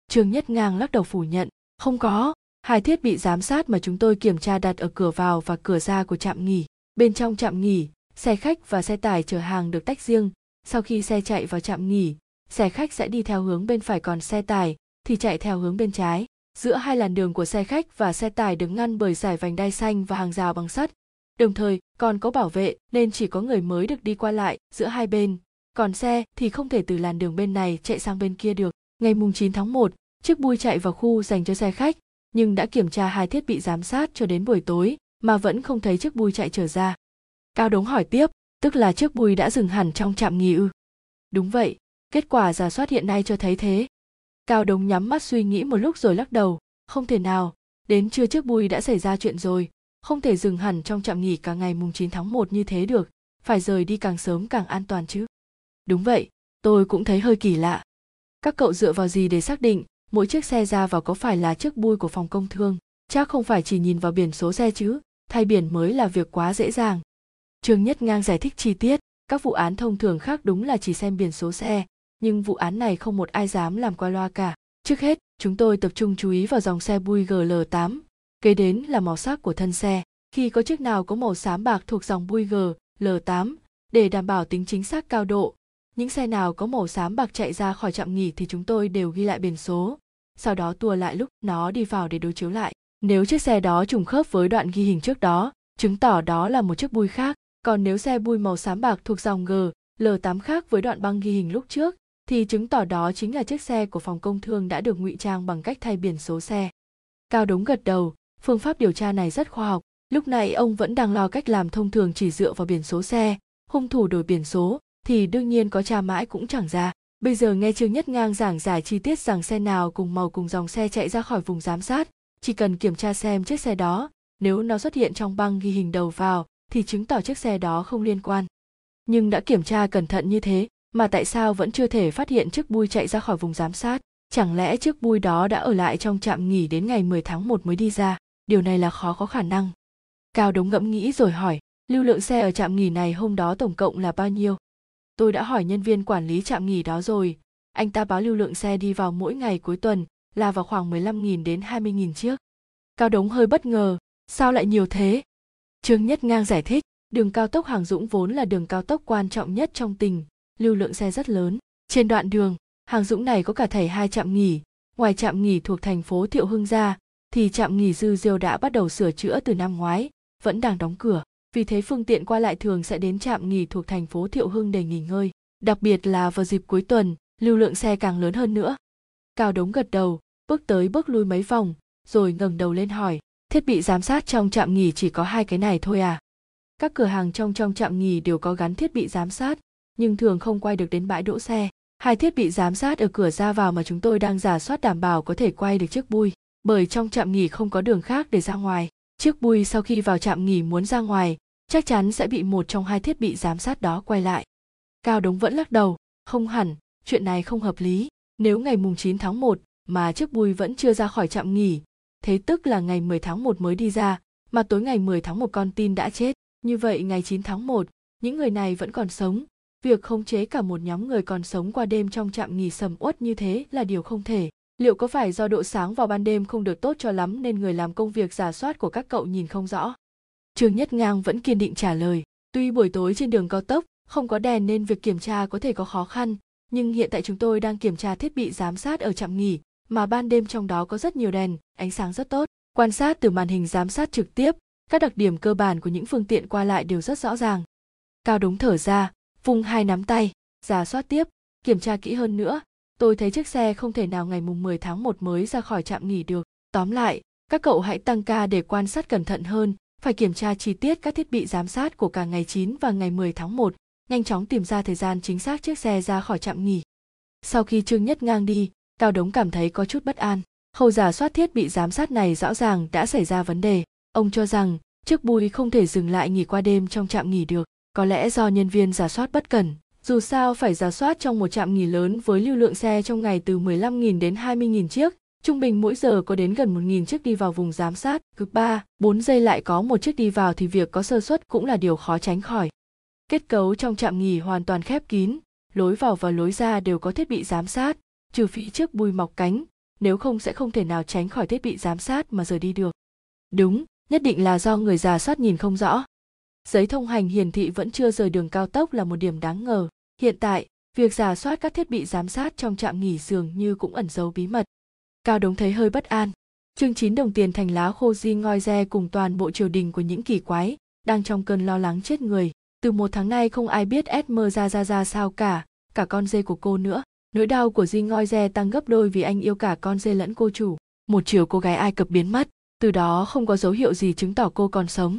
S1: Trương Nhất Ngang lắc đầu phủ nhận, không có, hai thiết bị giám sát mà chúng tôi kiểm tra đặt ở cửa vào và cửa ra của trạm nghỉ. Bên trong trạm nghỉ, xe khách và xe tải chở hàng được tách riêng. Sau khi xe chạy vào trạm nghỉ, xe khách sẽ đi theo hướng bên phải còn xe tải thì chạy theo hướng bên trái. Giữa hai làn đường của xe khách và xe tải được ngăn bởi giải vành đai xanh và hàng rào bằng sắt. Đồng thời, còn có bảo vệ nên chỉ có người mới được đi qua lại giữa hai bên. Còn xe thì không thể từ làn đường bên này chạy sang bên kia được. Ngày 9 tháng 1, chiếc bui chạy vào khu dành cho xe khách, nhưng đã kiểm tra hai thiết bị giám sát cho đến buổi tối mà vẫn không thấy chiếc bui chạy trở ra. Cao Đống hỏi tiếp, tức là chiếc bui đã dừng hẳn trong trạm nghỉ ư? Đúng vậy, kết quả giả soát hiện nay cho thấy thế. Cao Đống nhắm mắt suy nghĩ một lúc rồi lắc đầu, không thể nào, đến trưa trước bui đã xảy ra chuyện rồi, không thể dừng hẳn trong trạm nghỉ cả ngày mùng 9 tháng 1 như thế được, phải rời đi càng sớm càng an toàn chứ. Đúng vậy, tôi cũng thấy hơi kỳ lạ. Các cậu dựa vào gì để xác định mỗi chiếc xe ra vào có phải là chiếc bui của phòng công thương? Chắc không phải chỉ nhìn vào biển số xe chứ, thay biển mới là việc quá dễ dàng. Trương Nhất Ngang giải thích chi tiết, các vụ án thông thường khác đúng là chỉ xem biển số xe, nhưng vụ án này không một ai dám làm qua loa cả. Trước hết, chúng tôi tập trung chú ý vào dòng xe bui GL8, kế đến là màu sắc của thân xe. Khi có chiếc nào có màu xám bạc thuộc dòng bui GL8, để đảm bảo tính chính xác cao độ, những xe nào có màu xám bạc chạy ra khỏi trạm nghỉ thì chúng tôi đều ghi lại biển số, sau đó tua lại lúc nó đi vào để đối chiếu lại. Nếu chiếc xe đó trùng khớp với đoạn ghi hình trước đó, chứng tỏ đó là một chiếc bui khác. còn nếu xe bui màu xám bạc thuộc dòng G, L8 khác với đoạn băng ghi hình lúc trước, thì chứng tỏ đó chính là chiếc xe của phòng công thương đã được ngụy trang bằng cách thay biển số xe. Cao Đống gật đầu, phương pháp điều tra này rất khoa học. Lúc này ông vẫn đang lo cách làm thông thường chỉ dựa vào biển số xe, hung thủ đổi biển số thì đương nhiên có tra mãi cũng chẳng ra. Bây giờ nghe Trương Nhất Ngang giảng giải chi tiết rằng xe nào cùng màu cùng dòng xe chạy ra khỏi vùng giám sát, chỉ cần kiểm tra xem chiếc xe đó, nếu nó xuất hiện trong băng ghi hình đầu vào thì chứng tỏ chiếc xe đó không liên quan. Nhưng đã kiểm tra cẩn thận như thế, mà tại sao vẫn chưa thể phát hiện chiếc bui chạy ra khỏi vùng giám sát? Chẳng lẽ chiếc bui đó đã ở lại trong trạm nghỉ đến ngày 10 tháng 1 mới đi ra? Điều này là khó có khả năng. Cao Đống ngẫm nghĩ rồi hỏi, lưu lượng xe ở trạm nghỉ này hôm đó tổng cộng là bao nhiêu? Tôi đã hỏi nhân viên quản lý trạm nghỉ đó rồi, anh ta báo lưu lượng xe đi vào mỗi ngày cuối tuần là vào khoảng 15.000 đến 20.000 chiếc. Cao Đống hơi bất ngờ, sao lại nhiều thế? Trương Nhất Ngang giải thích, đường cao tốc Hàng Dũng vốn là đường cao tốc quan trọng nhất trong tỉnh, lưu lượng xe rất lớn. Trên đoạn đường, Hàng Dũng này có cả thảy hai trạm nghỉ, ngoài trạm nghỉ thuộc thành phố Thiệu Hưng ra, thì trạm nghỉ Dư Diêu đã bắt đầu sửa chữa từ năm ngoái, vẫn đang đóng cửa. Vì thế phương tiện qua lại thường sẽ đến trạm nghỉ thuộc thành phố Thiệu Hưng để nghỉ ngơi. Đặc biệt là vào dịp cuối tuần, lưu lượng xe càng lớn hơn nữa. Cao Đống gật đầu, bước tới bước lui mấy vòng, rồi ngẩng đầu lên hỏi, thiết bị giám sát trong trạm nghỉ chỉ có hai cái này thôi à? Các cửa hàng trong trong trạm nghỉ đều có gắn thiết bị giám sát, nhưng thường không quay được đến bãi đỗ xe. Hai thiết bị giám sát ở cửa ra vào mà chúng tôi đang giả soát đảm bảo có thể quay được chiếc bui, bởi trong trạm nghỉ không có đường khác để ra ngoài. Chiếc bui sau khi vào trạm nghỉ muốn ra ngoài, chắc chắn sẽ bị một trong hai thiết bị giám sát đó quay lại. Cao Đống vẫn lắc đầu, không hẳn, chuyện này không hợp lý. Nếu ngày mùng 9 tháng 1 mà chiếc bui vẫn chưa ra khỏi trạm nghỉ, thế tức là ngày 10 tháng 1 mới đi ra, mà tối ngày 10 tháng 1 con tin đã chết. Như vậy ngày 9 tháng 1, những người này vẫn còn sống. Việc khống chế cả một nhóm người còn sống qua đêm trong trạm nghỉ sầm uất như thế là điều không thể. Liệu có phải do độ sáng vào ban đêm không được tốt cho lắm nên người làm công việc giả soát của các cậu nhìn không rõ? Trương Nhất Ngang vẫn kiên định trả lời. Tuy buổi tối trên đường cao tốc không có đèn nên việc kiểm tra có thể có khó khăn, nhưng hiện tại chúng tôi đang kiểm tra thiết bị giám sát ở trạm nghỉ, mà ban đêm trong đó có rất nhiều đèn, ánh sáng rất tốt. Quan sát từ màn hình giám sát trực tiếp, các đặc điểm cơ bản của những phương tiện qua lại đều rất rõ ràng. Cao Đống thở ra, vung hai nắm tay, giả soát tiếp, kiểm tra kỹ hơn nữa. Tôi thấy chiếc xe không thể nào ngày mùng 10 tháng 1 mới ra khỏi trạm nghỉ được. Tóm lại, các cậu hãy tăng ca để quan sát cẩn thận hơn, phải kiểm tra chi tiết các thiết bị giám sát của cả ngày 9 và ngày 10 tháng 1, nhanh chóng tìm ra thời gian chính xác chiếc xe ra khỏi trạm nghỉ. Sau khi Trương Nhất ngang đi, Cao Đống cảm thấy có chút bất an. Khâu giả soát thiết bị giám sát này rõ ràng đã xảy ra vấn đề. Ông cho rằng chiếc bui không thể dừng lại nghỉ qua đêm trong trạm nghỉ được, có lẽ do nhân viên giả soát bất cẩn. Dù sao phải giả soát trong một trạm nghỉ lớn với lưu lượng xe trong ngày từ 15.000 đến 20.000 chiếc, trung bình mỗi giờ có đến gần 1.000 chiếc đi vào vùng giám sát, cứ 3, 4 giây lại có một chiếc đi vào thì việc có sơ suất cũng là điều khó tránh khỏi. Kết cấu trong trạm nghỉ hoàn toàn khép kín, lối vào và lối ra đều có thiết bị giám sát, trừ phí chiếc bùi mọc cánh, nếu không sẽ không thể nào tránh khỏi thiết bị giám sát mà rời đi được. Đúng, nhất định là do người già soát nhìn không rõ. Giấy thông hành hiển thị vẫn chưa rời đường cao tốc là một điểm đáng ngờ. Hiện tại, việc giả soát các thiết bị giám sát trong trạm nghỉ dường như cũng ẩn giấu bí mật. Cao Đống thấy hơi bất an. Chương chín đồng tiền thành lá khô di ngoi re cùng toàn bộ triều đình của những kỳ quái, đang trong cơn lo lắng chết người. Từ một tháng nay không ai biết Esmer ra ra ra sao cả, cả con dê của cô nữa. Nỗi đau của Di Ngoi Re tăng gấp đôi vì anh yêu cả con dê lẫn cô chủ. Một chiều cô gái Ai Cập biến mất, từ đó không có dấu hiệu gì chứng tỏ cô còn sống.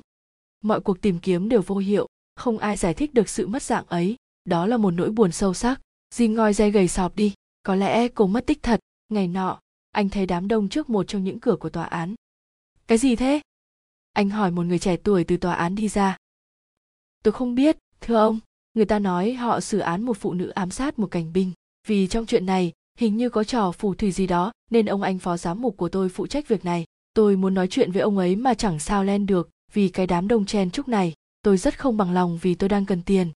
S1: Mọi cuộc tìm kiếm đều vô hiệu, không ai giải thích được sự mất dạng ấy. Đó là một nỗi buồn sâu sắc. Di Ngoi dây gầy sọp đi, có lẽ cô mất tích thật. Ngày nọ, anh thấy đám đông trước một trong những cửa của tòa án. Cái gì thế? Anh hỏi một người trẻ tuổi từ tòa án đi ra. Tôi không biết, thưa ông. Người ta nói họ xử án một phụ nữ ám sát một cảnh binh vì trong chuyện này hình như có trò phù thủy gì đó nên ông anh phó giám mục của tôi phụ trách việc này tôi muốn nói chuyện với ông ấy mà chẳng sao len được vì cái đám đông chen chúc này, tôi rất không bằng lòng vì tôi đang cần tiền.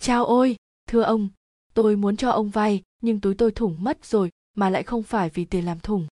S1: Chao ôi, thưa ông, tôi muốn cho ông vay, nhưng túi tôi thủng mất rồi, mà lại không phải vì tiền làm thủng.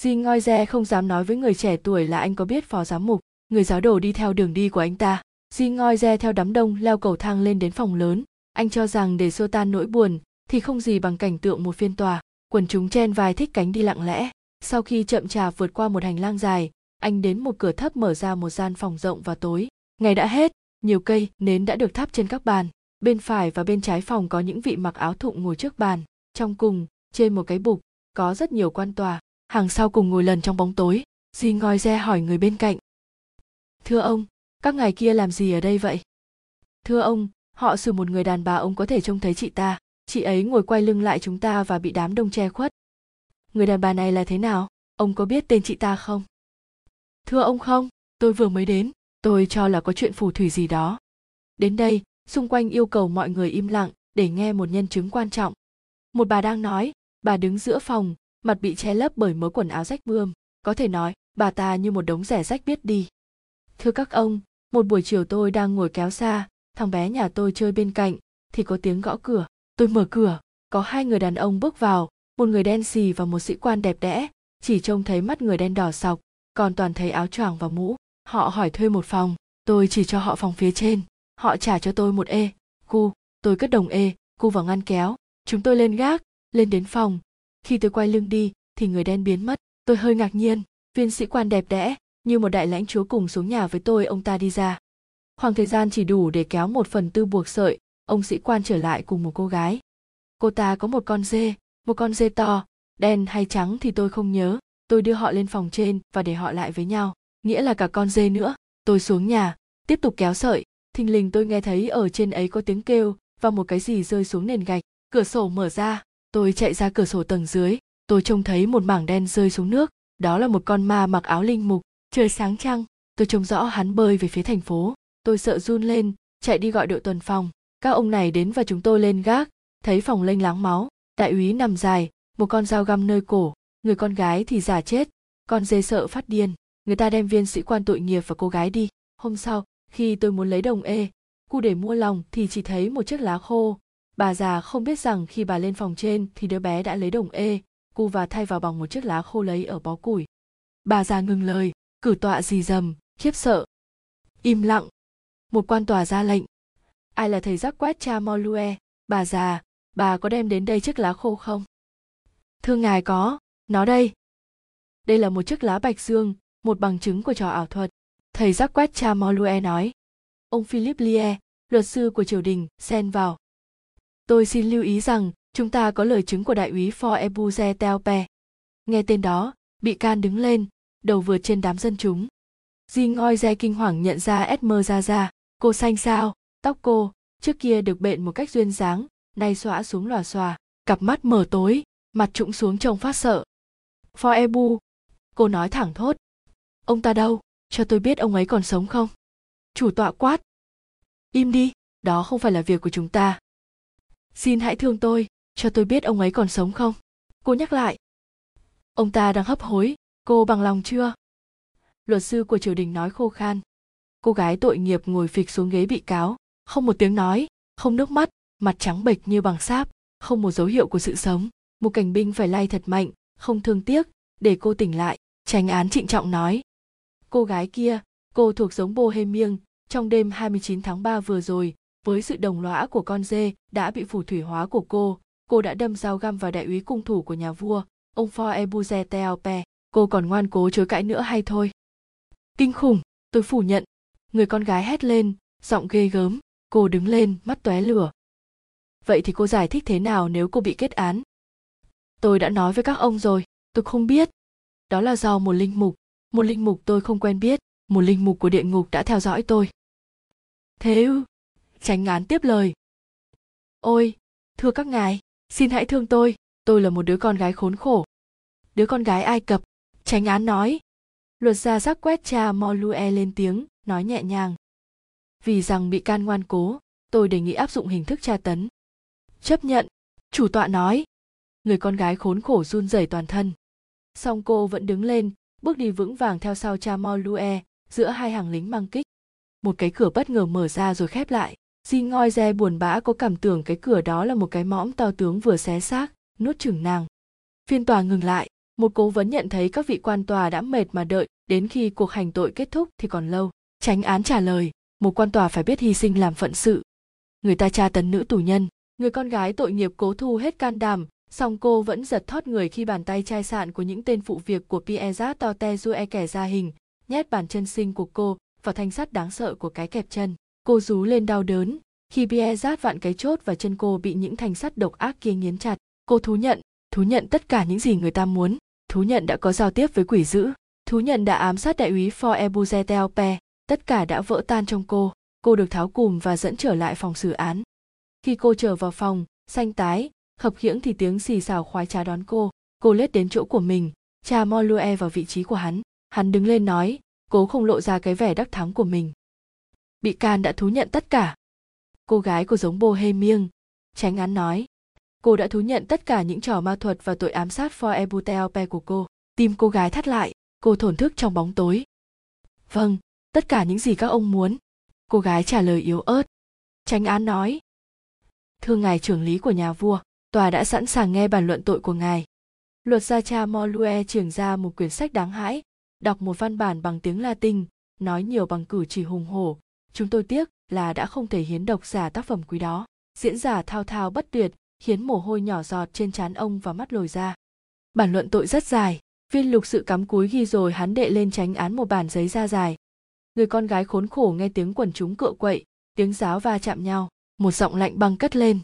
S1: Di ngoi re không dám nói với người trẻ tuổi là anh có biết phó giám mục, người giáo đồ đi theo đường đi của anh ta. Di ngoi re theo đám đông leo cầu thang lên đến phòng lớn. Anh cho rằng để xua tan nỗi buồn thì không gì bằng cảnh tượng một phiên tòa. Quần chúng chen vai thích cánh đi lặng lẽ. Sau khi chậm chạp vượt qua một hành lang dài anh đến một cửa thấp mở ra một gian phòng rộng và tối. Ngày đã hết, nhiều cây, nến đã được thắp trên các bàn. Bên phải và bên trái phòng có những vị mặc áo thụng ngồi trước bàn. Trong cùng, trên một cái bục, có rất nhiều quan tòa. Hàng sau cùng ngồi lần trong bóng tối. Di ngoi re hỏi người bên cạnh. Thưa ông, các ngài kia làm gì ở đây vậy? Thưa ông, họ xử một người đàn bà ông có thể trông thấy chị ta. Chị ấy ngồi quay lưng lại chúng ta và bị đám đông che khuất. Người đàn bà này là thế nào? Ông có biết tên chị ta không? Thưa ông không, tôi vừa mới đến, tôi cho là có chuyện phù thủy gì đó. Đến đây, xung quanh yêu cầu mọi người im lặng để nghe một nhân chứng quan trọng. Một bà đang nói, bà đứng giữa phòng, mặt bị che lấp bởi mớ quần áo rách bươm. Có thể nói, bà ta như một đống rẻ rách biết đi. Thưa các ông, một buổi chiều tôi đang ngồi kéo xa, thằng bé nhà tôi chơi bên cạnh, thì có tiếng gõ cửa. Tôi mở cửa, có hai người đàn ông bước vào, một người đen xì và một sĩ quan đẹp đẽ, chỉ trông thấy mắt người đen đỏ sọc còn toàn thấy áo choàng và mũ. Họ hỏi thuê một phòng. Tôi chỉ cho họ phòng phía trên. Họ trả cho tôi một ê. Cu, tôi cất đồng ê. Cu vào ngăn kéo. Chúng tôi lên gác, lên đến phòng. Khi tôi quay lưng đi, thì người đen biến mất. Tôi hơi ngạc nhiên. Viên sĩ quan đẹp đẽ, như một đại lãnh chúa cùng xuống nhà với tôi, ông ta đi ra. Khoảng thời gian chỉ đủ để kéo một phần tư buộc sợi, ông sĩ quan trở lại cùng một cô gái. Cô ta có một con dê, một con dê to, đen hay trắng thì tôi không nhớ tôi đưa họ lên phòng trên và để họ lại với nhau, nghĩa là cả con dê nữa. Tôi xuống nhà, tiếp tục kéo sợi. Thình lình tôi nghe thấy ở trên ấy có tiếng kêu và một cái gì rơi xuống nền gạch. Cửa sổ mở ra. Tôi chạy ra cửa sổ tầng dưới. Tôi trông thấy một mảng đen rơi xuống nước. Đó là một con ma mặc áo linh mục. Trời sáng trăng. Tôi trông rõ hắn bơi về phía thành phố. Tôi sợ run lên, chạy đi gọi đội tuần phòng. Các ông này đến và chúng tôi lên gác. Thấy phòng lênh láng máu. Đại úy nằm dài, một con dao găm nơi cổ người con gái thì giả chết, con dê sợ phát điên. Người ta đem viên sĩ quan tội nghiệp và cô gái đi. Hôm sau, khi tôi muốn lấy đồng ê, cu để mua lòng thì chỉ thấy một chiếc lá khô. Bà già không biết rằng khi bà lên phòng trên thì đứa bé đã lấy đồng ê, cu và thay vào bằng một chiếc lá khô lấy ở bó củi. Bà già ngừng lời, cử tọa gì dầm, khiếp sợ. Im lặng. Một quan tòa ra lệnh. Ai là thầy giác quét cha molue bà già, bà có đem đến đây chiếc lá khô không? Thưa ngài có nó đây. Đây là một chiếc lá bạch dương, một bằng chứng của trò ảo thuật. Thầy giác quét cha molue nói. Ông philip lie, luật sư của triều đình, xen vào. Tôi xin lưu ý rằng, chúng ta có lời chứng của đại úy for ebuze telpe nghe tên đó, bị can đứng lên, đầu vượt trên đám dân chúng. Di ngoi re kinh hoàng nhận ra esmer ra ra cô xanh sao tóc cô, trước kia được bện một cách duyên dáng, nay xõa xuống lòa xòa. Cặp mắt mở tối, mặt trũng xuống trông phát sợ for ebu. Cô nói thẳng thốt. Ông ta đâu? Cho tôi biết ông ấy còn sống không? Chủ tọa quát. Im đi, đó không phải là việc của chúng ta. Xin hãy thương tôi, cho tôi biết ông ấy còn sống không? Cô nhắc lại. Ông ta đang hấp hối, cô bằng lòng chưa? Luật sư của triều đình nói khô khan. Cô gái tội nghiệp ngồi phịch xuống ghế bị cáo, không một tiếng nói, không nước mắt, mặt trắng bệch như bằng sáp, không một dấu hiệu của sự sống. Một cảnh binh phải lay thật mạnh không thương tiếc. Để cô tỉnh lại, tránh án trịnh trọng nói. Cô gái kia, cô thuộc giống bohemian trong đêm 29 tháng 3 vừa rồi, với sự đồng lõa của con dê đã bị phù thủy hóa của cô cô đã đâm dao găm vào đại úy cung thủ của nhà vua, ông for ebuze teope. Cô còn ngoan cố chối cãi nữa hay thôi. Kinh khủng, tôi phủ nhận. Người con gái hét lên, giọng ghê gớm, cô đứng lên, mắt tóe lửa. Vậy thì cô giải thích thế nào nếu cô bị kết án? Tôi đã nói với các ông rồi, tôi không biết. Đó là do một linh mục. Một linh mục tôi không quen biết, một linh mục của địa ngục đã theo dõi tôi. Thế ư? Tránh án tiếp lời. Ôi, thưa các ngài, xin hãy thương tôi tôi là một đứa con gái khốn khổ. Đứa con gái ai cập tránh án nói. Luật gia giác quét cha molue lên tiếng, nói nhẹ nhàng. Vì rằng bị can ngoan cố, tôi đề nghị áp dụng hình thức tra tấn. Chấp nhận, chủ tọa nói người con gái khốn khổ run rẩy toàn thân. Song cô vẫn đứng lên, bước đi vững vàng theo sau cha molue giữa hai hàng lính mang kích. Một cái cửa bất ngờ mở ra rồi khép lại. Di ngoi re buồn bã có cảm tưởng cái cửa đó là một cái mõm to tướng vừa xé xác, nuốt chửng nàng. Phiên tòa ngừng lại, một cố vấn nhận thấy các vị quan tòa đã mệt mà đợi, đến khi cuộc hành tội kết thúc thì còn lâu. Tránh án trả lời, một quan tòa phải biết hy sinh làm phận sự. Người ta tra tấn nữ tù nhân, người con gái tội nghiệp cố thu hết can đảm song cô vẫn giật thót người khi bàn tay chai sạn của những tên phụ việc của Pierre Torte Jue e kẻ ra hình, nhét bàn chân sinh của cô vào thanh sắt đáng sợ của cái kẹp chân. Cô rú lên đau đớn. Khi bia vặn cái chốt và chân cô bị những thanh sắt độc ác kia nghiến chặt, cô thú nhận thú nhận tất cả những gì người ta muốn. Thú nhận đã có giao tiếp với quỷ dữ. Thú nhận đã ám sát đại úy for ebuzetelpe tất cả đã vỡ tan trong cô. Cô được tháo cùm và dẫn trở lại phòng xử án. Khi cô trở vào phòng, xanh tái khập khiễng thì tiếng xì xào khoái trá đón cô. Cô lết đến chỗ của mình, cha mo molue vào vị trí của hắn. Hắn đứng lên nói, cố không lộ ra cái vẻ đắc thắng của mình. Bị can đã thú nhận tất cả. Cô gái của giống bohemian tránh án nói. Cô đã thú nhận tất cả những trò ma thuật và tội ám sát for ebutelpe của cô. Tim cô gái thắt lại, cô thổn thức trong bóng tối. Vâng tất cả những gì các ông muốn. Cô gái trả lời yếu ớt, tránh án nói. Thưa ngài trưởng lý của nhà vua tòa đã sẵn sàng nghe bàn luận tội của ngài. Luật gia cha molue trưởng ra một quyển sách đáng hãi, đọc một văn bản bằng tiếng latin, nói nhiều bằng cử chỉ hùng hổ. Chúng tôi tiếc là đã không thể hiến độc giả tác phẩm quý đó. Diễn giả thao thao bất tuyệt khiến mồ hôi nhỏ giọt trên trán ông và mắt lồi ra bản luận tội rất dài, viên lục sự cắm cúi ghi rồi hắn đệ lên tránh án một bản giấy da dài. Người con gái khốn khổ nghe tiếng quần chúng cựa quậy, tiếng giáo va chạm nhau, một giọng lạnh băng cất lên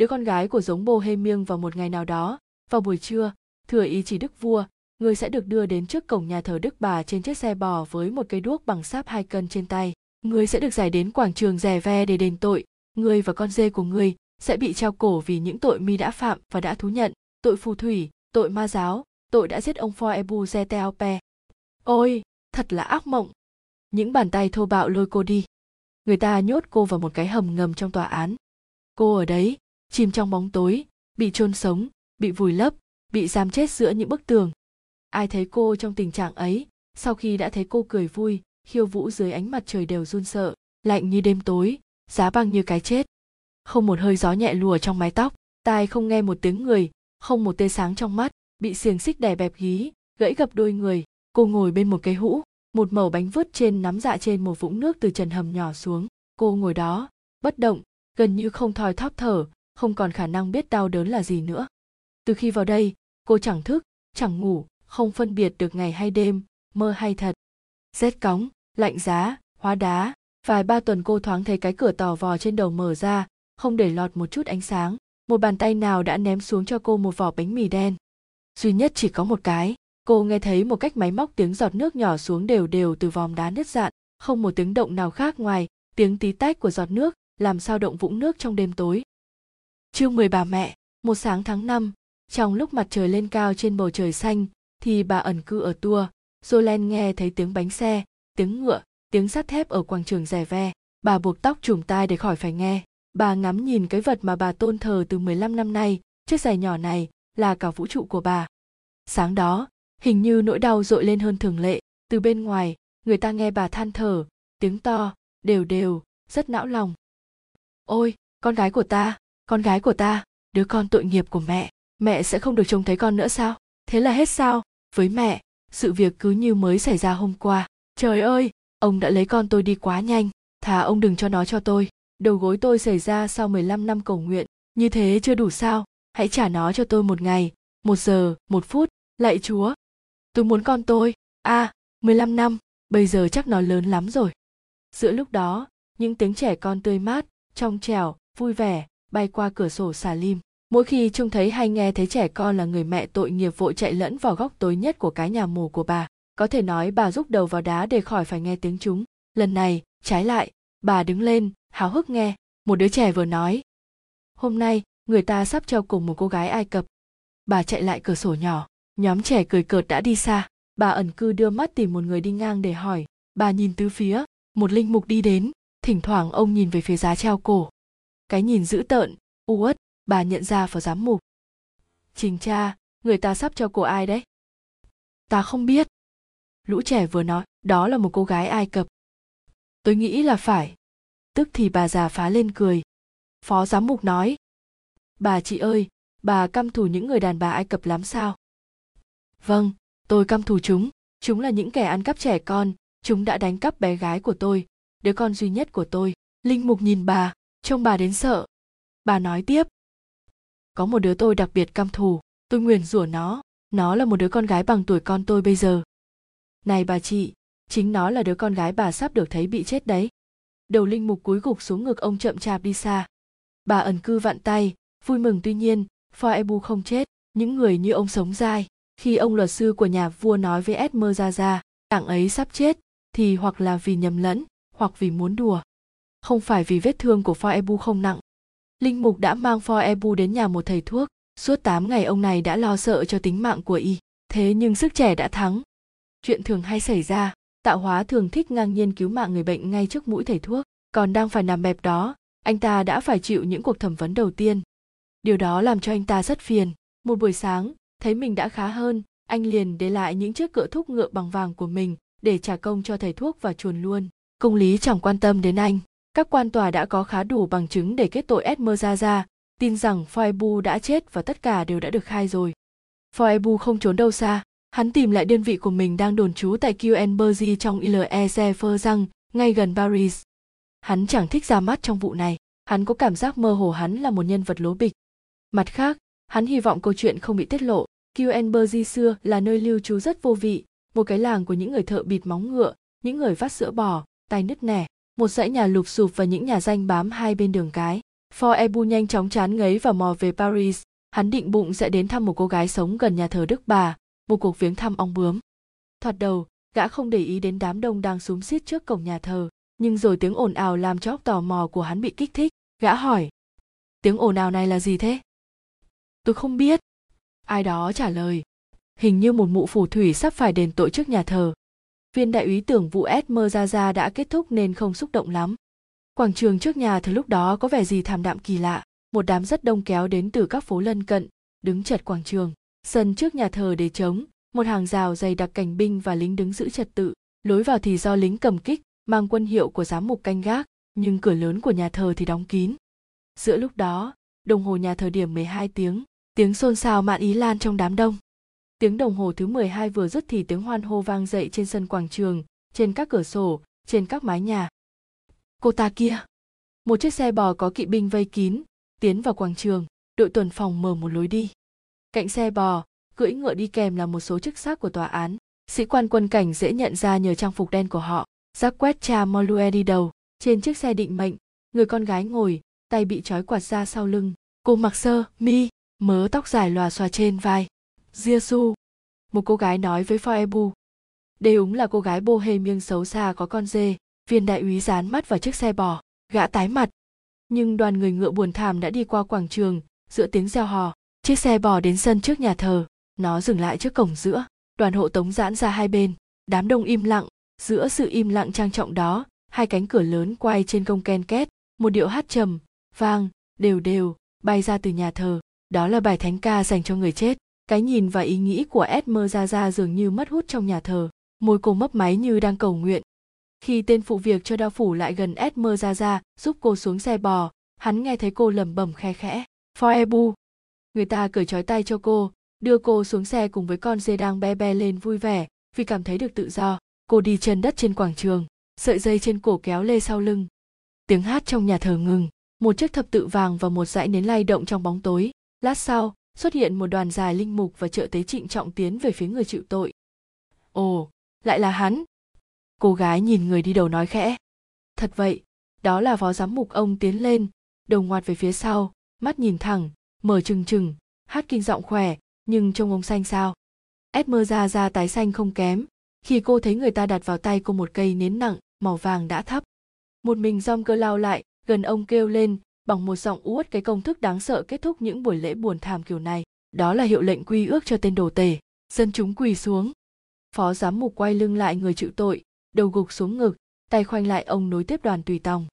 S1: đứa con gái của giống bohemian hê miêng vào một ngày nào đó. Vào buổi trưa, thừa ý chỉ đức vua, người sẽ được đưa đến trước cổng nhà thờ đức bà trên chiếc xe bò với một cây đuốc bằng sáp hai cân trên tay. Người sẽ được giải đến quảng trường rè ve để đền tội. Người và con dê của người sẽ bị treo cổ vì những tội mi đã phạm và đã thú nhận, tội phù thủy, tội ma giáo, tội đã giết ông for ebu zeteope. Ôi, thật là ác mộng! Những bàn tay thô bạo lôi cô đi. Người ta nhốt cô vào một cái hầm ngầm trong tòa án. Cô ở đấy chìm trong bóng tối, bị chôn sống, bị vùi lấp, bị giam chết giữa những bức tường. Ai thấy cô trong tình trạng ấy, sau khi đã thấy cô cười vui, khiêu vũ dưới ánh mặt trời đều run sợ, lạnh như đêm tối, giá băng như cái chết. Không một hơi gió nhẹ lùa trong mái tóc, tai không nghe một tiếng người, không một tia sáng trong mắt, bị xiềng xích đè bẹp gí gãy gập đôi người. Cô ngồi bên một cây hũ, một mẩu bánh vứt trên nắm dạ trên một vũng nước từ trần hầm nhỏ xuống. Cô ngồi đó, bất động, gần như không thòi thóp thở không còn khả năng biết đau đớn là gì nữa. Từ khi vào đây, cô chẳng thức, chẳng ngủ, không phân biệt được ngày hay đêm, mơ hay thật. Rét cóng, lạnh giá, hóa đá, vài ba tuần cô thoáng thấy cái cửa tò vò trên đầu mở ra, không để lọt một chút ánh sáng, một bàn tay nào đã ném xuống cho cô một vỏ bánh mì đen. Duy nhất chỉ có một cái, cô nghe thấy một cách máy móc tiếng giọt nước nhỏ xuống đều đều từ vòm đá nứt dạn, không một tiếng động nào khác ngoài, tiếng tí tách của giọt nước làm sao động vũng nước trong đêm tối chương mười bà mẹ, một sáng tháng năm, trong lúc mặt trời lên cao trên bầu trời xanh, thì bà ẩn cư ở tua Jolene nghe thấy tiếng bánh xe, tiếng ngựa, tiếng sắt thép ở quảng trường rè ve. Bà buộc tóc trùm tai để khỏi phải nghe. Bà ngắm nhìn cái vật mà bà tôn thờ từ 15 năm nay, chiếc giày nhỏ này là cả vũ trụ của bà. Sáng đó, hình như nỗi đau dội lên hơn thường lệ. Từ bên ngoài, người ta nghe bà than thở, tiếng to, đều đều, rất não lòng. Ôi, con gái của ta! Con gái của ta, đứa con tội nghiệp của mẹ mẹ sẽ không được trông thấy con nữa sao? Thế là hết sao? Với mẹ, sự việc cứ như mới xảy ra hôm qua. Trời ơi, ông đã lấy con tôi đi quá nhanh. Thà ông đừng cho nó cho tôi. Đầu gối tôi xảy ra sau 15 năm cầu nguyện. Như thế chưa đủ sao? Hãy trả nó cho tôi một ngày, một giờ, một phút. Lạy chúa. Tôi muốn con tôi. A à 15 năm. Bây giờ chắc nó lớn lắm rồi. Giữa lúc đó, những tiếng trẻ con tươi mát, trong trẻo, vui vẻ bay qua cửa sổ xà lim. Mỗi khi trông thấy hay nghe thấy trẻ con là người mẹ tội nghiệp vội chạy lẫn vào góc tối nhất của cái nhà mồ của bà. Có thể nói bà rúc đầu vào đá để khỏi phải nghe tiếng chúng. Lần này, trái lại, bà đứng lên, háo hức nghe. Một đứa trẻ vừa nói, hôm nay, người ta sắp treo cùng một cô gái ai cập. Bà chạy lại cửa sổ nhỏ. Nhóm trẻ cười cợt đã đi xa. Bà ẩn cư đưa mắt tìm một người đi ngang để hỏi. Bà nhìn tứ phía, một linh mục đi đến. Thỉnh thoảng ông nhìn về phía giá treo cổ cái nhìn dữ tợn. Uất, bà nhận ra phó giám mục. Trình cha, người ta sắp cho cô ai đấy? Ta không biết. Lũ trẻ vừa nói, đó là một cô gái ai cập. Tôi nghĩ là phải. Tức thì bà già phá lên cười. Phó giám mục nói. Bà chị ơi, bà căm thù những người đàn bà ai cập lắm sao? Vâng tôi căm thù chúng. Chúng là những kẻ ăn cắp trẻ con. Chúng đã đánh cắp bé gái của tôi, đứa con duy nhất của tôi. Linh mục nhìn bà trông bà đến sợ. Bà nói tiếp. Có một đứa tôi đặc biệt căm thù, tôi nguyền rủa nó. Nó là một đứa con gái bằng tuổi con tôi bây giờ. Này bà chị, chính nó là đứa con gái bà sắp được thấy bị chết đấy. Đầu linh mục cúi gục xuống ngực ông chậm chạp đi xa. Bà ẩn cư vặn tay, vui mừng tuy nhiên Foebu không chết, những người như ông sống dai. Khi ông luật sư của nhà vua nói với Esmer ra ra đảng ấy sắp chết, thì hoặc là vì nhầm lẫn, hoặc vì muốn đùa không phải vì vết thương của Foebu không nặng. Linh mục đã mang Foebu đến nhà một thầy thuốc. Suốt 8 ngày ông này đã lo sợ cho tính mạng của y. Thế nhưng sức trẻ đã thắng. Chuyện thường hay xảy ra. Tạo hóa thường thích ngang nhiên cứu mạng người bệnh ngay trước mũi thầy thuốc. Còn đang phải nằm bẹp đó, anh ta đã phải chịu những cuộc thẩm vấn đầu tiên. Điều đó làm cho anh ta rất phiền. Một buổi sáng, thấy mình đã khá hơn, anh liền để lại những chiếc cựa thúc ngựa bằng vàng của mình để trả công cho thầy thuốc và chuồn luôn. Công lý chẳng quan tâm đến anh các quan tòa đã có khá đủ bằng chứng để kết tội Esmeralda, tin rằng Phoebu đã chết và tất cả đều đã được khai rồi. Phoebu không trốn đâu xa, hắn tìm lại đơn vị của mình đang đồn trú tại Quenbergy trong Ile rằng ngay gần Paris. Hắn chẳng thích ra mắt trong vụ này, hắn có cảm giác mơ hồ hắn là một nhân vật lố bịch. Mặt khác, hắn hy vọng câu chuyện không bị tiết lộ. Quenbergy xưa là nơi lưu trú rất vô vị, một cái làng của những người thợ bịt móng ngựa, những người vắt sữa bò, tay nứt nẻ, một dãy nhà lụp sụp và những nhà danh bám hai bên đường cái. For Ebu nhanh chóng chán ngấy và mò về Paris, hắn định bụng sẽ đến thăm một cô gái sống gần nhà thờ Đức Bà, một cuộc viếng thăm ong bướm. Thoạt đầu, gã không để ý đến đám đông đang xúm xít trước cổng nhà thờ, nhưng rồi tiếng ồn ào làm cho óc tò mò của hắn bị kích thích. Gã hỏi, tiếng ồn ào này là gì thế? Tôi không biết. Ai đó trả lời, hình như một mụ phù thủy sắp phải đền tội trước nhà thờ. Viên đại úy tưởng vụ Esmer ra ra đã kết thúc nên không xúc động lắm. Quảng trường trước nhà thờ lúc đó có vẻ gì thảm đạm kỳ lạ, một đám rất đông kéo đến từ các phố lân cận, đứng chật quảng trường. Sân trước nhà thờ để trống, một hàng rào dày đặc cảnh binh và lính đứng giữ trật tự, lối vào thì do lính cầm kích, mang quân hiệu của giám mục canh gác, nhưng cửa lớn của nhà thờ thì đóng kín. Giữa lúc đó, đồng hồ nhà thờ điểm 12 tiếng, tiếng xôn xao mạn ý lan trong đám đông. Tiếng đồng hồ thứ 12 vừa dứt thì tiếng hoan hô vang dậy trên sân quảng trường, trên các cửa sổ, trên các mái nhà. Cô ta kia! Một chiếc xe bò có kỵ binh vây kín, tiến vào quảng trường, đội tuần phòng mở một lối đi. Cạnh xe bò, cưỡi ngựa đi kèm là một số chức sắc của tòa án. Sĩ quan quân cảnh dễ nhận ra nhờ trang phục đen của họ. Giác quét cha Molue đi đầu, trên chiếc xe định mệnh, người con gái ngồi, tay bị trói quạt ra sau lưng. Cô mặc sơ, mi, mớ tóc dài lòa xòa trên vai. Giêsu, một cô gái nói với Phoebu. Đây đúng là cô gái bohemian xấu xa có con dê, viên đại úy dán mắt vào chiếc xe bò, gã tái mặt. Nhưng đoàn người ngựa buồn thảm đã đi qua quảng trường, giữa tiếng reo hò, chiếc xe bò đến sân trước nhà thờ, nó dừng lại trước cổng giữa, đoàn hộ tống giãn ra hai bên, đám đông im lặng, giữa sự im lặng trang trọng đó, hai cánh cửa lớn quay trên công ken két, một điệu hát trầm, vang, đều đều, bay ra từ nhà thờ, đó là bài thánh ca dành cho người chết cái nhìn và ý nghĩ của Esmer ra ra dường như mất hút trong nhà thờ. Môi cô mấp máy như đang cầu nguyện. Khi tên phụ việc cho đao phủ lại gần Esmer ra ra giúp cô xuống xe bò, hắn nghe thấy cô lẩm bẩm khe khẽ. Foebu người ta cởi trói tay cho cô, đưa cô xuống xe cùng với con dê đang be be lên vui vẻ, vì cảm thấy được tự do. Cô đi chân đất trên quảng trường, sợi dây trên cổ kéo lê sau lưng. Tiếng hát trong nhà thờ ngừng, một chiếc thập tự vàng và một dãy nến lay động trong bóng tối. Lát sau xuất hiện một đoàn dài linh mục và trợ tế trịnh trọng tiến về phía người chịu tội. Ồ, lại là hắn. Cô gái nhìn người đi đầu nói khẽ. Thật vậy, đó là phó giám mục ông tiến lên đầu ngoặt về phía sau, mắt nhìn thẳng, mở trừng trừng, hát kinh giọng khỏe, nhưng trông ông xanh sao. Esmer ra ra tái xanh không kém, khi cô thấy người ta đặt vào tay cô một cây nến nặng, màu vàng đã thấp. Một mình dom cơ lao lại, gần ông kêu lên bằng một giọng uất cái công thức đáng sợ kết thúc những buổi lễ buồn thảm kiểu này. Đó là hiệu lệnh quy ước cho tên đồ tể. Dân chúng quỳ xuống. Phó giám mục quay lưng lại người chịu tội, đầu gục xuống ngực, tay khoanh lại ông nối tiếp đoàn tùy tòng.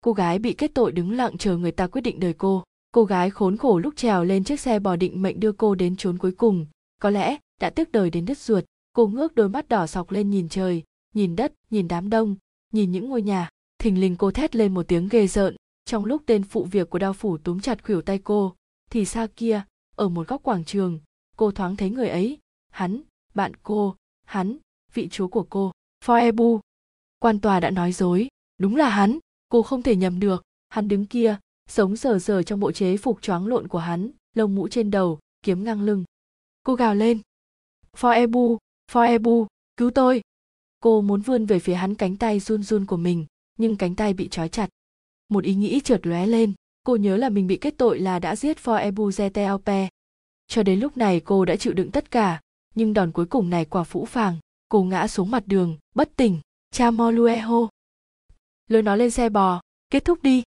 S1: Cô gái bị kết tội đứng lặng chờ người ta quyết định đời cô. Cô gái khốn khổ lúc trèo lên chiếc xe bò định mệnh đưa cô đến chốn cuối cùng. Có lẽ đã tiếc đời đến đứt ruột. Cô ngước đôi mắt đỏ sọc lên nhìn trời, nhìn đất, nhìn đám đông, nhìn những ngôi nhà. Thình lình cô thét lên một tiếng ghê rợn trong lúc tên phụ việc của đao phủ túm chặt khuỷu tay cô, thì xa kia, ở một góc quảng trường, cô thoáng thấy người ấy. Hắn, bạn cô, hắn, vị chúa của cô foebu quan tòa đã nói dối. Đúng là hắn, cô không thể nhầm được. Hắn đứng kia, sống sờ sờ trong bộ chế phục choáng lộn của hắn, lông mũ trên đầu, kiếm ngang lưng. Cô gào lên. Foebu foebu cứu tôi. Cô muốn vươn về phía hắn cánh tay run run của mình, nhưng cánh tay bị trói chặt một ý nghĩ chợt lóe lên. Cô nhớ là mình bị kết tội là đã giết for ebu zeteope. Cho đến lúc này cô đã chịu đựng tất cả, nhưng đòn cuối cùng này quả phũ phàng. Cô ngã xuống mặt đường, bất tỉnh. Cha molueho. Lôi nó lên xe bò. Kết thúc đi.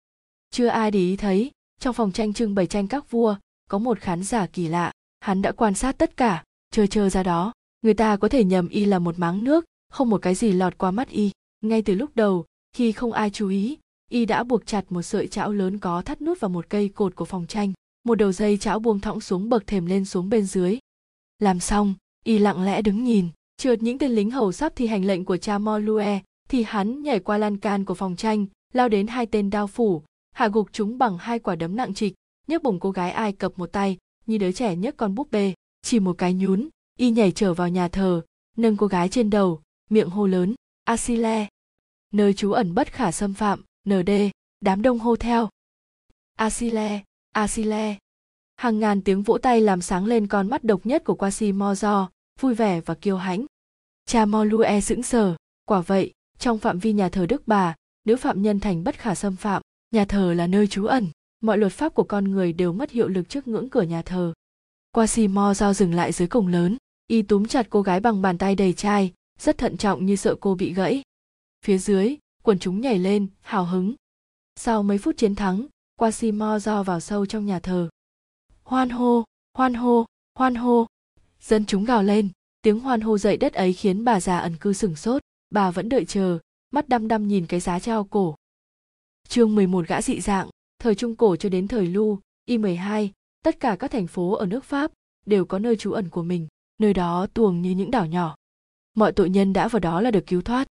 S1: Chưa ai để ý thấy, trong phòng tranh trưng bày tranh các vua, có một khán giả kỳ lạ. Hắn đã quan sát tất cả, chờ chờ ra đó. Người ta có thể nhầm y là một máng nước, không một cái gì lọt qua mắt y. Ngay từ lúc đầu, khi không ai chú ý y đã buộc chặt một sợi chảo lớn có thắt nút vào một cây cột của phòng tranh. Một đầu dây chảo buông thõng xuống bậc thềm lên xuống bên dưới. Làm xong, y lặng lẽ đứng nhìn, trượt những tên lính hầu sắp thi hành lệnh của cha molue thì hắn nhảy qua lan can của phòng tranh, lao đến hai tên đao phủ, hạ gục chúng bằng hai quả đấm nặng trịch. Nhấc bổng cô gái ai cập một tay, như đứa trẻ nhấc con búp bê. Chỉ một cái nhún, y nhảy trở vào nhà thờ, nâng cô gái trên đầu, miệng hô lớn, asile! Nơi trú ẩn bất khả xâm phạm nd đám đông hô theo asile asile. Hàng ngàn tiếng vỗ tay làm sáng lên con mắt độc nhất của quasimodo, vui vẻ và kiêu hãnh. Cha molue sững sờ. Quả vậy, trong phạm vi nhà thờ đức bà nếu phạm nhân thành bất khả xâm phạm, nhà thờ là nơi trú ẩn. Mọi luật pháp của con người đều mất hiệu lực trước ngưỡng cửa nhà thờ. Quasimodo dừng lại dưới cổng lớn, y túm chặt cô gái bằng bàn tay đầy chai, rất thận trọng như sợ cô bị gãy. Phía dưới quần chúng nhảy lên, hào hứng. Sau mấy phút chiến thắng, quasimodo vào sâu trong nhà thờ. Hoan hô hoan hô hoan hô. Dân chúng gào lên, tiếng hoan hô dậy đất ấy khiến bà già ẩn cư sửng sốt, bà vẫn đợi chờ, mắt đăm đăm nhìn cái giá treo cổ. Chương 11 gã dị dạng, thời trung cổ cho đến thời lưu y 12 tất cả các thành phố ở nước pháp đều có nơi trú ẩn của mình, nơi đó tuồng như những đảo nhỏ. Mọi tội nhân đã vào đó là được cứu thoát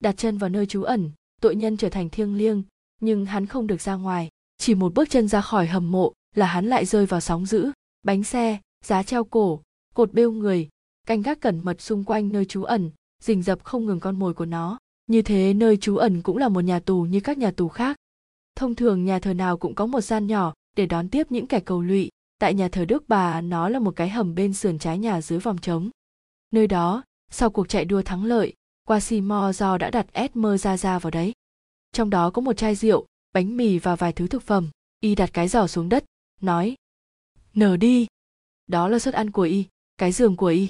S1: đặt chân vào nơi trú ẩn, tội nhân trở thành thiêng liêng, nhưng hắn không được ra ngoài. Chỉ một bước chân ra khỏi hầm mộ là hắn lại rơi vào sóng dữ, bánh xe, giá treo cổ, cột bêu người, canh gác cẩn mật xung quanh nơi trú ẩn, rình rập không ngừng con mồi của nó. Như thế nơi trú ẩn cũng là một nhà tù như các nhà tù khác. Thông thường nhà thờ nào cũng có một gian nhỏ để đón tiếp những kẻ cầu lụy. Tại nhà thờ đức bà, nó là một cái hầm bên sườn trái nhà dưới vòng trống. Nơi đó, sau cuộc chạy đua thắng lợi quasimodo đã đặt esmer ra ra vào đấy. Trong đó có một chai rượu, bánh mì và vài thứ thực phẩm. Y đặt cái giỏ xuống đất, nói, nở đi. Đó là suất ăn của y, cái giường của y.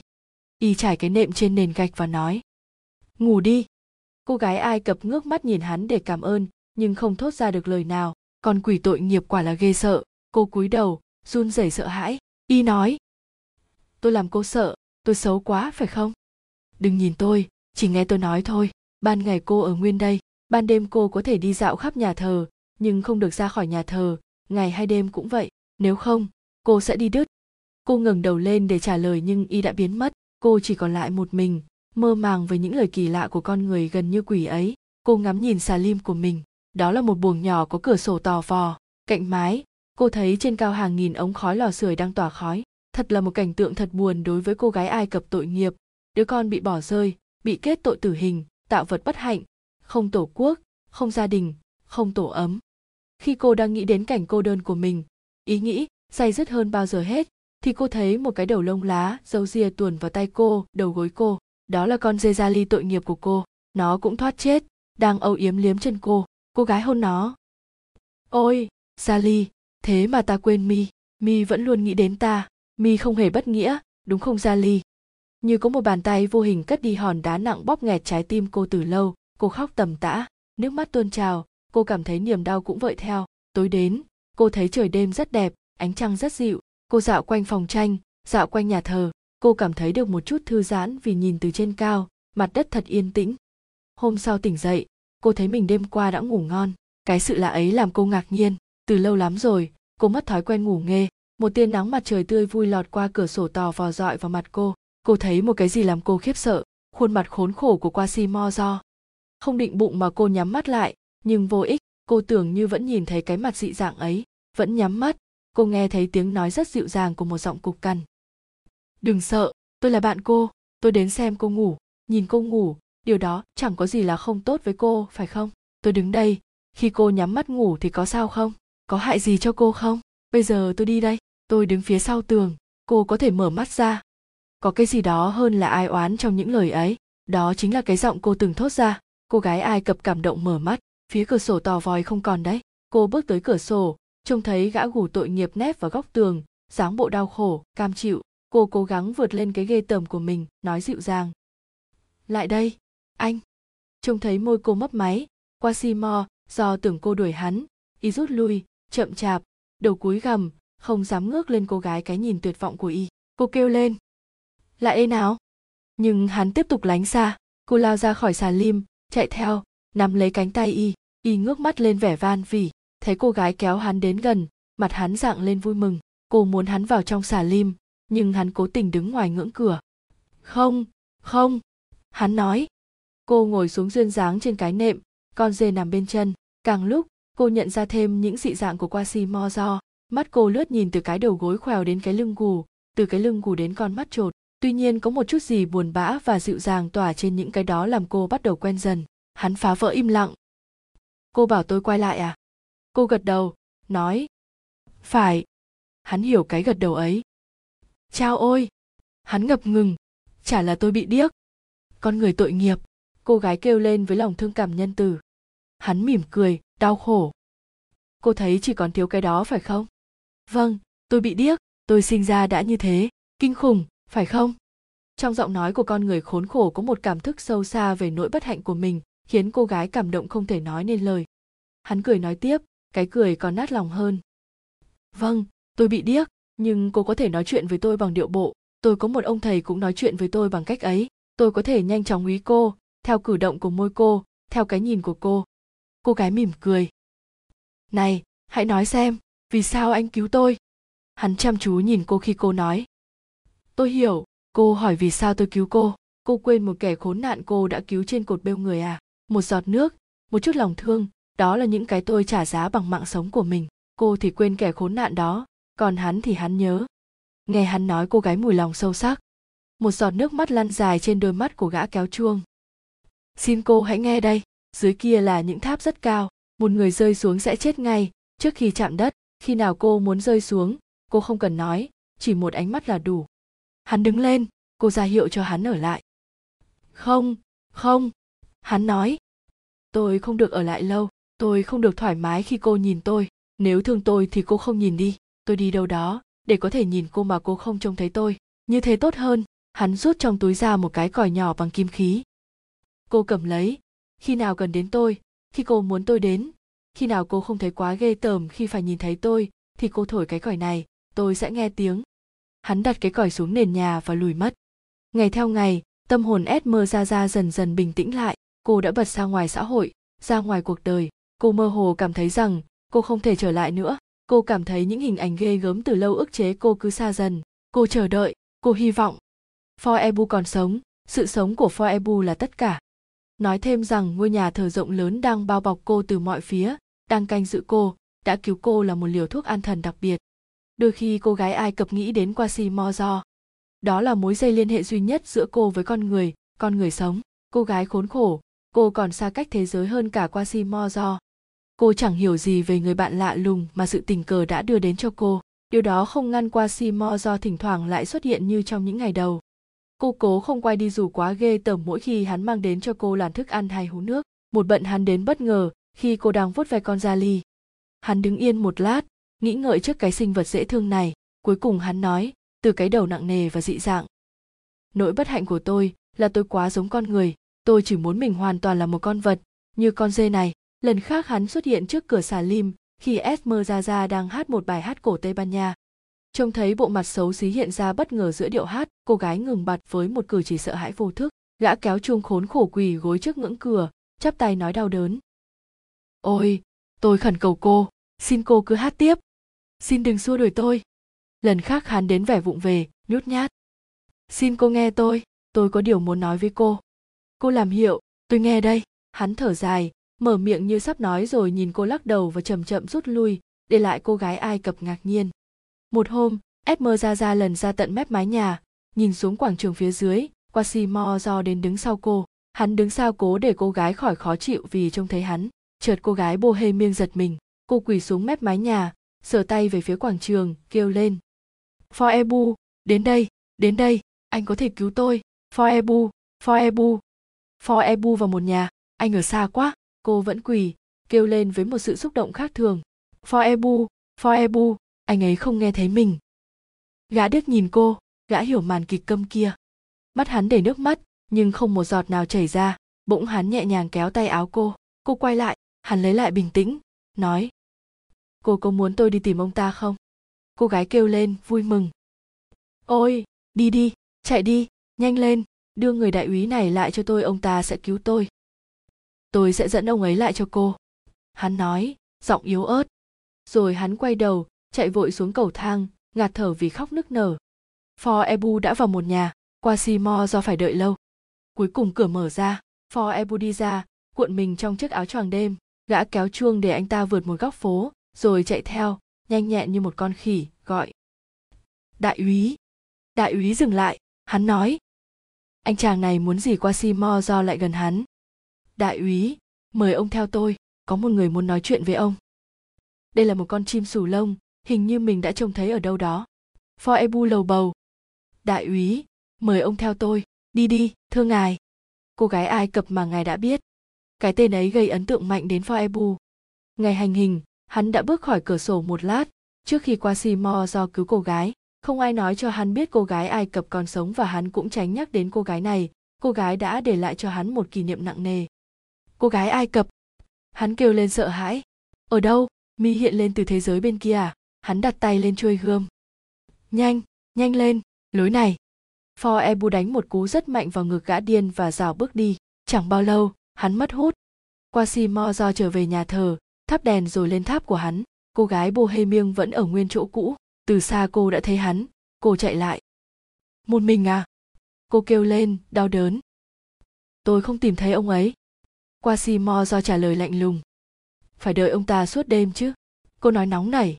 S1: Y trải cái nệm trên nền gạch và nói, ngủ đi. Cô gái ai cập ngước mắt nhìn hắn để cảm ơn, nhưng không thốt ra được lời nào. Còn quỷ tội nghiệp quả là ghê sợ. Cô cúi đầu, run rẩy sợ hãi. Y nói, tôi làm cô sợ, tôi xấu quá phải không? Đừng nhìn tôi chỉ nghe tôi nói thôi, ban ngày cô ở nguyên đây, ban đêm cô có thể đi dạo khắp nhà thờ, nhưng không được ra khỏi nhà thờ, ngày hay đêm cũng vậy, nếu không, cô sẽ đi đứt. Cô ngẩng đầu lên để trả lời nhưng y đã biến mất, cô chỉ còn lại một mình, mơ màng với những lời kỳ lạ của con người gần như quỷ ấy. Cô ngắm nhìn xà lim của mình, đó là một buồng nhỏ có cửa sổ tò vò, cạnh mái, cô thấy trên cao hàng nghìn ống khói lò sưởi đang tỏa khói. Thật là một cảnh tượng thật buồn đối với cô gái ai cập tội nghiệp, đứa con bị bỏ rơi bị kết tội tử hình, tạo vật bất hạnh, không tổ quốc, không gia đình, không tổ ấm. Khi cô đang nghĩ đến cảnh cô đơn của mình, ý nghĩ, say dứt hơn bao giờ hết, thì cô thấy một cái đầu lông lá dâu ria tuồn vào tay cô, đầu gối cô. Đó là con dê gia ly tội nghiệp của cô. Nó cũng thoát chết, đang âu yếm liếm chân cô. Cô gái hôn nó. Ôi gia ly thế mà ta quên mi. Mi vẫn luôn nghĩ đến ta. Mi không hề bất nghĩa, đúng không gia ly như có một bàn tay vô hình cất đi hòn đá nặng bóp nghẹt trái tim cô từ lâu, cô khóc tầm tã, nước mắt tuôn trào, cô cảm thấy niềm đau cũng vợi theo. Tối đến, cô thấy trời đêm rất đẹp, ánh trăng rất dịu, cô dạo quanh phòng tranh, dạo quanh nhà thờ, cô cảm thấy được một chút thư giãn vì nhìn từ trên cao, mặt đất thật yên tĩnh. Hôm sau tỉnh dậy, cô thấy mình đêm qua đã ngủ ngon, cái sự lạ ấy làm cô ngạc nhiên. Từ lâu lắm rồi, cô mất thói quen ngủ nghê, một tia nắng mặt trời tươi vui lọt qua cửa sổ tò vò dọi vào mặt cô cô thấy một cái gì làm cô khiếp sợ, khuôn mặt khốn khổ của quasimodo không định bụng mà cô nhắm mắt lại, nhưng vô ích, cô tưởng như vẫn nhìn thấy cái mặt dị dạng ấy, vẫn nhắm mắt. Cô nghe thấy tiếng nói rất dịu dàng của một giọng cục cằn. Đừng sợ, tôi là bạn cô, tôi đến xem cô ngủ, nhìn cô ngủ, điều đó chẳng có gì là không tốt với cô, phải không? Tôi đứng đây, khi cô nhắm mắt ngủ thì có sao không? Có hại gì cho cô không? Bây giờ tôi đi đây, tôi đứng phía sau tường, cô có thể mở mắt ra có cái gì đó hơn là ai oán trong những lời ấy? Đó chính là cái giọng cô từng thốt ra. Cô gái ai cập cảm động mở mắt. Phía cửa sổ tò vòi không còn đấy. Cô bước tới cửa sổ, trông thấy gã gù tội nghiệp nép vào góc tường, dáng bộ đau khổ, cam chịu. Cô cố gắng vượt lên cái ghê tởm của mình, nói dịu dàng. Lại đây, anh. Trông thấy môi cô mấp máy. Qua mo do tưởng cô đuổi hắn. Y rút lui, chậm chạp. Đầu cúi gầm không dám ngước lên cô gái cái nhìn tuyệt vọng của y. Cô kêu lên là ê nào? Nhưng hắn tiếp tục lánh xa, cô lao ra khỏi xà lim, chạy theo, nắm lấy cánh tay y y ngước mắt lên vẻ van vỉ, thấy cô gái kéo hắn đến gần, mặt hắn dạng lên vui mừng. Cô muốn hắn vào trong xà lim, nhưng hắn cố tình đứng ngoài ngưỡng cửa. Không không, hắn nói. Cô ngồi xuống duyên dáng trên cái nệm, con dê nằm bên chân. Càng lúc, cô nhận ra thêm những dị dạng của quasimodo. Mắt cô lướt nhìn từ cái đầu gối khèo đến cái lưng gù, từ cái lưng gù đến con mắt trột tuy nhiên có một chút gì buồn bã và dịu dàng tỏa trên những cái đó làm cô bắt đầu quen dần. Hắn phá vỡ im lặng. Cô bảo tôi quay lại à? Cô gật đầu, nói. Phải. Hắn hiểu cái gật đầu ấy. Chao ôi. Hắn ngập ngừng. Chả là tôi bị điếc. Con người tội nghiệp. Cô gái kêu lên với lòng thương cảm nhân từ. Hắn mỉm cười, đau khổ. Cô thấy chỉ còn thiếu cái đó phải không? Vâng tôi bị điếc. Tôi sinh ra đã như thế. Kinh khủng phải không? Trong giọng nói của con người khốn khổ có một cảm thức sâu xa về nỗi bất hạnh của mình, khiến cô gái cảm động không thể nói nên lời. Hắn cười nói tiếp, cái cười còn nát lòng hơn. Vâng tôi bị điếc, nhưng cô có thể nói chuyện với tôi bằng điệu bộ. Tôi có một ông thầy cũng nói chuyện với tôi bằng cách ấy. Tôi có thể nhanh chóng úy cô, theo cử động của môi cô, theo cái nhìn của cô. Cô gái mỉm cười. Này, hãy nói xem, vì sao anh cứu tôi? Hắn chăm chú nhìn cô khi cô nói tôi hiểu, cô hỏi vì sao tôi cứu cô. Cô quên một kẻ khốn nạn cô đã cứu trên cột bêu người à? Một giọt nước, một chút lòng thương, đó là những cái tôi trả giá bằng mạng sống của mình. Cô thì quên kẻ khốn nạn đó, còn hắn thì hắn nhớ. Nghe hắn nói cô gái mùi lòng sâu sắc. Một giọt nước mắt lăn dài trên đôi mắt của gã kéo chuông. Xin cô hãy nghe đây, dưới kia là những tháp rất cao, một người rơi xuống sẽ chết ngay, trước khi chạm đất, khi nào cô muốn rơi xuống, cô không cần nói, chỉ một ánh mắt là đủ hắn đứng lên, cô ra hiệu cho hắn ở lại. Không không, hắn nói. Tôi không được ở lại lâu, tôi không được thoải mái khi cô nhìn tôi. Nếu thương tôi thì cô không nhìn đi, tôi đi đâu đó, để có thể nhìn cô mà cô không trông thấy tôi. Như thế tốt hơn, hắn rút trong túi ra một cái còi nhỏ bằng kim khí. Cô cầm lấy, khi nào cần đến tôi, khi cô muốn tôi đến, khi nào cô không thấy quá ghê tởm khi phải nhìn thấy tôi, thì cô thổi cái còi này, tôi sẽ nghe tiếng hắn đặt cái còi xuống nền nhà và lùi mất. Ngày theo ngày, tâm hồn esmer ra ra dần dần bình tĩnh lại. Cô đã bật ra ngoài xã hội, ra ngoài cuộc đời. Cô mơ hồ cảm thấy rằng cô không thể trở lại nữa. Cô cảm thấy những hình ảnh ghê gớm từ lâu ức chế cô cứ xa dần. Cô chờ đợi, cô hy vọng. Foebu còn sống, sự sống của Foebu là tất cả. Nói thêm rằng ngôi nhà thờ rộng lớn đang bao bọc cô từ mọi phía, đang canh giữ cô, đã cứu cô là một liều thuốc an thần đặc biệt đôi khi cô gái ai cập nghĩ đến quasimodo. Đó là mối dây liên hệ duy nhất giữa cô với con người con người sống. Cô gái khốn khổ, cô còn xa cách thế giới hơn cả quasimodo. Cô chẳng hiểu gì về người bạn lạ lùng mà sự tình cờ đã đưa đến cho cô. Điều đó không ngăn quasimodo thỉnh thoảng lại xuất hiện như trong những ngày đầu. Cô cố không quay đi dù quá ghê tởm mỗi khi hắn mang đến cho cô làn thức ăn hay hú nước. Một bận hắn đến bất ngờ khi cô đang vuốt ve con da ly hắn đứng yên một lát nghĩ ngợi trước cái sinh vật dễ thương này. Cuối cùng hắn nói, từ cái đầu nặng nề và dị dạng. Nỗi bất hạnh của tôi là tôi quá giống con người. Tôi chỉ muốn mình hoàn toàn là một con vật, như con dê này. Lần khác hắn xuất hiện trước cửa xà lim, khi esmeralda đang hát một bài hát cổ tây ban nha. Trông thấy bộ mặt xấu xí hiện ra bất ngờ giữa điệu hát, cô gái ngừng bặt với một cử chỉ sợ hãi vô thức, gã kéo chuông khốn khổ quỳ gối trước ngưỡng cửa, chắp tay nói đau đớn. Ôi, tôi khẩn cầu cô, xin cô cứ hát tiếp xin đừng xua đuổi tôi. Lần khác hắn đến vẻ vụng về, nhút nhát. Xin cô nghe tôi tôi có điều muốn nói với cô. Cô làm hiệu, tôi nghe đây. Hắn thở dài, mở miệng như sắp nói rồi nhìn cô lắc đầu và chậm chậm rút lui, để lại cô gái ai cập ngạc nhiên. Một hôm esmer ra ra lần ra tận mép mái nhà, nhìn xuống quảng trường phía dưới quasimo do đến đứng sau cô. Hắn đứng sau cố để cô gái khỏi khó chịu vì trông thấy hắn. Chợt cô gái bô hê miêng giật mình, cô quỳ xuống mép mái nhà sờ tay về phía quảng trường, kêu lên. Foebu đến đây đến đây, anh có thể cứu tôi. Foebu foebu foebu vào một nhà, anh ở xa quá, cô vẫn quỳ, kêu lên với một sự xúc động khác thường. Foebu foebu anh ấy không nghe thấy mình. Gã điếc nhìn cô, gã hiểu màn kịch câm kia. Mắt hắn đầy nước mắt, nhưng không một giọt nào chảy ra, bỗng hắn nhẹ nhàng kéo tay áo cô. Cô quay lại, hắn lấy lại bình tĩnh, nói cô có muốn tôi đi tìm ông ta không? Cô gái kêu lên, vui mừng. Ôi, đi đi, chạy đi, nhanh lên, đưa người đại úy này lại cho tôi, ông ta sẽ cứu tôi. Tôi sẽ dẫn ông ấy lại cho cô. Hắn nói, giọng yếu ớt. Rồi hắn quay đầu, chạy vội xuống cầu thang, ngạt thở vì khóc nức nở. For ebu đã vào một nhà qua simo do phải đợi lâu. Cuối cùng cửa mở ra for ebu đi ra, cuộn mình trong chiếc áo choàng đêm, gã kéo chuông để anh ta vượt một góc phố rồi chạy theo, nhanh nhẹn như một con khỉ, gọi. Đại úy đại úy dừng lại, hắn nói. Anh chàng này muốn gì qua simo do lại gần hắn? Đại úy, mời ông theo tôi, có một người muốn nói chuyện với ông. Đây là một con chim sù lông, hình như mình đã trông thấy ở đâu đó. For ebu lầu bầu. Đại úy, mời ông theo tôi, đi đi, thưa ngài. Cô gái ai cập mà ngài đã biết. Cái tên ấy gây ấn tượng mạnh đến for ebu ngày hành hình hắn đã bước khỏi cửa sổ một lát. Trước khi qua Seymour do cứu cô gái, không ai nói cho hắn biết cô gái ai cập còn sống và hắn cũng tránh nhắc đến cô gái này. Cô gái đã để lại cho hắn một kỷ niệm nặng nề. Cô gái ai cập. Hắn kêu lên sợ hãi. Ở đâu? Mi hiện lên từ thế giới bên kia à? Hắn đặt tay lên chuôi gươm. Nhanh nhanh lên, lối này. For ebu đánh một cú rất mạnh vào ngực gã điên và rào bước đi. Chẳng bao lâu, hắn mất hút. Qua si mo do trở về nhà thờ thắp đèn rồi lên tháp của hắn. Cô gái bohemian vẫn ở nguyên chỗ cũ. Từ xa cô đã thấy hắn. Cô chạy lại. Một mình à? Cô kêu lên, đau đớn. Tôi không tìm thấy ông ấy. Qua si mo do trả lời lạnh lùng. Phải đợi ông ta suốt đêm chứ. Cô nói nóng nảy.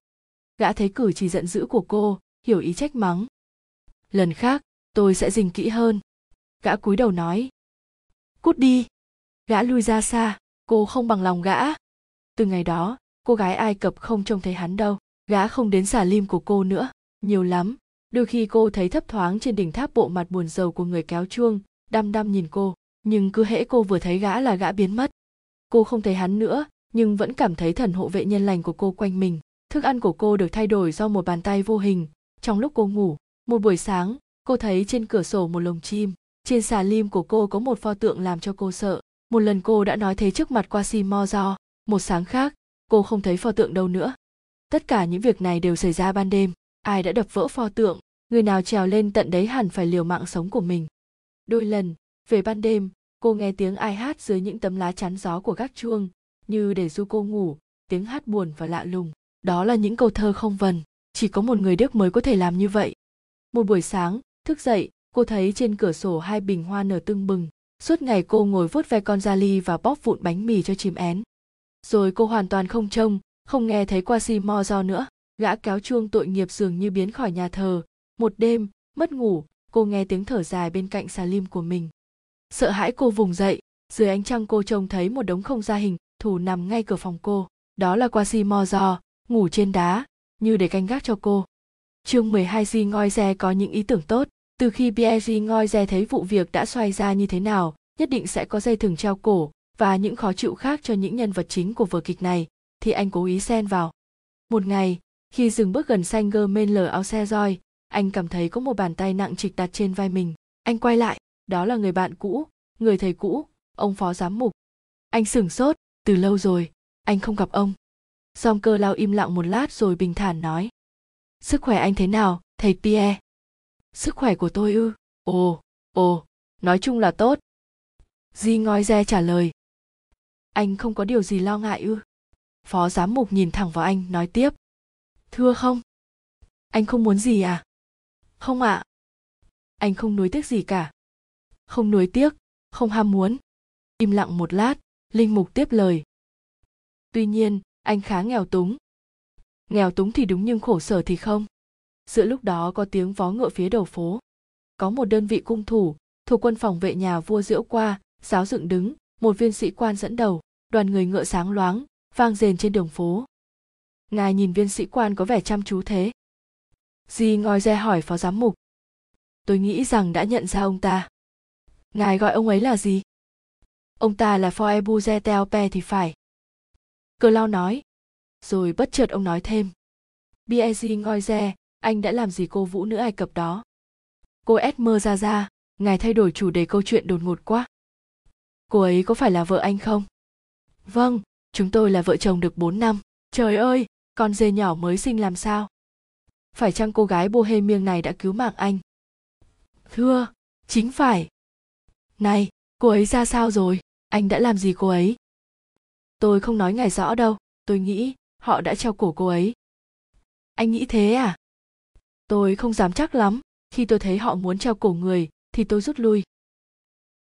S1: Gã thấy cử chỉ giận dữ của cô, hiểu ý trách mắng. Lần khác, tôi sẽ dình kỹ hơn. Gã cúi đầu nói. Cút đi. Gã lui ra xa. Cô không bằng lòng gã từ ngày đó, cô gái ai cập không trông thấy hắn đâu, gã không đến xả lim của cô nữa. Nhiều lắm, đôi khi cô thấy thấp thoáng trên đỉnh tháp bộ mặt buồn rầu của người kéo chuông, đăm đăm nhìn cô, nhưng cứ hễ cô vừa thấy gã là gã biến mất. Cô không thấy hắn nữa, nhưng vẫn cảm thấy thần hộ vệ nhân lành của cô quanh mình. Thức ăn của cô được thay đổi do một bàn tay vô hình. Trong lúc cô ngủ, một buổi sáng, cô thấy trên cửa sổ một lồng chim. Trên xà lim của cô có một pho tượng làm cho cô sợ. Một lần cô đã nói thế trước mặt qua si mo do một sáng khác, cô không thấy pho tượng đâu nữa. Tất cả những việc này đều xảy ra ban đêm. Ai đã đập vỡ pho tượng, người nào trèo lên tận đấy hẳn phải liều mạng sống của mình. Đôi lần, về ban đêm, cô nghe tiếng ai hát dưới những tấm lá chắn gió của gác chuông, như để du cô ngủ, tiếng hát buồn và lạ lùng. Đó là những câu thơ không vần. Chỉ có một người đức mới có thể làm như vậy. Một buổi sáng, thức dậy, cô thấy trên cửa sổ hai bình hoa nở tưng bừng. Suốt ngày cô ngồi vuốt ve con da ly và bóp vụn bánh mì cho chim én rồi cô hoàn toàn không trông, không nghe thấy qua si mo do nữa. Gã kéo chuông tội nghiệp dường như biến khỏi nhà thờ. Một đêm, mất ngủ, cô nghe tiếng thở dài bên cạnh xà lim của mình. Sợ hãi cô vùng dậy, dưới ánh trăng cô trông thấy một đống không gia hình, thủ nằm ngay cửa phòng cô. Đó là qua si mo do ngủ trên đá, như để canh gác cho cô. Chương 12 Di Ngoi Re có những ý tưởng tốt. Từ khi Pierre Ngoi Re thấy vụ việc đã xoay ra như thế nào, nhất định sẽ có dây thừng treo cổ và những khó chịu khác cho những nhân vật chính của vở kịch này, thì anh cố ý xen vào. Một ngày, khi dừng bước gần xanh gơ mên lờ áo xe roi, anh cảm thấy có một bàn tay nặng trịch đặt trên vai mình. Anh quay lại, đó là người bạn cũ, người thầy cũ, ông phó giám mục. Anh sửng sốt, từ lâu rồi, anh không gặp ông. Song cơ lao im lặng một lát rồi bình thản nói, sức khỏe anh thế nào, thầy pierre? Sức khỏe của tôi ư? Ồ ồ, nói chung là tốt. Di ngói re trả lời anh không có điều gì lo ngại ư? Phó giám mục nhìn thẳng vào anh, nói tiếp. Thưa không? Anh không muốn gì à? Không ạ. À. anh không nuối tiếc gì cả. Không nuối tiếc, không ham muốn. Im lặng một lát, linh mục tiếp lời. Tuy nhiên, anh khá nghèo túng. Nghèo túng thì đúng nhưng khổ sở thì không. Giữa lúc đó có tiếng vó ngựa phía đầu phố. Có một đơn vị cung thủ, thuộc quân phòng vệ nhà vua diễu qua, giáo dựng đứng, một viên sĩ quan dẫn đầu đoàn người ngựa sáng loáng vang rền trên đường phố ngài nhìn viên sĩ quan có vẻ chăm chú thế di ngoi re hỏi phó giám mục tôi nghĩ rằng đã nhận ra ông ta ngài gọi ông ấy là gì ông ta là Foebu Zetelpe thì phải Cờ lao nói. Rồi bất chợt ông nói thêm. Biezi ngoi re, anh đã làm gì cô vũ nữ Ai Cập đó? Cô Esmer ra ra, ngài thay đổi chủ đề câu chuyện đột ngột quá. Cô ấy có phải là vợ anh không? Vâng, chúng tôi là vợ chồng được 4 năm. Trời ơi, con dê nhỏ mới sinh làm sao? Phải chăng cô gái Bohemian này đã cứu mạng anh? Thưa, chính phải. Này, cô ấy ra sao rồi? Anh đã làm gì cô ấy? Tôi không nói ngài rõ đâu, tôi nghĩ họ đã treo cổ cô ấy. Anh nghĩ thế à? Tôi không dám chắc lắm, khi tôi thấy họ muốn treo cổ người thì tôi rút lui.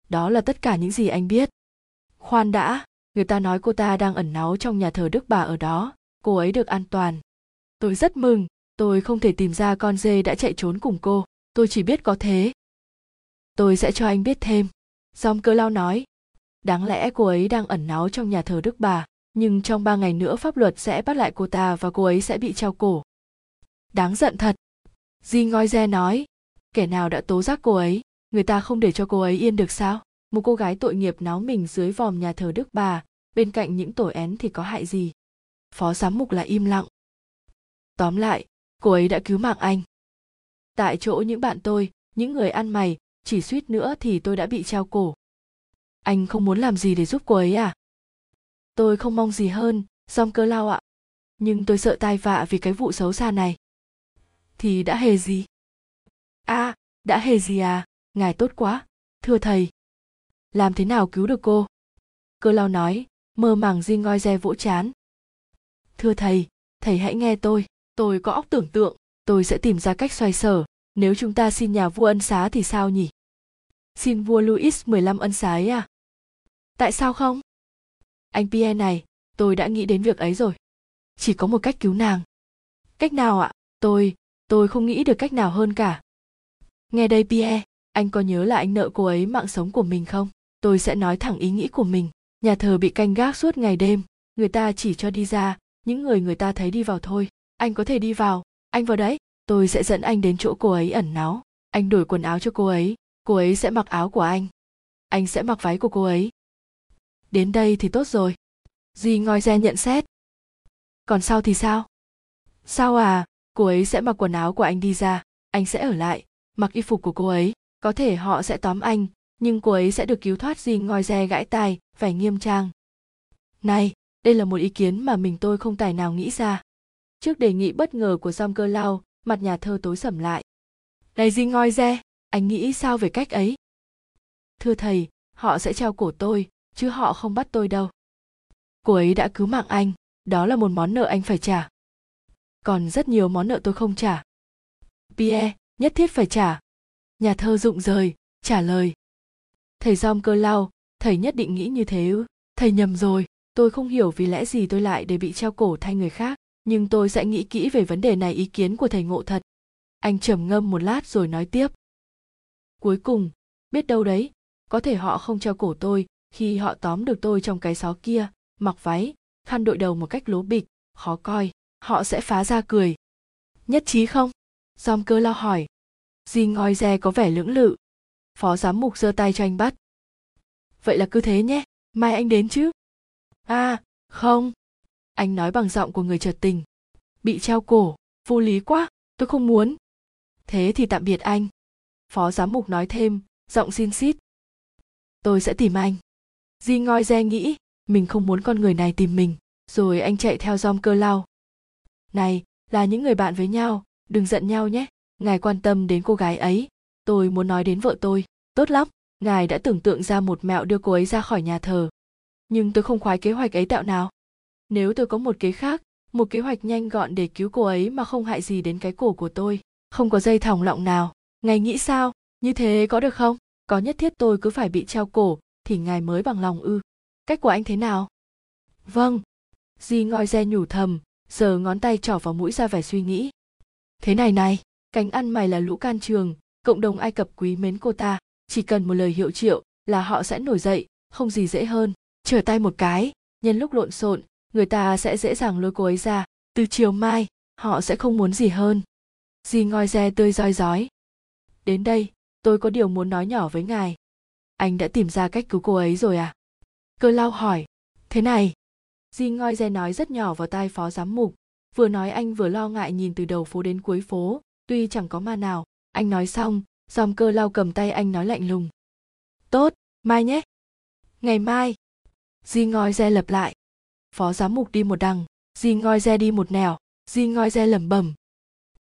S1: Đó là tất cả những gì anh biết. Khoan đã, người ta nói cô ta đang ẩn náu trong nhà thờ Đức Bà ở đó, cô ấy được an toàn. Tôi rất mừng, tôi không thể tìm ra con dê đã chạy trốn cùng cô, tôi chỉ biết có thế. Tôi sẽ cho anh biết thêm. Dòng cơ lao nói, đáng lẽ cô ấy đang ẩn náu trong nhà thờ Đức Bà, nhưng trong ba ngày nữa pháp luật sẽ bắt lại cô ta và cô ấy sẽ bị treo cổ. Đáng giận thật. Di ngoi re nói, kẻ nào đã tố giác cô ấy, người ta không để cho cô ấy yên được sao? Một cô gái tội nghiệp náo mình dưới vòm nhà thờ Đức Bà, bên cạnh những tổ én thì có hại gì? Phó giám mục là im lặng. Tóm lại, cô ấy đã cứu mạng anh. Tại chỗ những bạn tôi, những người ăn mày, chỉ suýt nữa thì tôi đã bị treo cổ. Anh không muốn làm gì để giúp cô ấy à? Tôi không mong gì hơn, Dòng cơ lao ạ. Nhưng tôi sợ tai vạ vì cái vụ xấu xa này. Thì đã hề gì? À, đã hề gì à, ngài tốt quá, thưa thầy. Làm thế nào cứu được cô? Cơ lao nói, mơ màng di ngoi re vỗ chán. Thưa thầy, thầy hãy nghe tôi, tôi có óc tưởng tượng, tôi sẽ tìm ra cách xoay sở, nếu chúng ta xin nhà vua ân xá thì sao nhỉ? Xin vua Louis 15 ân xá ấy à? Tại sao không? Anh Pierre này, tôi đã nghĩ đến việc ấy rồi. Chỉ có một cách cứu nàng. Cách nào ạ? Tôi, tôi không nghĩ được cách nào hơn cả. Nghe đây Pierre, anh có nhớ là anh nợ cô ấy mạng sống của mình không? Tôi sẽ nói thẳng ý nghĩ của mình. Nhà thờ bị canh gác suốt ngày đêm, người ta chỉ cho đi ra, những người người ta thấy đi vào thôi. Anh có thể đi vào, anh vào đấy. Tôi sẽ dẫn anh đến chỗ cô ấy ẩn náu. Anh đổi quần áo cho cô ấy, cô ấy sẽ mặc áo của anh. Anh sẽ mặc váy của cô ấy. Đến đây thì tốt rồi. di ngoi re nhận xét. Còn sau thì sao? Sao à, cô ấy sẽ mặc quần áo của anh đi ra, anh sẽ ở lại, mặc y phục của cô ấy. Có thể họ sẽ tóm anh, nhưng cô ấy sẽ được cứu thoát gì ngoi re gãi tài vẻ nghiêm trang. Này, đây là một ý kiến mà mình tôi không tài nào nghĩ ra. Trước đề nghị bất ngờ của Dom cơ lao, mặt nhà thơ tối sầm lại. Này gì ngoi re, anh nghĩ sao về cách ấy? Thưa thầy, họ sẽ treo cổ tôi, chứ họ không bắt tôi đâu. Cô ấy đã cứu mạng anh, đó là một món nợ anh phải trả. Còn rất nhiều món nợ tôi không trả. Pierre, nhất thiết phải trả. Nhà thơ rụng rời, trả lời. Thầy Giom cơ lao, thầy nhất định nghĩ như thế ư? Thầy nhầm rồi, tôi không hiểu vì lẽ gì tôi lại để bị treo cổ thay người khác nhưng tôi sẽ nghĩ kỹ về vấn đề này ý kiến của thầy ngộ thật. Anh trầm ngâm một lát rồi nói tiếp. Cuối cùng biết đâu đấy có thể họ không treo cổ tôi khi họ tóm được tôi trong cái xó kia mặc váy khăn đội đầu một cách lố bịch khó coi họ sẽ phá ra cười. Nhất trí không? Giom cơ Lao hỏi. Di ngoi re có vẻ lưỡng lự phó giám mục giơ tay cho anh bắt. Vậy là cứ thế nhé, mai anh đến chứ? À không. Anh nói bằng giọng của người chợt tình. Bị treo cổ, vô lý quá, tôi không muốn. Thế thì tạm biệt anh. Phó giám mục nói thêm, giọng xin xít. Tôi sẽ tìm anh. Di ngoi re nghĩ, mình không muốn con người này tìm mình, rồi anh chạy theo dom cơ lao. Này, là những người bạn với nhau, đừng giận nhau nhé. Ngài quan tâm đến cô gái ấy tôi muốn nói đến vợ tôi. Tốt lắm, ngài đã tưởng tượng ra một mẹo đưa cô ấy ra khỏi nhà thờ. Nhưng tôi không khoái kế hoạch ấy tạo nào. Nếu tôi có một kế khác, một kế hoạch nhanh gọn để cứu cô ấy mà không hại gì đến cái cổ của tôi, không có dây thòng lọng nào. Ngài nghĩ sao? Như thế có được không? Có nhất thiết tôi cứ phải bị treo cổ, thì ngài mới bằng lòng ư? Cách của anh thế nào? Vâng. Di ngoi re nhủ thầm giờ ngón tay trỏ vào mũi ra vẻ suy nghĩ. Thế này này, cánh ăn mày là lũ can trường cộng đồng ai cập quý mến cô ta. Chỉ cần một lời hiệu triệu là họ sẽ nổi dậy, không gì dễ hơn. Trở tay một cái, nhân lúc lộn xộn, người ta sẽ dễ dàng lôi cô ấy ra. Từ chiều mai, họ sẽ không muốn gì hơn. Dì ngoi re tươi roi rói. Đến đây, tôi có điều muốn nói nhỏ với ngài. Anh đã tìm ra cách cứu cô ấy rồi à? Cơ lao hỏi. Thế này. Dì ngoi re nói rất nhỏ vào tai phó giám mục. Vừa nói anh vừa lo ngại nhìn từ đầu phố đến cuối phố, tuy chẳng có ma nào anh nói xong, dòm cơ lau cầm tay anh nói lạnh lùng. Tốt, mai nhé. Ngày mai. Di ngoi re lập lại. Phó giám mục đi một đằng. Di ngoi re đi một nẻo. Di ngoi re lẩm bẩm.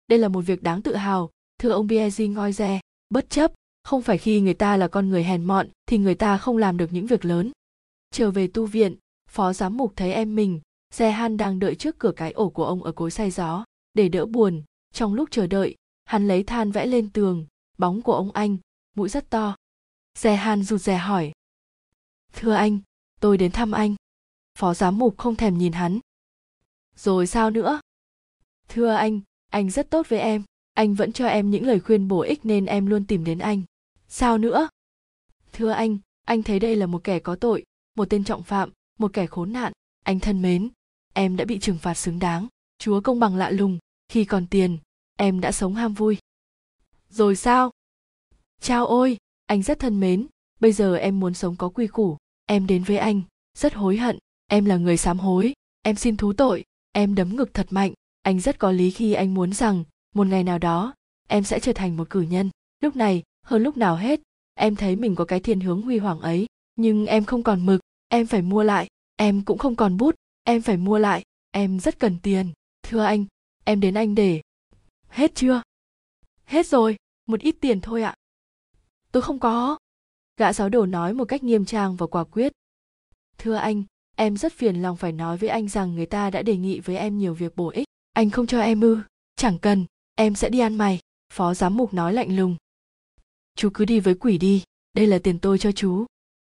S1: Đây là một việc đáng tự hào, thưa ông bie di ngoi re bất chấp, không phải khi người ta là con người hèn mọn, thì người ta không làm được những việc lớn. Trở về tu viện, phó giám mục thấy em mình xe han đang đợi trước cửa cái ổ của ông ở cối xay gió, để đỡ buồn. Trong lúc chờ đợi hắn lấy than vẽ lên tường, bóng của ông anh, mũi rất to. Xe han rụt rè hỏi. Thưa anh, tôi đến thăm anh. Phó giám mục không thèm nhìn hắn. Rồi sao nữa? Thưa anh anh rất tốt với em. Anh vẫn cho em những lời khuyên bổ ích nên em luôn tìm đến anh. Sao nữa? Thưa anh anh thấy đây là một kẻ có tội, một tên trọng phạm, một kẻ khốn nạn. Anh thân mến, em đã bị trừng phạt xứng đáng. Chúa công bằng lạ lùng, khi còn tiền em đã sống ham vui. Rồi sao? Chao ôi, anh rất thân mến, bây giờ em muốn sống có quy củ, em đến với anh, rất hối hận, em là người sám hối, em xin thú tội, em đấm ngực thật mạnh, anh rất có lý khi anh muốn rằng, một ngày nào đó, em sẽ trở thành một cử nhân. Lúc này, hơn lúc nào hết, em thấy mình có cái thiên hướng huy hoàng ấy, nhưng em không còn mực, em phải mua lại, em cũng không còn bút, em phải mua lại, em rất cần tiền. Thưa anh, em đến anh để hết chưa? Hết rồi, một ít tiền thôi ạ. Tôi không có. Gã giáo đồ nói một cách nghiêm trang và quả quyết. Thưa anh, em rất phiền lòng phải nói với anh rằng người ta đã đề nghị với em nhiều việc bổ ích. Anh không cho em ư? Chẳng cần, em sẽ đi ăn mày. Phó giám mục nói lạnh lùng. Chú cứ đi với quỷ đi, đây là tiền tôi cho chú.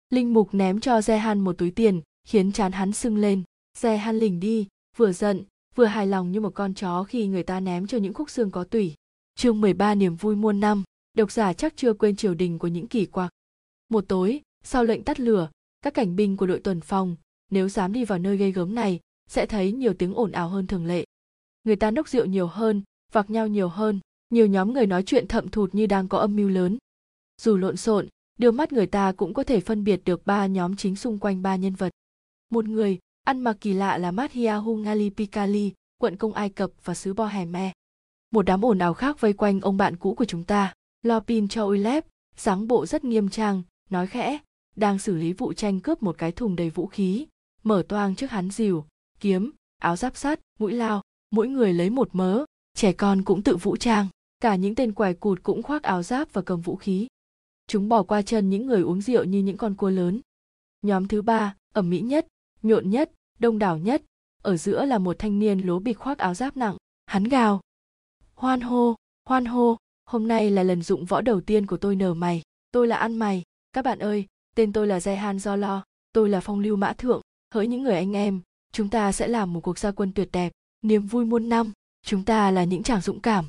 S1: Linh mục ném cho Gehan một túi tiền, khiến chán hắn sưng lên. Gehan lỉnh đi, vừa giận vừa hài lòng như một con chó khi người ta ném cho những khúc xương có tủy. Chương 13 niềm vui muôn năm. Độc giả chắc chưa quên triều đình của những kỳ quặc. Một tối, sau lệnh tắt lửa, các cảnh binh của đội tuần phòng, nếu dám đi vào nơi gây gớm này, sẽ thấy nhiều tiếng ồn ào hơn thường lệ. Người ta nốc rượu nhiều hơn vạc nhau nhiều hơn, nhiều nhóm người nói chuyện thậm thụt như đang có âm mưu lớn. Dù lộn xộn đôi mắt người ta cũng có thể phân biệt được ba nhóm chính xung quanh ba nhân vật. Một người ăn mặc kỳ lạ là Mathiahu Hungali Pikali, quận công Ai Cập và xứ Boheme. Một đám ồn ào khác vây quanh ông bạn cũ của chúng ta, Lopin Choilev, dáng bộ rất nghiêm trang, nói khẽ, đang xử lý vụ tranh cướp một cái thùng đầy vũ khí, mở toang trước hắn dìu, kiếm, áo giáp sắt, mũi lao, mỗi người lấy một mớ, trẻ con cũng tự vũ trang, cả những tên quài cụt cũng khoác áo giáp và cầm vũ khí. Chúng bỏ qua chân những người uống rượu như những con cua lớn. Nhóm thứ ba, ẩm mỹ nhất, nhộn nhất, đông đảo nhất, ở giữa là một thanh niên lố bịch khoác áo giáp nặng, hắn gào. Hoan hô, hoan hô, hôm nay là lần dụng võ đầu tiên của tôi nở mày, tôi là ăn mày, các bạn ơi, tên tôi là Zehan Do Lo, tôi là phong lưu mã thượng, hỡi những người anh em, chúng ta sẽ làm một cuộc gia quân tuyệt đẹp, niềm vui muôn năm, chúng ta là những chàng dũng cảm.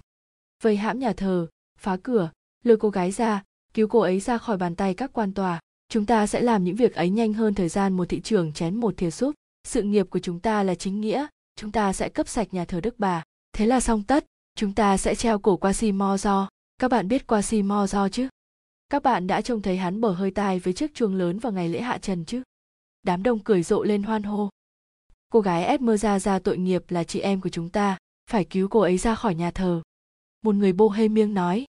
S1: Vây hãm nhà thờ, phá cửa, lôi cô gái ra, cứu cô ấy ra khỏi bàn tay các quan tòa. Chúng ta sẽ làm những việc ấy nhanh hơn thời gian một thị trường chén một thìa súp. Sự nghiệp của chúng ta là chính nghĩa, chúng ta sẽ cấp sạch nhà thờ Đức Bà. Thế là xong tất, chúng ta sẽ treo cổ qua si mo do. Các bạn biết qua si mo do chứ? Các bạn đã trông thấy hắn bở hơi tai với chiếc chuông lớn vào ngày lễ hạ trần chứ? Đám đông cười rộ lên hoan hô. Cô gái Esmeralda ra tội nghiệp là chị em của chúng ta, phải cứu cô ấy ra khỏi nhà thờ. Một người bô hê miêng nói,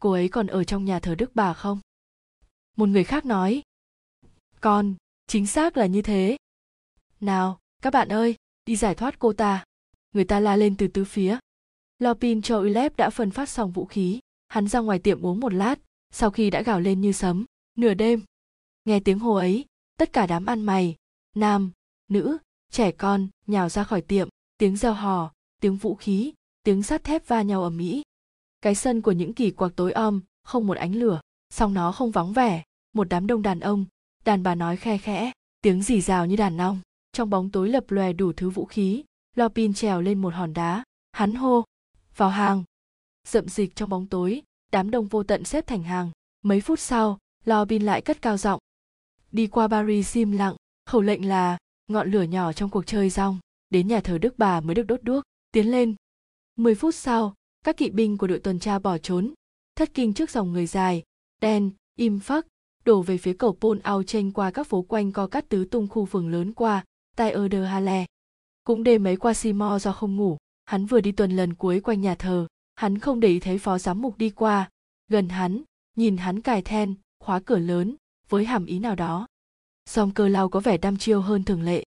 S1: cô ấy còn ở trong nhà thờ đức bà không một người khác nói con chính xác là như thế nào, các bạn ơi, đi giải thoát cô ta. Người ta la lên từ tứ phía. Lopin cho ulep đã phân phát xong vũ khí. Hắn ra ngoài tiệm uống một lát, sau khi đã gào lên như sấm. Nửa đêm, nghe tiếng hô ấy, tất cả đám ăn mày, nam, nữ, trẻ con nhào ra khỏi tiệm. Tiếng reo hò, tiếng vũ khí, tiếng sắt thép va nhau ở mỹ. Cái sân của những kỳ quặc tối om, không một ánh lửa, song nó không vắng vẻ. Một đám đông đàn ông, đàn bà nói khe khẽ, tiếng rì rào như đàn ong trong bóng tối lập lòe đủ thứ vũ khí lopin trèo lên một hòn đá. Hắn hô, vào hàng! Rậm dịch trong bóng tối, đám đông vô tận xếp thành hàng. Mấy phút sau lopin lại cất cao giọng, đi qua paris im lặng. Khẩu lệnh là, ngọn lửa nhỏ trong cuộc chơi rong, đến nhà thờ đức bà mới được đốt đuốc. Tiến lên. Mười phút sau, các kỵ binh của đội tuần tra bỏ trốn. Thất kinh trước dòng người dài, đen, im phắc, đổ về phía cầu pôn ao tranh qua các phố quanh co cắt tứ tung khu phường lớn qua. Tyler de Halle. Cũng đêm mấy qua Seymour do không ngủ, hắn vừa đi tuần lần cuối quanh nhà thờ, hắn không để ý thấy phó giám mục đi qua, gần hắn, nhìn hắn cài then, khóa cửa lớn, với hàm ý nào đó. Song cơ lao có vẻ đăm chiêu hơn thường lệ.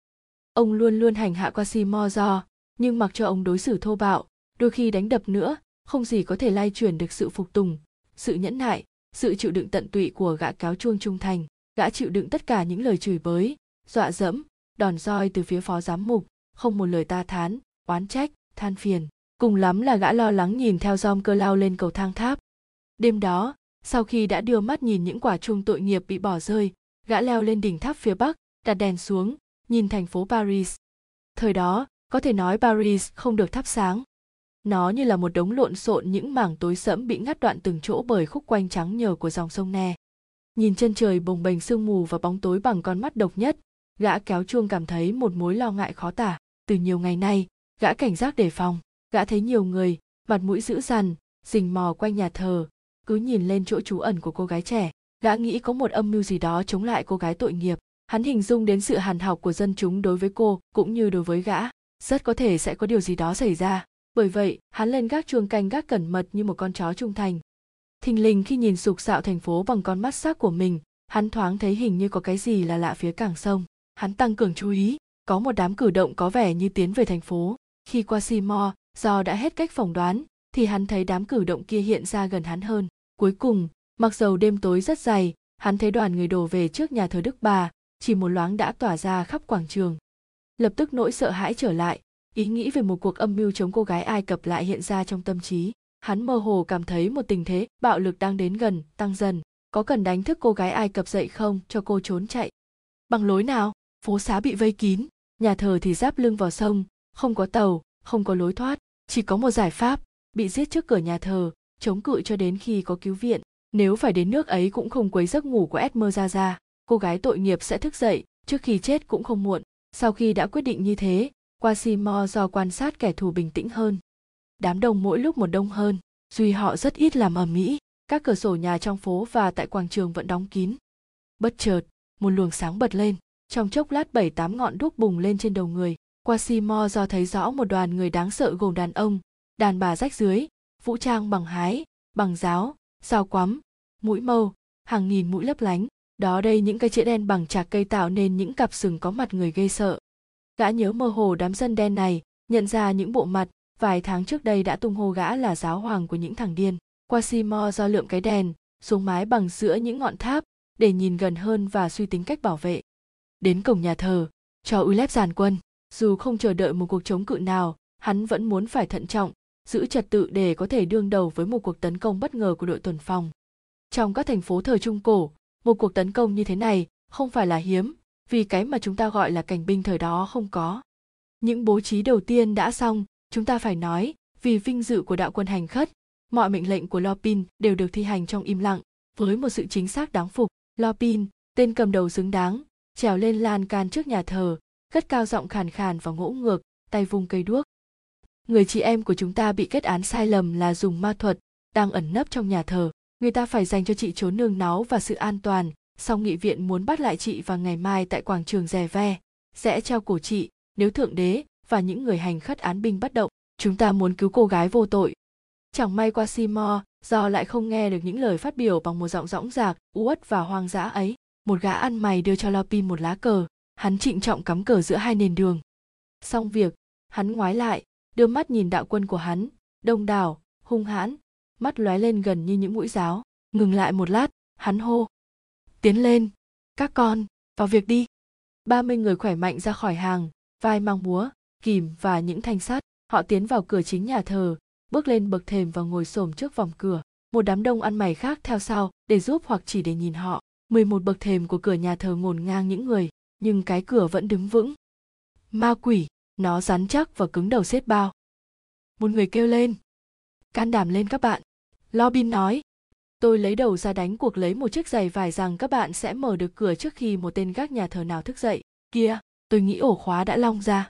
S1: Ông luôn luôn hành hạ qua Seymour do, nhưng mặc cho ông đối xử thô bạo, đôi khi đánh đập nữa, không gì có thể lai chuyển được sự phục tùng, sự nhẫn nại, sự chịu đựng tận tụy của gã cáo chuông trung thành gã chịu đựng tất cả những lời chửi bới dọa dẫm đòn roi từ phía phó giám mục, không một lời ta thán, oán trách, than phiền. Cùng lắm là gã lo lắng nhìn theo dom cơ lao lên cầu thang tháp. Đêm đó, sau khi đã đưa mắt nhìn những quả chuông tội nghiệp bị bỏ rơi, gã leo lên đỉnh tháp phía bắc, đặt đèn xuống, nhìn thành phố paris. Thời đó, có thể nói paris không được thắp sáng. Nó như là một đống lộn xộn những mảng tối sẫm bị ngắt đoạn từng chỗ bởi khúc quanh trắng nhờ của dòng sông ne. Nhìn chân trời bồng bềnh sương mù và bóng tối bằng con mắt độc nhất gã kéo chuông cảm thấy một mối lo ngại khó tả. Từ nhiều ngày nay, gã cảnh giác đề phòng. Gã thấy nhiều người, mặt mũi dữ dằn, rình mò quanh nhà thờ. Cứ nhìn lên chỗ trú ẩn của cô gái trẻ, gã nghĩ có một âm mưu gì đó chống lại cô gái tội nghiệp. Hắn hình dung đến sự hàn học của dân chúng đối với cô, cũng như đối với gã. Rất có thể sẽ có điều gì đó xảy ra. Bởi vậy, hắn lên gác chuông canh gác cẩn mật như một con chó trung thành. Thình lình khi nhìn sục sạo thành phố bằng con mắt sắc của mình, hắn thoáng thấy hình như có cái gì là lạ phía cảng sông hắn tăng cường chú ý, có một đám cử động có vẻ như tiến về thành phố. Khi qua seymour do đã hết cách phỏng đoán, thì hắn thấy đám cử động kia hiện ra gần hắn hơn. Cuối cùng, mặc dầu đêm tối rất dày, hắn thấy đoàn người đổ về trước nhà thờ đức bà, chỉ một loáng đã tỏa ra khắp quảng trường. Lập tức nỗi sợ hãi trở lại, ý nghĩ về một cuộc âm mưu chống cô gái ai cập lại hiện ra trong tâm trí. Hắn mơ hồ cảm thấy một tình thế, bạo lực đang đến gần, tăng dần. Có cần đánh thức cô gái ai cập dậy không cho cô trốn chạy? Bằng lối nào? Phố xá bị vây kín nhà thờ thì giáp lưng vào sông không có tàu không có lối thoát chỉ có một giải pháp bị giết trước cửa nhà thờ chống cự cho đến khi có cứu viện nếu phải đến nước ấy cũng không quấy giấc ngủ của Esmer ra ra cô gái tội nghiệp sẽ thức dậy trước khi chết cũng không muộn sau khi đã quyết định như thế qua do quan sát kẻ thù bình tĩnh hơn. Đám đông mỗi lúc một đông hơn, duy họ rất ít làm ở Mỹ, các cửa sổ nhà trong phố và tại quảng trường vẫn đóng kín. Bất chợt, một luồng sáng bật lên, trong chốc lát bảy tám ngọn đuốc bùng lên trên đầu người. Qua Seymour do thấy rõ một đoàn người đáng sợ gồm đàn ông, đàn bà rách dưới, vũ trang bằng hái, bằng giáo, sao quắm, mũi mâu, hàng nghìn mũi lấp lánh. Đó đây những cây chĩa đen bằng chạc cây tạo nên những cặp sừng có mặt người gây sợ gã nhớ mơ hồ đám dân đen này nhận ra những bộ mặt vài tháng trước đây đã tung hô gã là giáo hoàng của những thằng điên quasimo do lượm cái đèn xuống mái bằng giữa những ngọn tháp để nhìn gần hơn và suy tính cách bảo vệ đến cổng nhà thờ cho ulep giàn quân dù không chờ đợi một cuộc chống cự nào hắn vẫn muốn phải thận trọng giữ trật tự để có thể đương đầu với một cuộc tấn công bất ngờ của đội tuần phòng trong các thành phố thời trung cổ một cuộc tấn công như thế này không phải là hiếm vì cái mà chúng ta gọi là cảnh binh thời đó không có. Những bố trí đầu tiên đã xong, chúng ta phải nói, vì vinh dự của đạo quân hành khất, mọi mệnh lệnh của Lopin đều được thi hành trong im lặng, với một sự chính xác đáng phục. Lopin, tên cầm đầu xứng đáng, trèo lên lan can trước nhà thờ, cất cao giọng khàn khàn và ngỗ ngược, tay vung cây đuốc. Người chị em của chúng ta bị kết án sai lầm là dùng ma thuật, đang ẩn nấp trong nhà thờ. Người ta phải dành cho chị trốn nương náu và sự an toàn, song nghị viện muốn bắt lại chị vào ngày mai tại quảng trường rè ve sẽ treo cổ chị nếu thượng đế và những người hành khất án binh bất động chúng ta muốn cứu cô gái vô tội chẳng may qua simo do lại không nghe được những lời phát biểu bằng một giọng rõng rạc uất và hoang dã ấy một gã ăn mày đưa cho Lopin một lá cờ. Hắn trịnh trọng cắm cờ giữa hai nền đường. Xong việc, hắn ngoái lại, đưa mắt nhìn đạo quân của hắn, đông đảo, hung hãn, mắt lóe lên gần như những mũi giáo. Ngừng lại một lát, hắn hô. Tiến lên, các con, vào việc đi. Ba mươi người khỏe mạnh ra khỏi hàng, vai mang búa, kìm và những thanh sắt. Họ tiến vào cửa chính nhà thờ, bước lên bậc thềm và ngồi xổm trước vòng cửa. Một đám đông ăn mày khác theo sau, để giúp hoặc chỉ để nhìn họ. 11 bậc thềm của cửa nhà thờ ngổn ngang những người, nhưng cái cửa vẫn đứng vững. Ma quỷ, nó rắn chắc và cứng đầu xếp bao. Một người kêu lên. Can đảm lên các bạn. Lobin nói. Tôi lấy đầu ra đánh cuộc lấy một chiếc giày vải rằng các bạn sẽ mở được cửa trước khi một tên gác nhà thờ nào thức dậy. Kia tôi nghĩ ổ khóa đã long ra.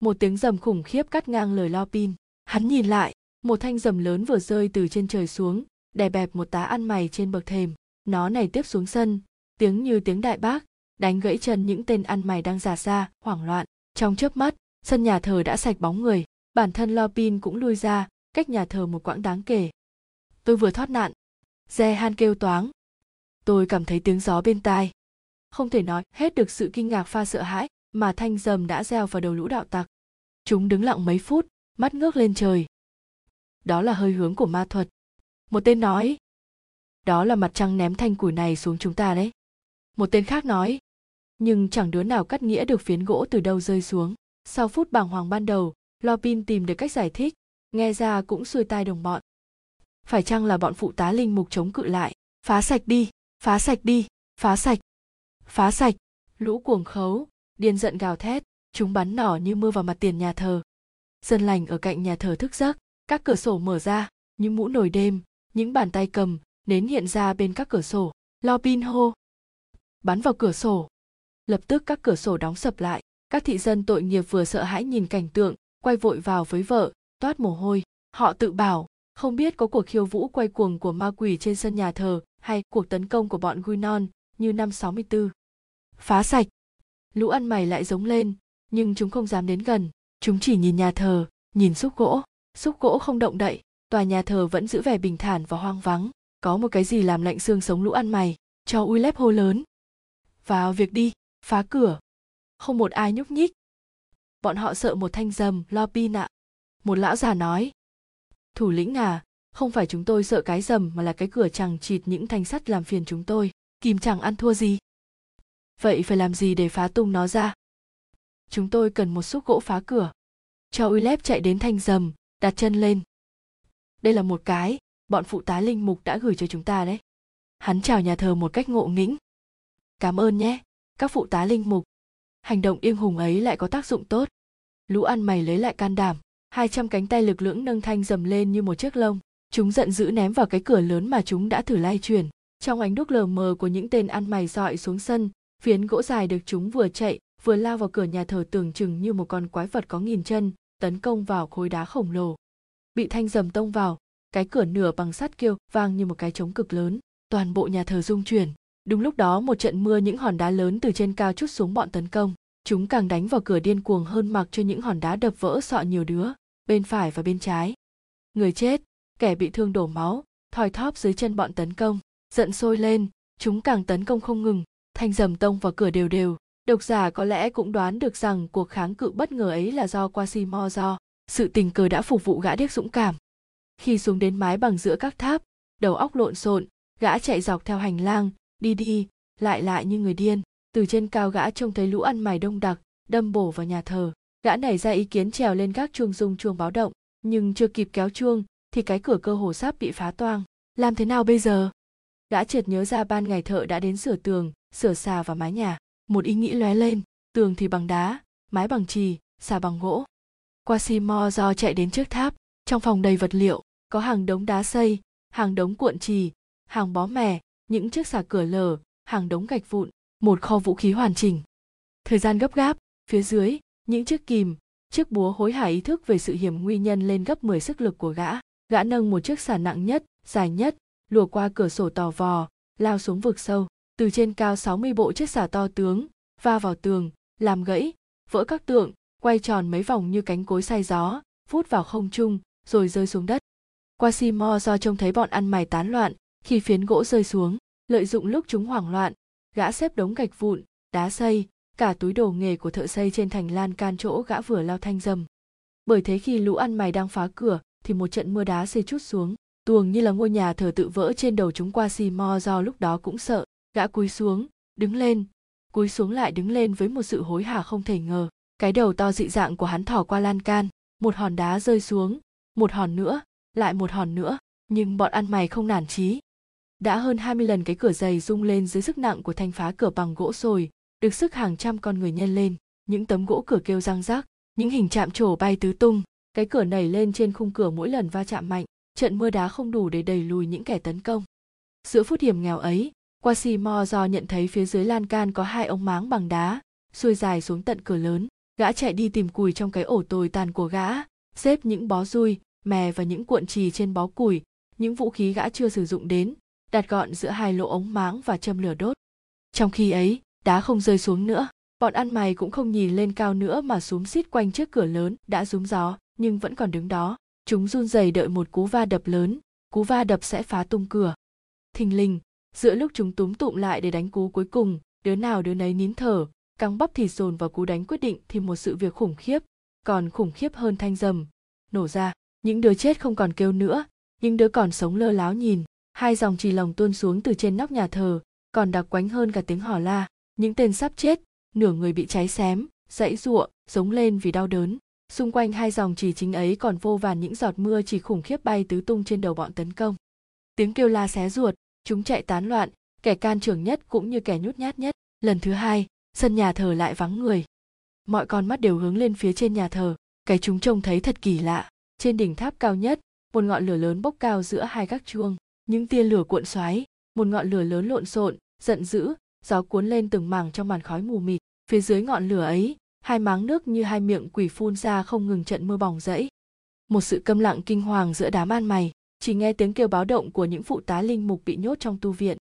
S1: Một tiếng rầm khủng khiếp cắt ngang lời lo pin hắn nhìn lại, một thanh rầm lớn vừa rơi từ trên trời xuống, đè bẹp một tá ăn mày trên bậc thềm nó này tiếp xuống sân, tiếng như tiếng đại bác, đánh gãy chân những tên ăn mày đang giả ra hoảng loạn. Trong chớp mắt, sân nhà thờ đã sạch bóng người, bản thân lo pin cũng lui ra, cách nhà thờ một quãng đáng kể. Tôi vừa thoát nạn. Re han kêu toáng. Tôi cảm thấy tiếng gió bên tai. Không thể nói hết được sự kinh ngạc pha sợ hãi mà thanh dầm đã gieo vào đầu lũ đạo tặc. Chúng đứng lặng mấy phút, mắt ngước lên trời. Đó là hơi hướng của ma thuật. Một tên nói đó là mặt trăng ném thanh củi này xuống chúng ta đấy. Một tên khác nói, nhưng chẳng đứa nào cắt nghĩa được phiến gỗ từ đâu rơi xuống. Sau phút bàng hoàng ban đầu lopin tìm được cách giải thích, nghe ra cũng xuôi tai đồng bọn. Phải chăng là bọn phụ tá linh mục chống cự lại? Phá sạch đi, phá sạch đi, phá sạch phá sạch. Lũ cuồng khấu, điên giận gào thét, chúng bắn nỏ như mưa vào mặt tiền nhà thờ. Dân lành ở cạnh nhà thờ thức giấc, các cửa sổ mở ra, những mũ nồi đêm, những bàn tay cầm nến hiện ra bên các cửa sổ lo pin hô bắn vào cửa sổ lập tức các cửa sổ đóng sập lại các thị dân tội nghiệp vừa sợ hãi nhìn cảnh tượng quay vội vào với vợ toát mồ hôi họ tự bảo không biết có cuộc khiêu vũ quay cuồng của ma quỷ trên sân nhà thờ hay cuộc tấn công của bọn Guinon như năm 64. Phá sạch. Lũ ăn mày lại giống lên, nhưng chúng không dám đến gần. Chúng chỉ nhìn nhà thờ, nhìn xúc gỗ. Xúc gỗ không động đậy, tòa nhà thờ vẫn giữ vẻ bình thản và hoang vắng. Có một cái gì làm lạnh xương sống lũ ăn mày, cho ui lép hô lớn. Vào việc đi, phá cửa. Không một ai nhúc nhích. Bọn họ sợ một thanh dầm, lo pin ạ. Một lão già nói. Thủ lĩnh à, không phải chúng tôi sợ cái dầm mà là cái cửa chẳng chịt những thanh sắt làm phiền chúng tôi kìm chẳng ăn thua gì vậy phải làm gì để phá tung nó ra chúng tôi cần một xúc gỗ phá cửa cho Uylep chạy đến thanh dầm đặt chân lên đây là một cái bọn phụ tá linh mục đã gửi cho chúng ta đấy. Hắn chào nhà thờ một cách ngộ nghĩnh. Cảm ơn nhé, các phụ tá linh mục. Hành động yên hùng ấy lại có tác dụng tốt. Lũ ăn mày lấy lại can đảm, hai trăm cánh tay lực lưỡng nâng thanh dầm lên như một chiếc lông. Chúng giận dữ ném vào cái cửa lớn mà chúng đã thử lay chuyển. Trong ánh đúc lờ mờ của những tên ăn mày dọi xuống sân, phiến gỗ dài được chúng vừa chạy, vừa lao vào cửa nhà thờ tưởng chừng như một con quái vật có nghìn chân, tấn công vào khối đá khổng lồ. Bị thanh dầm tông vào cái cửa nửa bằng sắt kêu, vang như một cái trống cực lớn. Toàn bộ nhà thờ rung chuyển. Đúng lúc đó, một trận mưa những hòn đá lớn từ trên cao chút xuống bọn tấn công. Chúng càng đánh vào cửa điên cuồng hơn mặc cho những hòn đá đập vỡ sọ nhiều đứa, bên phải và bên trái. Người chết, kẻ bị thương đổ máu, thoi thóp dưới chân bọn tấn công, giận sôi lên. Chúng càng tấn công không ngừng, thanh dầm tông vào cửa đều đều. Độc giả có lẽ cũng đoán được rằng cuộc kháng cự bất ngờ ấy là do quasimodo. Sự tình cờ đã phục vụ gã điếc dũng cảm khi xuống đến mái bằng giữa các tháp, đầu óc lộn xộn, gã chạy dọc theo hành lang, đi đi, lại lại như người điên. Từ trên cao gã trông thấy lũ ăn mày đông đặc, đâm bổ vào nhà thờ. Gã nảy ra ý kiến trèo lên các chuông rung chuông báo động, nhưng chưa kịp kéo chuông, thì cái cửa cơ hồ sắp bị phá toang. Làm thế nào bây giờ? Gã chợt nhớ ra ban ngày thợ đã đến sửa tường, sửa xà và mái nhà. Một ý nghĩ lóe lên, tường thì bằng đá, mái bằng trì xà bằng gỗ. Qua do chạy đến trước tháp, trong phòng đầy vật liệu có hàng đống đá xây, hàng đống cuộn trì, hàng bó mè những chiếc xà cửa lở, hàng đống gạch vụn, một kho vũ khí hoàn chỉnh. Thời gian gấp gáp, phía dưới, những chiếc kìm, chiếc búa hối hả ý thức về sự hiểm nguy nhân lên gấp 10 sức lực của gã. Gã nâng một chiếc xà nặng nhất, dài nhất, lùa qua cửa sổ tò vò, lao xuống vực sâu. Từ trên cao 60 bộ chiếc xà to tướng, va vào tường, làm gãy, vỡ các tượng, quay tròn mấy vòng như cánh cối say gió, vút vào không trung, rồi rơi xuống đất quasimo do trông thấy bọn ăn mày tán loạn, khi phiến gỗ rơi xuống, lợi dụng lúc chúng hoảng loạn, gã xếp đống gạch vụn, đá xây, cả túi đồ nghề của thợ xây trên thành lan can chỗ gã vừa lao thanh dầm bởi thế khi lũ ăn mày đang phá cửa, thì một trận mưa đá xây chút xuống, tuồng như là ngôi nhà thờ tự vỡ trên đầu chúng qua xì mo do lúc đó cũng sợ, gã cúi xuống, đứng lên, cúi xuống lại đứng lên với một sự hối hả không thể ngờ. Cái đầu to dị dạng của hắn thỏ qua lan can, một hòn đá rơi xuống, một hòn nữa lại một hòn nữa, nhưng bọn ăn mày không nản chí. Đã hơn 20 lần cái cửa dày rung lên dưới sức nặng của thanh phá cửa bằng gỗ sồi, được sức hàng trăm con người nhân lên, những tấm gỗ cửa kêu răng rác, những hình chạm trổ bay tứ tung. Cái cửa nảy lên trên khung cửa mỗi lần va chạm mạnh, trận mưa đá không đủ để đẩy lùi những kẻ tấn công. Giữa phút hiểm nghèo ấy quasimo do nhận thấy phía dưới lan can có hai ống máng bằng đá, xuôi dài xuống tận cửa lớn. Gã chạy đi tìm cùi trong cái ổ tồi tàn của gã, xếp những bó rui mè và những cuộn trì trên bó củi, những vũ khí gã chưa sử dụng đến, đặt gọn giữa hai lỗ ống máng và châm lửa đốt. Trong khi ấy, đá không rơi xuống nữa, bọn ăn mày cũng không nhìn lên cao nữa mà xúm xít quanh trước cửa lớn đã rúm gió, nhưng vẫn còn đứng đó. Chúng run rẩy đợi một cú va đập lớn, cú va đập sẽ phá tung cửa. Thình lình, giữa lúc chúng túm tụm lại để đánh cú cuối cùng, đứa nào đứa nấy nín thở, căng bắp thịt dồn vào cú đánh quyết định thì một sự việc khủng khiếp, còn khủng khiếp hơn thanh dầm, nổ ra những đứa chết không còn kêu nữa, những đứa còn sống lơ láo nhìn. Hai dòng trì lồng tuôn xuống từ trên nóc nhà thờ, còn đặc quánh hơn cả tiếng hò la. Những tên sắp chết, nửa người bị cháy xém, dãy giụa giống lên vì đau đớn. Xung quanh hai dòng chỉ chính ấy còn vô vàn những giọt mưa chỉ khủng khiếp bay tứ tung trên đầu bọn tấn công. Tiếng kêu la xé ruột, chúng chạy tán loạn, kẻ can trưởng nhất cũng như kẻ nhút nhát nhất. Lần thứ hai, sân nhà thờ lại vắng người. Mọi con mắt đều hướng lên phía trên nhà thờ, cái chúng trông thấy thật kỳ lạ trên đỉnh tháp cao nhất, một ngọn lửa lớn bốc cao giữa hai gác chuông. Những tia lửa cuộn xoáy, một ngọn lửa lớn lộn xộn, giận dữ, gió cuốn lên từng mảng trong màn khói mù mịt. Phía dưới ngọn lửa ấy, hai máng nước như hai miệng quỷ phun ra không ngừng trận mưa bỏng rẫy. Một sự câm lặng kinh hoàng giữa đám ăn mày, chỉ nghe tiếng kêu báo động của những phụ tá linh mục bị nhốt trong tu viện.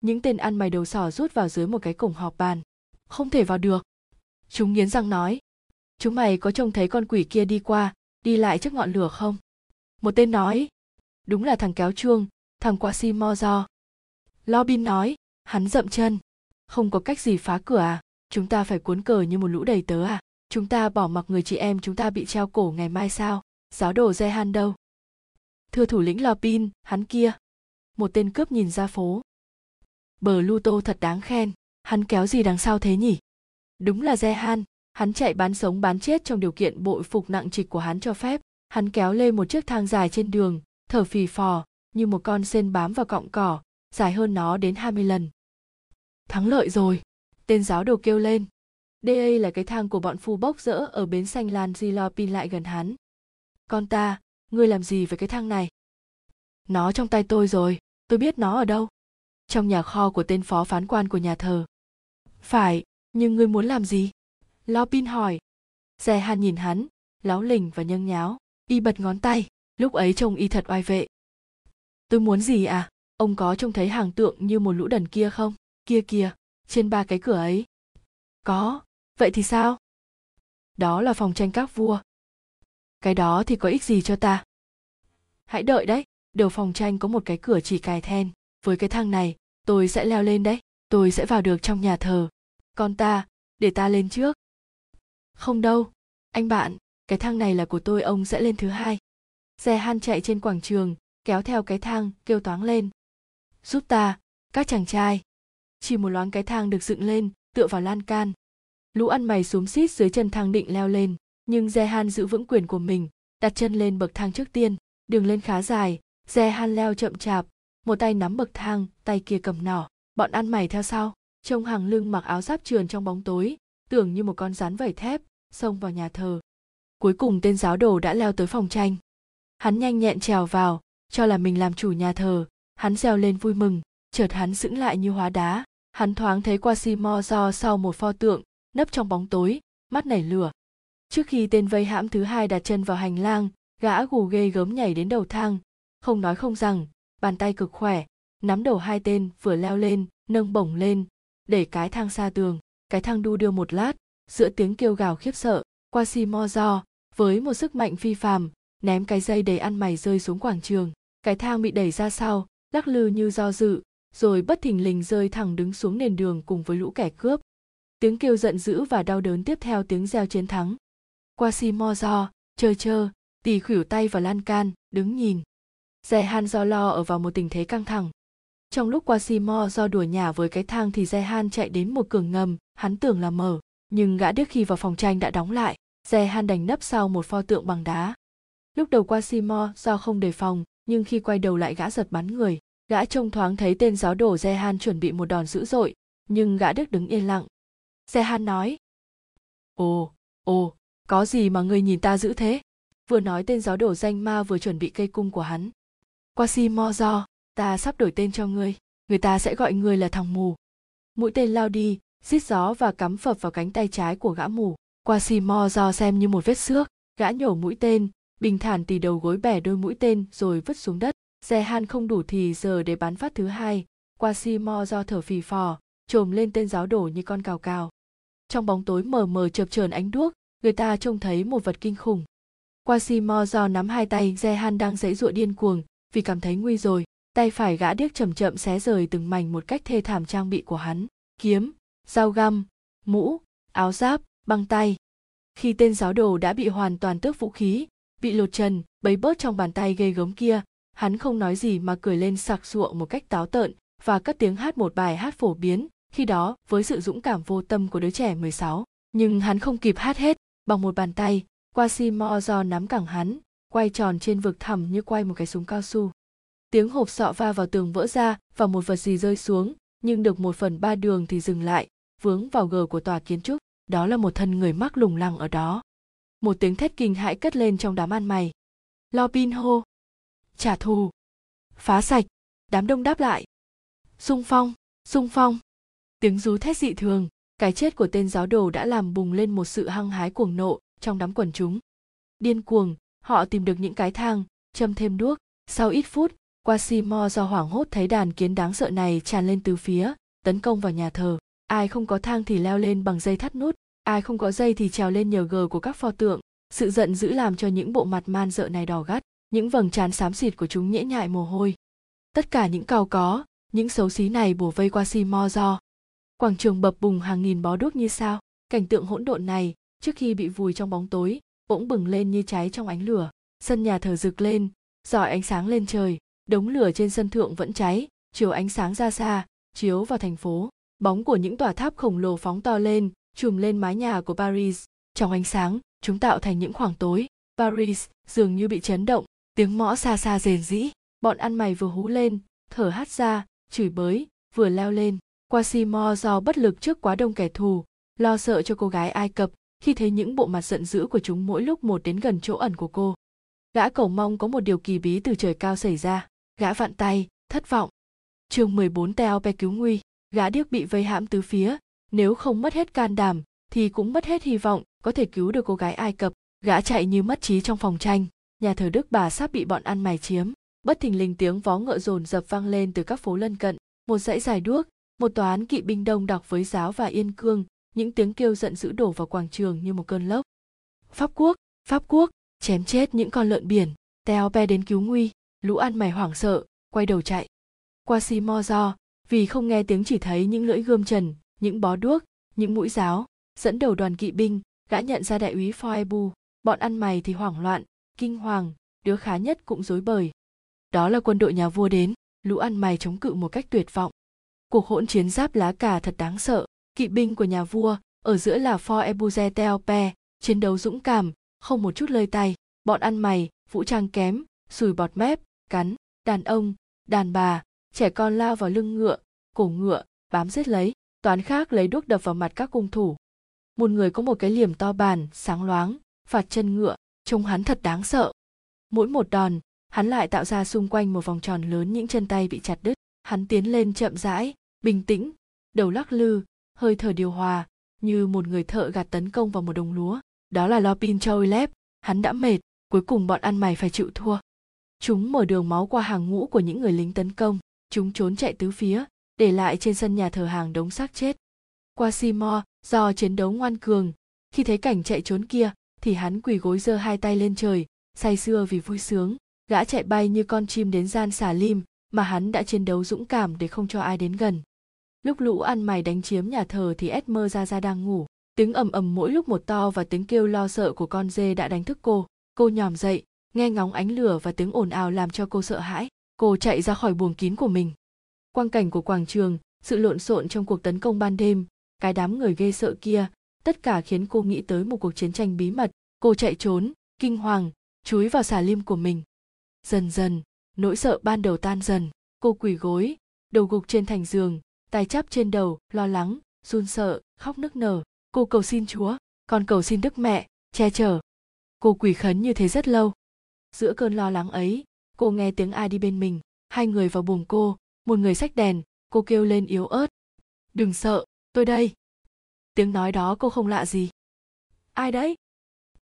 S1: Những tên ăn mày đầu sỏ rút vào dưới một cái cổng họp bàn. Không thể vào được. Chúng nghiến răng nói. Chúng mày có trông thấy con quỷ kia đi qua đi lại trước ngọn lửa không? Một tên nói. Đúng là thằng kéo chuông, thằng quạ si mo do. Lobin nói, hắn dậm chân. Không có cách gì phá cửa à? Chúng ta phải cuốn cờ như một lũ đầy tớ à? Chúng ta bỏ mặc người chị em chúng ta bị treo cổ ngày mai sao? Giáo đồ Zehan đâu? Thưa thủ lĩnh Lopin hắn kia. Một tên cướp nhìn ra phố. Bờ Luto thật đáng khen. Hắn kéo gì đằng sau thế nhỉ? Đúng là Zehan hắn chạy bán sống bán chết trong điều kiện bội phục nặng trịch của hắn cho phép. Hắn kéo lên một chiếc thang dài trên đường, thở phì phò, như một con sên bám vào cọng cỏ, dài hơn nó đến 20 lần. Thắng lợi rồi! Tên giáo đồ kêu lên. Đây là cái thang của bọn phu bốc rỡ ở bến xanh lan di lo pin lại gần hắn. Con ta, ngươi làm gì với cái thang này? Nó trong tay tôi rồi, tôi biết nó ở đâu? Trong nhà kho của tên phó phán quan của nhà thờ. Phải, nhưng ngươi muốn làm gì? Lo pin hỏi. Xe han nhìn hắn, láo lình và nhâng nháo. Y bật ngón tay, lúc ấy trông y thật oai vệ. Tôi muốn gì à? Ông có trông thấy hàng tượng như một lũ đần kia không? Kia kìa, trên ba cái cửa ấy. Có, vậy thì sao? Đó là phòng tranh các vua. Cái đó thì có ích gì cho ta? Hãy đợi đấy, đầu phòng tranh có một cái cửa chỉ cài then. Với cái thang này, tôi sẽ leo lên đấy, tôi sẽ vào được trong nhà thờ. Con ta, để ta lên trước không đâu. Anh bạn, cái thang này là của tôi, ông sẽ lên thứ hai. Xe han chạy trên quảng trường, kéo theo cái thang, kêu toáng lên. Giúp ta, các chàng trai. Chỉ một loáng cái thang được dựng lên, tựa vào lan can. Lũ ăn mày xúm xít dưới chân thang định leo lên, nhưng Zehan giữ vững quyền của mình, đặt chân lên bậc thang trước tiên. Đường lên khá dài Zehan leo chậm chạp, một tay nắm bậc thang, tay kia cầm nỏ. Bọn ăn mày theo sau, trông hàng lưng mặc áo giáp trườn trong bóng tối tưởng như một con rắn vẩy thép, xông vào nhà thờ. Cuối cùng tên giáo đồ đã leo tới phòng tranh. Hắn nhanh nhẹn trèo vào, cho là mình làm chủ nhà thờ. Hắn reo lên vui mừng, chợt hắn sững lại như hóa đá. Hắn thoáng thấy qua si mo do sau một pho tượng, nấp trong bóng tối, mắt nảy lửa. Trước khi tên vây hãm thứ hai đặt chân vào hành lang, gã gù ghê gớm nhảy đến đầu thang. Không nói không rằng, bàn tay cực khỏe, nắm đầu hai tên vừa leo lên, nâng bổng lên, để cái thang xa tường cái thang đu đưa một lát, giữa tiếng kêu gào khiếp sợ qua si mo do với một sức mạnh phi phàm, ném cái dây đầy ăn mày rơi xuống quảng trường. Cái thang bị đẩy ra sau, lắc lư như do dự, rồi bất thình lình rơi thẳng đứng xuống nền đường cùng với lũ kẻ cướp. Tiếng kêu giận dữ và đau đớn tiếp theo tiếng reo chiến thắng. Qua si mo do chơ chơ, tì khuỷu tay vào lan can, đứng nhìn. Dè han do lo ở vào một tình thế căng thẳng trong lúc qua si do đùa nhà với cái thang thì Zehan chạy đến một cửa ngầm hắn tưởng là mở nhưng gã điếc khi vào phòng tranh đã đóng lại Zehan đành nấp sau một pho tượng bằng đá lúc đầu qua si do không đề phòng nhưng khi quay đầu lại gã giật bắn người gã trông thoáng thấy tên giáo đổ Zehan chuẩn bị một đòn dữ dội, nhưng gã Đức đứng yên lặng. Zehan nói, Ồ, ồ, có gì mà người nhìn ta dữ thế? Vừa nói tên giáo đổ danh ma vừa chuẩn bị cây cung của hắn. Qua do, ta sắp đổi tên cho ngươi, người ta sẽ gọi ngươi là thằng mù. Mũi tên lao đi, xít gió và cắm phập vào cánh tay trái của gã mù. Qua xì mo do xem như một vết xước, gã nhổ mũi tên, bình thản tì đầu gối bẻ đôi mũi tên rồi vứt xuống đất. Xe han không đủ thì giờ để bắn phát thứ hai. Qua xì mo do thở phì phò trồm lên tên giáo đổ như con cào cào. Trong bóng tối mờ mờ chập chờn ánh đuốc người ta trông thấy một vật kinh khủng. Quasimodo nắm hai tay Zehan đang dãy ruộng điên cuồng vì cảm thấy nguy rồi tay phải gã điếc chậm chậm xé rời từng mảnh một cách thê thảm trang bị của hắn kiếm dao găm mũ áo giáp băng tay khi tên giáo đồ đã bị hoàn toàn tước vũ khí bị lột trần bấy bớt trong bàn tay ghê gớm kia hắn không nói gì mà cười lên sặc sụa một cách táo tợn và cất tiếng hát một bài hát phổ biến khi đó với sự dũng cảm vô tâm của đứa trẻ 16. Nhưng hắn không kịp hát hết, bằng một bàn tay, Quasimodo nắm cẳng hắn, quay tròn trên vực thẳm như quay một cái súng cao su. Tiếng hộp sọ va vào tường vỡ ra và một vật gì rơi xuống, nhưng được một phần ba đường thì dừng lại, vướng vào gờ của tòa kiến trúc. Đó là một thân người mắc lùng lẳng ở đó. Một tiếng thét kinh hãi cất lên trong đám ăn mày. Lo pin hô. Trả thù. Phá sạch. Đám đông đáp lại. Xung phong, xung phong. Tiếng rú thét dị thường, cái chết của tên giáo đồ đã làm bùng lên một sự hăng hái cuồng nộ trong đám quần chúng. Điên cuồng, họ tìm được những cái thang, châm thêm đuốc. Sau ít phút, Quasimo do hoảng hốt thấy đàn kiến đáng sợ này tràn lên từ phía, tấn công vào nhà thờ. Ai không có thang thì leo lên bằng dây thắt nút, ai không có dây thì trèo lên nhờ gờ của các pho tượng. Sự giận dữ làm cho những bộ mặt man dợ này đỏ gắt, những vầng trán xám xịt của chúng nhễ nhại mồ hôi. Tất cả những cao có, những xấu xí này bổ vây Quasimo do quảng trường bập bùng hàng nghìn bó đuốc như sao cảnh tượng hỗn độn này trước khi bị vùi trong bóng tối bỗng bừng lên như cháy trong ánh lửa sân nhà thờ rực lên dọi ánh sáng lên trời đống lửa trên sân thượng vẫn cháy chiếu ánh sáng ra xa chiếu vào thành phố. Bóng của những tòa tháp khổng lồ phóng to lên trùm lên mái nhà của paris. Trong ánh sáng chúng tạo thành những khoảng tối. Paris dường như bị chấn động tiếng mõ xa xa rền rĩ. Bọn ăn mày vừa hú lên thở hắt ra chửi bới vừa leo lên. Quasimo do bất lực trước quá đông kẻ thù, lo sợ cho cô gái Ai Cập khi thấy những bộ mặt giận dữ của chúng mỗi lúc một đến gần chỗ ẩn của cô. Gã cầu mong có một điều kỳ bí từ trời cao xảy ra, gã vặn tay, thất vọng. Chương 14 Teo Pe cứu nguy, gã điếc bị vây hãm tứ phía, nếu không mất hết can đảm thì cũng mất hết hy vọng có thể cứu được cô gái Ai Cập. Gã chạy như mất trí trong phòng tranh, nhà thờ Đức bà sắp bị bọn ăn mày chiếm. Bất thình lình tiếng vó ngựa dồn dập vang lên từ các phố lân cận, một dãy dài đuốc, một toán kỵ binh đông đặc với giáo và yên cương những tiếng kêu giận dữ đổ vào quảng trường như một cơn lốc. Pháp quốc pháp quốc chém chết những con lợn biển. Teo pe đến cứu nguy lũ ăn mày hoảng sợ, quay đầu chạy. Qua xi mo do, vì không nghe tiếng chỉ thấy những lưỡi gươm trần, những bó đuốc, những mũi giáo, dẫn đầu đoàn kỵ binh, gã nhận ra đại úy foebu bọn ăn mày thì hoảng loạn, kinh hoàng, đứa khá nhất cũng rối bời. Đó là quân đội nhà vua đến, lũ ăn mày chống cự một cách tuyệt vọng. Cuộc hỗn chiến giáp lá cà thật đáng sợ, kỵ binh của nhà vua, ở giữa là for ebuze teope chiến đấu dũng cảm, không một chút lơi tay. Bọn ăn mày, vũ trang kém, sùi bọt mép cắn, đàn ông, đàn bà, trẻ con lao vào lưng ngựa, cổ ngựa, bám giết lấy, toán khác lấy đuốc đập vào mặt các cung thủ. Một người có một cái liềm to bàn sáng loáng, phạt chân ngựa, trông hắn thật đáng sợ. Mỗi một đòn, hắn lại tạo ra xung quanh một vòng tròn lớn những chân tay bị chặt đứt. Hắn tiến lên chậm rãi, bình tĩnh, đầu lắc lư, hơi thở điều hòa, như một người thợ gạt tấn công vào một đồng lúa. Đó là lopin choilep hắn đã mệt, cuối cùng bọn ăn mày phải chịu thua chúng mở đường máu qua hàng ngũ của những người lính tấn công. Chúng trốn chạy tứ phía, để lại trên sân nhà thờ hàng đống xác chết. Qua simo do chiến đấu ngoan cường, khi thấy cảnh chạy trốn kia, thì hắn quỳ gối giơ hai tay lên trời, say sưa vì vui sướng. Gã chạy bay như con chim đến gian xà lim, mà hắn đã chiến đấu dũng cảm để không cho ai đến gần. Lúc lũ ăn mày đánh chiếm nhà thờ thì Esmer ra ra đang ngủ. Tiếng ầm ầm mỗi lúc một to và tiếng kêu lo sợ của con dê đã đánh thức cô. Cô nhòm dậy nghe ngóng ánh lửa và tiếng ồn ào làm cho cô sợ hãi, cô chạy ra khỏi buồng kín của mình. Quang cảnh của quảng trường, sự lộn xộn trong cuộc tấn công ban đêm, cái đám người ghê sợ kia, tất cả khiến cô nghĩ tới một cuộc chiến tranh bí mật. Cô chạy trốn, kinh hoàng, chúi vào xà lim của mình. Dần dần, nỗi sợ ban đầu tan dần. Cô quỳ gối, đầu gục trên thành giường, tay chắp trên đầu, lo lắng, run sợ, khóc nức nở. Cô cầu xin chúa, con cầu xin đức mẹ, che chở. Cô quỳ khấn như thế rất lâu giữa cơn lo lắng ấy cô nghe tiếng ai đi bên mình. Hai người vào buồng cô một người xách đèn cô kêu lên yếu ớt. Đừng sợ tôi đây. Tiếng nói đó cô không lạ gì. Ai đấy?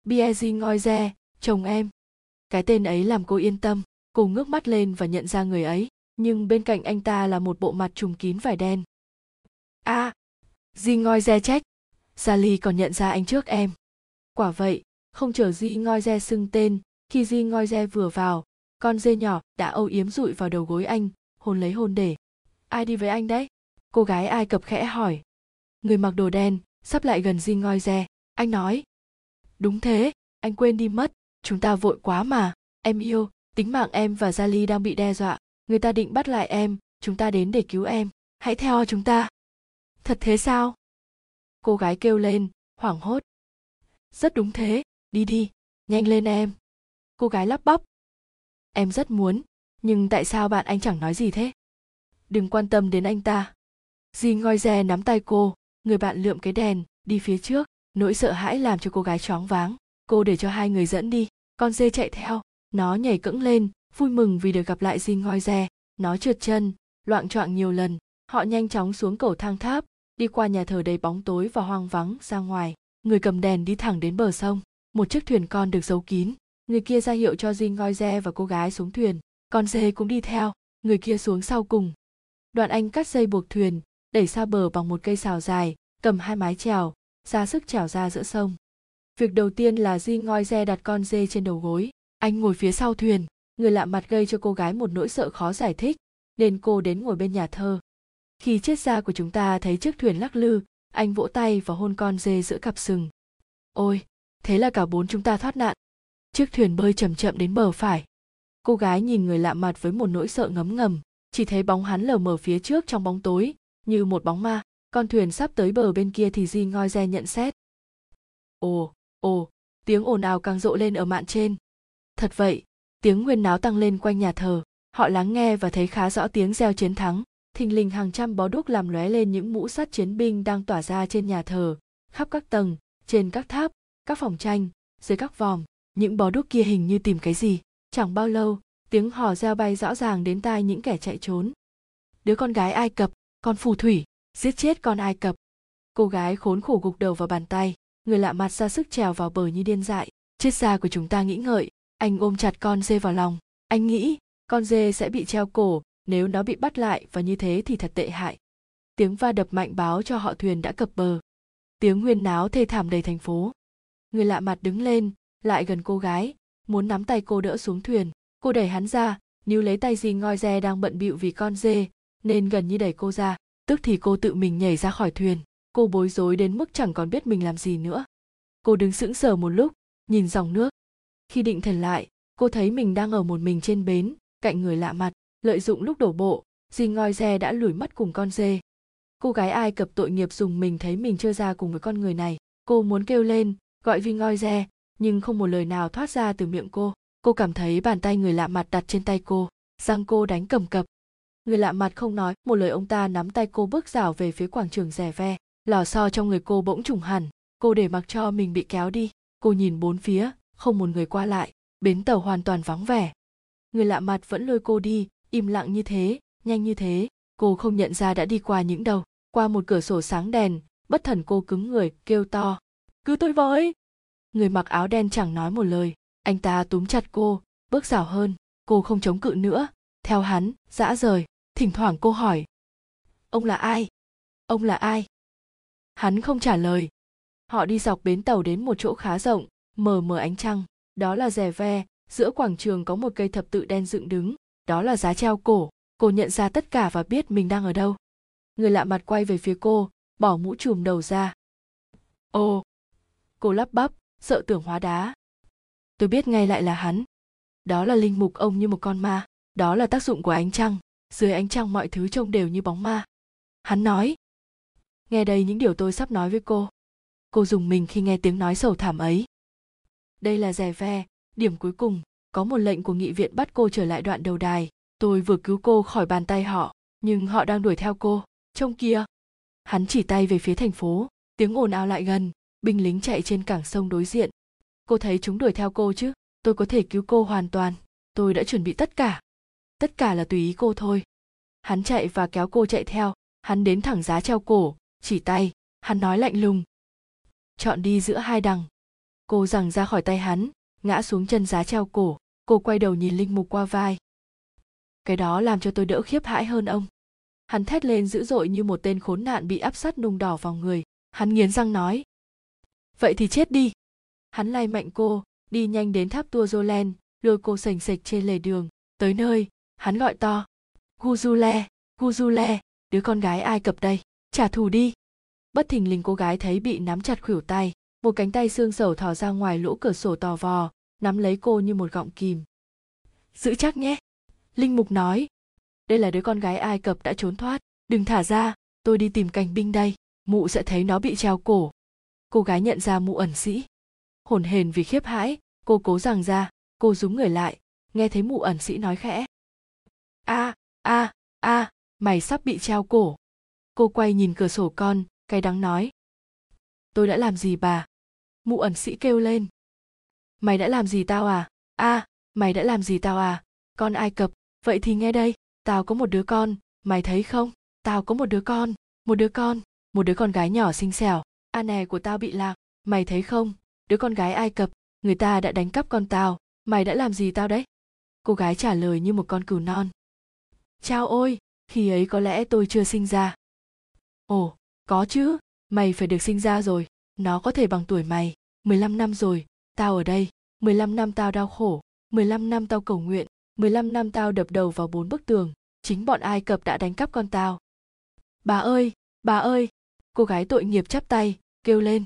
S1: Biezi ngoi re chồng em. Cái tên ấy làm cô yên tâm cô ngước mắt lên và nhận ra người ấy nhưng bên cạnh anh ta là một bộ mặt trùm kín vải đen. A à, di ngoi re trách sally còn nhận ra anh trước em. Quả vậy không chờ di ngoi re xưng tên khi di ngoi re vừa vào, con dê nhỏ đã âu yếm rụi vào đầu gối anh, hôn lấy hôn để. Ai đi với anh đấy? Cô gái ai cập khẽ hỏi. Người mặc đồ đen, sắp lại gần di ngoi re. Anh nói. Đúng thế, anh quên đi mất, chúng ta vội quá mà. Em yêu, tính mạng em và gia ly đang bị đe dọa. Người ta định bắt lại em, chúng ta đến để cứu em. Hãy theo chúng ta. Thật thế sao? Cô gái kêu lên, hoảng hốt. Rất đúng thế, đi đi, nhanh lên em cô gái lắp bắp. Em rất muốn, nhưng tại sao bạn anh chẳng nói gì thế? Đừng quan tâm đến anh ta. Di ngoi re nắm tay cô, người bạn lượm cái đèn, đi phía trước, nỗi sợ hãi làm cho cô gái choáng váng. Cô để cho hai người dẫn đi, con dê chạy theo. Nó nhảy cẫng lên, vui mừng vì được gặp lại di ngoi re nó trượt chân, loạng choạng nhiều lần. Họ nhanh chóng xuống cầu thang tháp, đi qua nhà thờ đầy bóng tối và hoang vắng ra ngoài. Người cầm đèn đi thẳng đến bờ sông. Một chiếc thuyền con được giấu kín người kia ra hiệu cho Jin ngoi re và cô gái xuống thuyền, con dê cũng đi theo, người kia xuống sau cùng. Đoạn anh cắt dây buộc thuyền, đẩy xa bờ bằng một cây xào dài, cầm hai mái chèo, ra sức chèo ra giữa sông. Việc đầu tiên là Jin ngoi re đặt con dê trên đầu gối, anh ngồi phía sau thuyền, người lạ mặt gây cho cô gái một nỗi sợ khó giải thích, nên cô đến ngồi bên nhà thơ. Khi chiếc da của chúng ta thấy chiếc thuyền lắc lư, anh vỗ tay và hôn con dê giữa cặp sừng. Ôi, thế là cả bốn chúng ta thoát nạn chiếc thuyền bơi chậm chậm đến bờ phải. Cô gái nhìn người lạ mặt với một nỗi sợ ngấm ngầm, chỉ thấy bóng hắn lờ mờ phía trước trong bóng tối, như một bóng ma. Con thuyền sắp tới bờ bên kia thì di ngoi re nhận xét. Ồ ồ, tiếng ồn ào càng rộ lên ở mạn trên. Thật vậy, tiếng nguyên náo tăng lên quanh nhà thờ. Họ lắng nghe và thấy khá rõ tiếng reo chiến thắng. Thình lình hàng trăm bó đuốc làm lóe lên những mũ sắt chiến binh đang tỏa ra trên nhà thờ, khắp các tầng, trên các tháp, các phòng tranh, dưới các vòm những bó đuốc kia hình như tìm cái gì? Chẳng bao lâu, tiếng hò reo bay rõ ràng đến tai những kẻ chạy trốn. Đứa con gái ai cập, con phù thủy, giết chết con ai cập. Cô gái khốn khổ gục đầu vào bàn tay, người lạ mặt ra sức trèo vào bờ như điên dại. Chết da của chúng ta nghĩ ngợi, anh ôm chặt con dê vào lòng. Anh nghĩ, con dê sẽ bị treo cổ, nếu nó bị bắt lại và như thế thì thật tệ hại. Tiếng va đập mạnh báo cho họ thuyền đã cập bờ. Tiếng huyên náo thê thảm đầy thành phố. Người lạ mặt đứng lên lại gần cô gái, muốn nắm tay cô đỡ xuống thuyền. Cô đẩy hắn ra, níu lấy tay gì ngoi re đang bận bịu vì con dê, nên gần như đẩy cô ra. Tức thì cô tự mình nhảy ra khỏi thuyền. Cô bối rối đến mức chẳng còn biết mình làm gì nữa. Cô đứng sững sờ một lúc, nhìn dòng nước. Khi định thần lại, cô thấy mình đang ở một mình trên bến, cạnh người lạ mặt, lợi dụng lúc đổ bộ dì ngoi re đã lủi mất cùng con dê. Cô gái ai cập tội nghiệp dùng mình thấy mình chưa ra cùng với con người này. Cô muốn kêu lên, gọi vi ngoi re nhưng không một lời nào thoát ra từ miệng cô. Cô cảm thấy bàn tay người lạ mặt đặt trên tay cô răng cô đánh cầm cập. Người lạ mặt không nói, một lời ông ta nắm tay cô bước rảo về phía quảng trường rẻ ve. Lò xo trong người cô bỗng trùng hẳn, cô để mặc cho mình bị kéo đi. Cô nhìn bốn phía, không một người qua lại, bến tàu hoàn toàn vắng vẻ. Người lạ mặt vẫn lôi cô đi, im lặng như thế, nhanh như thế, cô không nhận ra đã đi qua những đâu. Qua một cửa sổ sáng đèn, bất thần cô cứng người, kêu to cứu tôi với! Người mặc áo đen chẳng nói một lời. Anh ta túm chặt cô, bước rảo hơn. Cô không chống cự nữa. Theo hắn, dã rời. Thỉnh thoảng cô hỏi, ông là ai? Ông là ai? Hắn không trả lời. Họ đi dọc bến tàu đến một chỗ khá rộng, mờ mờ ánh trăng. Đó là rè ve. Giữa quảng trường có một cây thập tự đen dựng đứng. Đó là giá treo cổ. Cô nhận ra tất cả và biết mình đang ở đâu. Người lạ mặt quay về phía cô, bỏ mũ chùm đầu ra. Ồ, cô lắp bắp sợ tưởng hóa đá. Tôi biết ngay lại là hắn. Đó là linh mục ông như một con ma. Đó là tác dụng của ánh trăng. Dưới ánh trăng mọi thứ trông đều như bóng ma. Hắn nói. Nghe đây những điều tôi sắp nói với cô. Cô dùng mình khi nghe tiếng nói sầu thảm ấy. Đây là rè ve. Điểm cuối cùng. Có một lệnh của nghị viện bắt cô trở lại đoạn đầu đài. Tôi vừa cứu cô khỏi bàn tay họ, nhưng họ đang đuổi theo cô. Trông kia. Hắn chỉ tay về phía thành phố. Tiếng ồn ào lại gần binh lính chạy trên cảng sông đối diện. Cô thấy chúng đuổi theo cô chứ? Tôi có thể cứu cô hoàn toàn. Tôi đã chuẩn bị tất cả. Tất cả là tùy ý cô thôi. Hắn chạy và kéo cô chạy theo. Hắn đến thẳng giá treo cổ, chỉ tay. Hắn nói lạnh lùng. Chọn đi giữa hai đằng. Cô giằng ra khỏi tay hắn, ngã xuống chân giá treo cổ. Cô quay đầu nhìn linh mục qua vai. Cái đó làm cho tôi đỡ khiếp hãi hơn ông. Hắn thét lên dữ dội như một tên khốn nạn bị áp sát nung đỏ vào người. Hắn nghiến răng nói vậy thì chết đi. Hắn lay mạnh cô, đi nhanh đến tháp tua jolen lôi cô sành sạch trên lề đường. Tới nơi, hắn gọi to. Guzule guzule đứa con gái ai cập đây? Trả thù đi. Bất thình lình cô gái thấy bị nắm chặt khuỷu tay, một cánh tay xương sầu thò ra ngoài lỗ cửa sổ tò vò, nắm lấy cô như một gọng kìm. Giữ chắc nhé. Linh mục nói. Đây là đứa con gái ai cập đã trốn thoát. Đừng thả ra, tôi đi tìm cảnh binh đây. Mụ sẽ thấy nó bị treo cổ cô gái nhận ra mụ ẩn sĩ. Hồn hền vì khiếp hãi cô cố rằng ra cô rúm người lại nghe thấy mụ ẩn sĩ nói khẽ. A a a mày sắp bị treo cổ. Cô quay nhìn cửa sổ con cay đắng nói. Tôi đã làm gì bà? Mụ ẩn sĩ kêu lên. Mày đã làm gì tao à? A à, mày đã làm gì tao à? Con ai cập vậy thì nghe đây tao có một đứa con mày thấy không? Tao có một đứa con một đứa con một đứa con gái nhỏ xinh xẻo a nè, của tao bị lạc. Mày thấy không? Đứa con gái ai cập, người ta đã đánh cắp con tao. Mày đã làm gì tao đấy? Cô gái trả lời như một con cừu non. Chao ôi, khi ấy có lẽ tôi chưa sinh ra. Ồ, có chứ. Mày phải được sinh ra rồi. Nó có thể bằng tuổi mày. 15 năm rồi, tao ở đây. 15 năm tao đau khổ. 15 năm tao cầu nguyện. 15 năm tao đập đầu vào bốn bức tường. Chính bọn ai cập đã đánh cắp con tao. Bà ơi bà ơi. Cô gái tội nghiệp chắp tay kêu lên.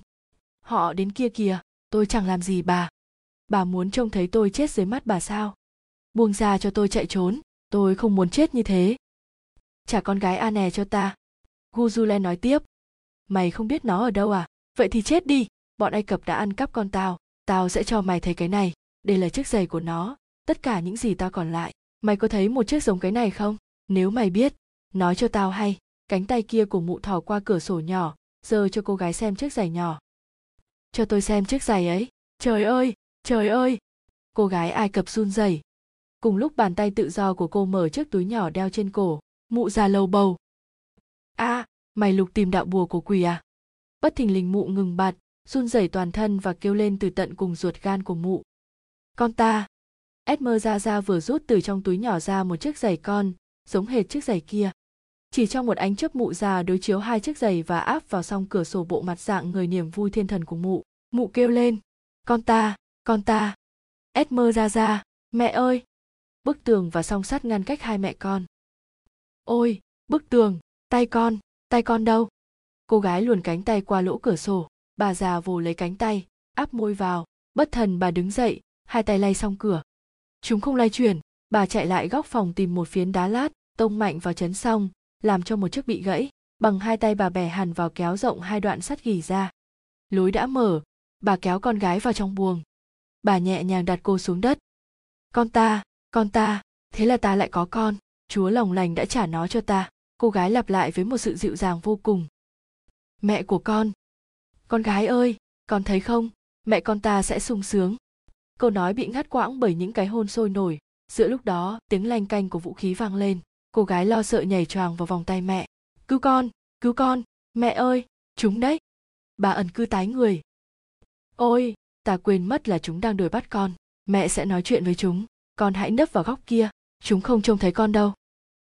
S1: Họ đến kia kìa, tôi chẳng làm gì bà. Bà muốn trông thấy tôi chết dưới mắt bà sao? Buông ra cho tôi chạy trốn, tôi không muốn chết như thế. Trả con gái a nè cho ta. Guzule nói tiếp. Mày không biết nó ở đâu à? Vậy thì chết đi, bọn ai cập đã ăn cắp con tao. Tao sẽ cho mày thấy cái này. Đây là chiếc giày của nó. Tất cả những gì tao còn lại. Mày có thấy một chiếc giống cái này không? Nếu mày biết, nói cho tao hay. Cánh tay kia của mụ thò qua cửa sổ nhỏ giơ cho cô gái xem chiếc giày nhỏ. Cho tôi xem chiếc giày ấy. Trời ơi trời ơi. Cô gái ai cập run rẩy. Cùng lúc bàn tay tự do của cô mở chiếc túi nhỏ đeo trên cổ mụ già lầu bầu. A à, mày lục tìm đạo bùa của quỷ à? Bất thình lình mụ ngừng bặt run rẩy toàn thân và kêu lên từ tận cùng ruột gan của mụ. Con ta. Esmer ra ra vừa rút từ trong túi nhỏ ra một chiếc giày con giống hệt chiếc giày kia chỉ trong một ánh chớp mụ già, đối chiếu hai chiếc giày và áp vào song cửa sổ bộ mặt dạng người niềm vui thiên thần của mụ. Mụ kêu lên, con ta con ta. Esmer ra ra, mẹ ơi! Bức tường và song sắt ngăn cách hai mẹ con. Ôi, bức tường, tay con tay con đâu? Cô gái luồn cánh tay qua lỗ cửa sổ. Bà già vồ lấy cánh tay, áp môi vào. Bất thần bà đứng dậy, hai tay lay xong cửa. Chúng không lay chuyển. Bà chạy lại góc phòng tìm một phiến đá lát, tông mạnh vào chấn xong làm cho một chiếc bị gãy, bằng hai tay bà bẻ hẳn vào kéo rộng hai đoạn sắt gỉ ra. Lối đã mở, bà kéo con gái vào trong buồng. Bà nhẹ nhàng đặt cô xuống đất. Con ta con ta, thế là ta lại có con, chúa lòng lành đã trả nó cho ta. Cô gái lặp lại với một sự dịu dàng vô cùng. Mẹ của con. Con gái ơi, con thấy không? Mẹ con ta sẽ sung sướng. Câu nói bị ngắt quãng bởi những cái hôn sôi nổi. Giữa lúc đó, tiếng lanh canh của vũ khí vang lên cô gái lo sợ nhảy choàng vào vòng tay mẹ. Cứu con cứu con, mẹ ơi, chúng đấy. Bà ẩn cư tái người. Ôi, ta quên mất là chúng đang đuổi bắt con. Mẹ sẽ nói chuyện với chúng. Con hãy nấp vào góc kia. Chúng không trông thấy con đâu.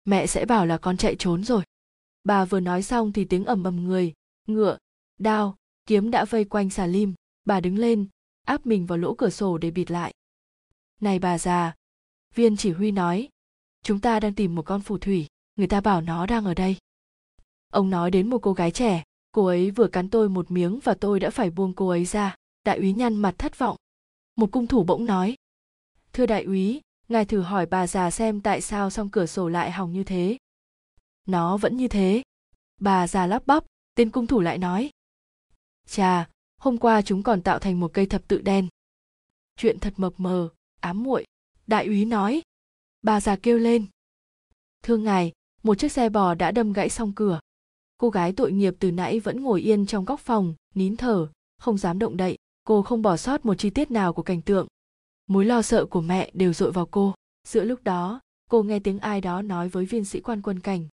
S1: Mẹ sẽ bảo là con chạy trốn rồi. Bà vừa nói xong thì tiếng ầm ầm người, ngựa, đao, kiếm đã vây quanh xà lim. Bà đứng lên, áp mình vào lỗ cửa sổ để bịt lại. Này bà già, viên chỉ huy nói chúng ta đang tìm một con phù thủy. Người ta bảo nó đang ở đây. Ông nói đến một cô gái trẻ. Cô ấy vừa cắn tôi một miếng và tôi đã phải buông cô ấy ra. Đại úy nhăn mặt thất vọng. Một cung thủ bỗng nói. Thưa đại úy, ngài thử hỏi bà già xem tại sao song cửa sổ lại hỏng như thế. Nó vẫn như thế. Bà già lắp bắp, tên cung thủ lại nói. Chà, hôm qua chúng còn tạo thành một cây thập tự đen. Chuyện thật mập mờ, ám muội. Đại úy nói bà già kêu lên. Thưa ngài, một chiếc xe bò đã đâm gãy song cửa. Cô gái tội nghiệp từ nãy vẫn ngồi yên trong góc phòng, nín thở, không dám động đậy. Cô không bỏ sót một chi tiết nào của cảnh tượng. Mối lo sợ của mẹ đều dội vào cô. Giữa lúc đó, cô nghe tiếng ai đó nói với viên sĩ quan quân cảnh.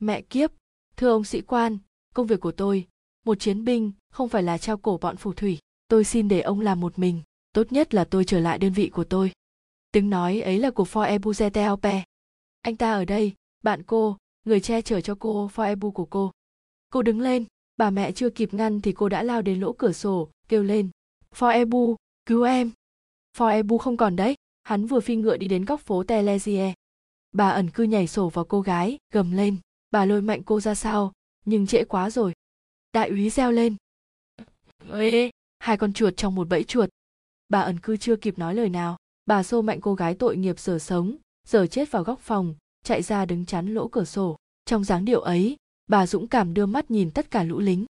S1: Mẹ kiếp, thưa ông sĩ quan, công việc của tôi, một chiến binh, không phải là trao cổ bọn phù thủy. Tôi xin để ông làm một mình. Tốt nhất là tôi trở lại đơn vị của tôi tiếng nói ấy là của for ebuzetelpe anh ta ở đây, bạn cô, người che chở cho cô foebu của cô. Cô đứng lên, bà mẹ chưa kịp ngăn thì cô đã lao đến lỗ cửa sổ, kêu lên foebu cứu em. Foebu không còn đấy, hắn vừa phi ngựa đi đến góc phố telesie. Bà ẩn cư nhảy sổ vào cô gái, gầm lên, bà lôi mạnh cô ra sau nhưng trễ quá rồi. Đại úy reo lên, ê, hai con chuột trong một bẫy chuột. Bà ẩn cư chưa kịp nói lời nào bà xô mạnh cô gái tội nghiệp giờ sống, giờ chết vào góc phòng, chạy ra đứng chắn lỗ cửa sổ. Trong dáng điệu ấy, bà dũng cảm đưa mắt nhìn tất cả lũ lính.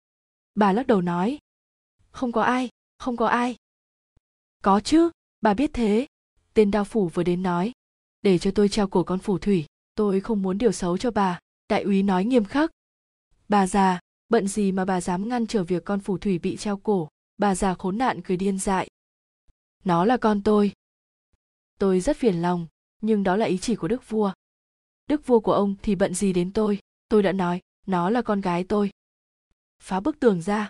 S1: Bà lắc đầu nói, không có ai, không có ai. Có chứ, bà biết thế. Tên đao phủ vừa đến nói, để cho tôi treo cổ con phù thủy, tôi không muốn điều xấu cho bà, đại úy nói nghiêm khắc. Bà già, bận gì mà bà dám ngăn trở việc con phù thủy bị treo cổ, bà già khốn nạn cười điên dại. Nó là con tôi tôi rất phiền lòng, nhưng đó là ý chỉ của đức vua. Đức vua của ông thì bận gì đến tôi? Tôi đã nói, nó là con gái tôi. Phá bức tường ra.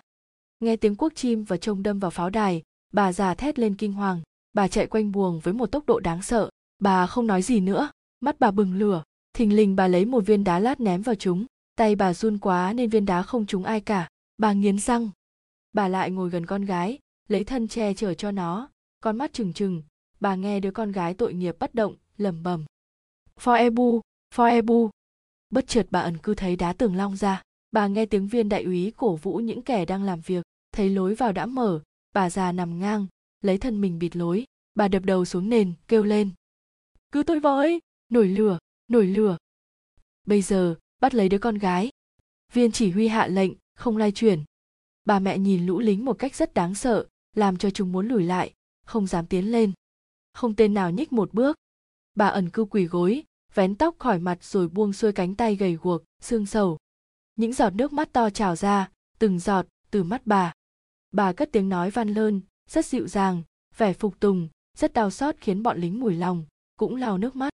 S1: Nghe tiếng cuốc chim và trông đâm vào pháo đài, bà già thét lên kinh hoàng. Bà chạy quanh buồng với một tốc độ đáng sợ. Bà không nói gì nữa. Mắt bà bừng lửa. Thình lình bà lấy một viên đá lát ném vào chúng. Tay bà run quá nên viên đá không trúng ai cả. Bà nghiến răng. Bà lại ngồi gần con gái, lấy thân che chở cho nó. Con mắt trừng trừng bà nghe đứa con gái tội nghiệp bất động, lẩm bẩm. For ebu for ebu bất chợt bà ẩn cư thấy đá tường long ra. Bà nghe tiếng viên đại úy cổ vũ những kẻ đang làm việc. Thấy lối vào đã mở, bà già nằm ngang, lấy thân mình bịt lối. Bà đập đầu xuống nền, kêu lên. Cứ tôi với! Nổi lửa nổi lửa. Bây giờ, bắt lấy đứa con gái. Viên chỉ huy hạ lệnh, không lai chuyển. Bà mẹ nhìn lũ lính một cách rất đáng sợ, làm cho chúng muốn lùi lại, không dám tiến lên không tên nào nhích một bước. Bà ẩn cư quỳ gối, vén tóc khỏi mặt rồi buông xuôi cánh tay gầy guộc, xương sầu. Những giọt nước mắt to trào ra, từng giọt từ mắt bà. Bà cất tiếng nói van lơn, rất dịu dàng, vẻ phục tùng, rất đau xót khiến bọn lính mùi lòng, cũng lau nước mắt.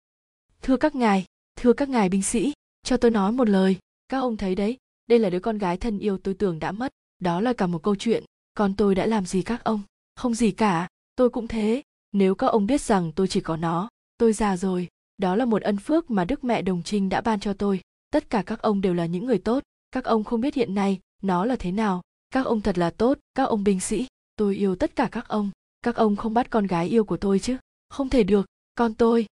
S1: Thưa các ngài, thưa các ngài binh sĩ, cho tôi nói một lời, các ông thấy đấy, đây là đứa con gái thân yêu tôi tưởng đã mất, đó là cả một câu chuyện con tôi đã làm gì các ông? Không gì cả, tôi cũng thế nếu các ông biết rằng tôi chỉ có nó, tôi già rồi, đó là một ân phước mà đức mẹ đồng trinh đã ban cho tôi. Tất cả các ông đều là những người tốt. Các ông không biết hiện nay nó là thế nào. Các ông thật là tốt, các ông binh sĩ. Tôi yêu tất cả các ông. Các ông không bắt con gái yêu của tôi chứ? Không thể được, con tôi.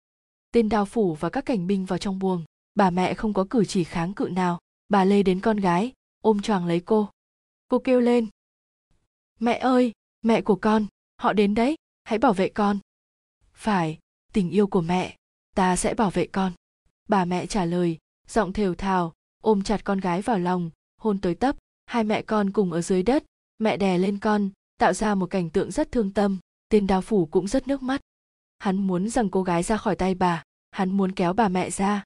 S1: Tên đào phủ và các cảnh binh vào trong buồng. Bà mẹ không có cử chỉ kháng cự nào. Bà lê đến con gái, ôm choàng lấy cô. Cô kêu lên. Mẹ ơi, mẹ của con, họ đến đấy hãy bảo vệ con. Phải, tình yêu của mẹ, ta sẽ bảo vệ con. Bà mẹ trả lời, giọng thều thào, ôm chặt con gái vào lòng, hôn tới tấp, hai mẹ con cùng ở dưới đất. Mẹ đè lên con, tạo ra một cảnh tượng rất thương tâm tên đao phủ cũng rất nước mắt. Hắn muốn rằng cô gái ra khỏi tay bà, hắn muốn kéo bà mẹ ra.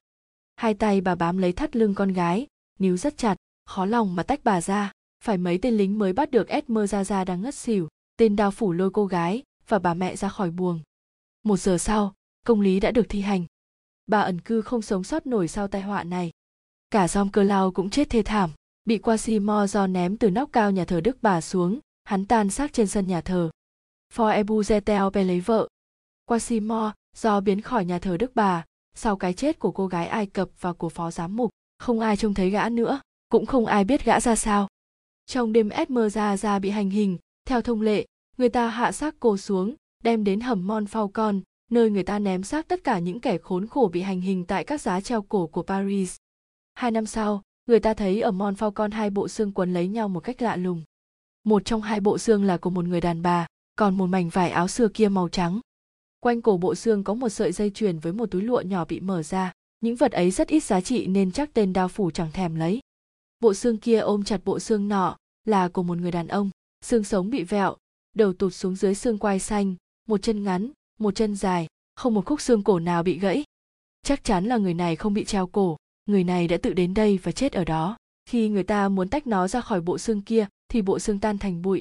S1: Hai tay bà bám lấy thắt lưng con gái, níu rất chặt, khó lòng mà tách bà ra. Phải mấy tên lính mới bắt được Esmer ra ra đang ngất xỉu tên đao phủ lôi cô gái và bà mẹ ra khỏi buồng. Một giờ sau, công lý đã được thi hành. Bà ẩn cư không sống sót nổi sau tai họa này. Cả dom cơ lao cũng chết thê thảm, bị quasimo do ném từ nóc cao nhà thờ đức bà xuống, hắn tan xác trên sân nhà thờ. For ebu zetel lấy vợ. Quasimo do biến khỏi nhà thờ đức bà, sau cái chết của cô gái ai cập và của phó giám mục, không ai trông thấy gã nữa, cũng không ai biết gã ra sao. Trong đêm esmer ra ra bị hành hình, theo thông lệ người ta hạ xác cô xuống, đem đến hầm mon falcon nơi người ta ném xác tất cả những kẻ khốn khổ bị hành hình tại các giá treo cổ của paris. Hai năm sau, người ta thấy ở mon falcon hai bộ xương quấn lấy nhau một cách lạ lùng. Một trong hai bộ xương là của một người đàn bà, còn một mảnh vải áo xưa kia màu trắng. Quanh cổ bộ xương có một sợi dây chuyền với một túi lụa nhỏ bị mở ra, những vật ấy rất ít giá trị nên chắc tên đao phủ chẳng thèm lấy. Bộ xương kia ôm chặt bộ xương nọ, là của một người đàn ông, xương sống bị vẹo đầu tụt xuống dưới xương quai xanh, một chân ngắn, một chân dài, không một khúc xương cổ nào bị gãy. Chắc chắn là người này không bị treo cổ, người này đã tự đến đây và chết ở đó. Khi người ta muốn tách nó ra khỏi bộ xương kia, thì bộ xương tan thành bụi.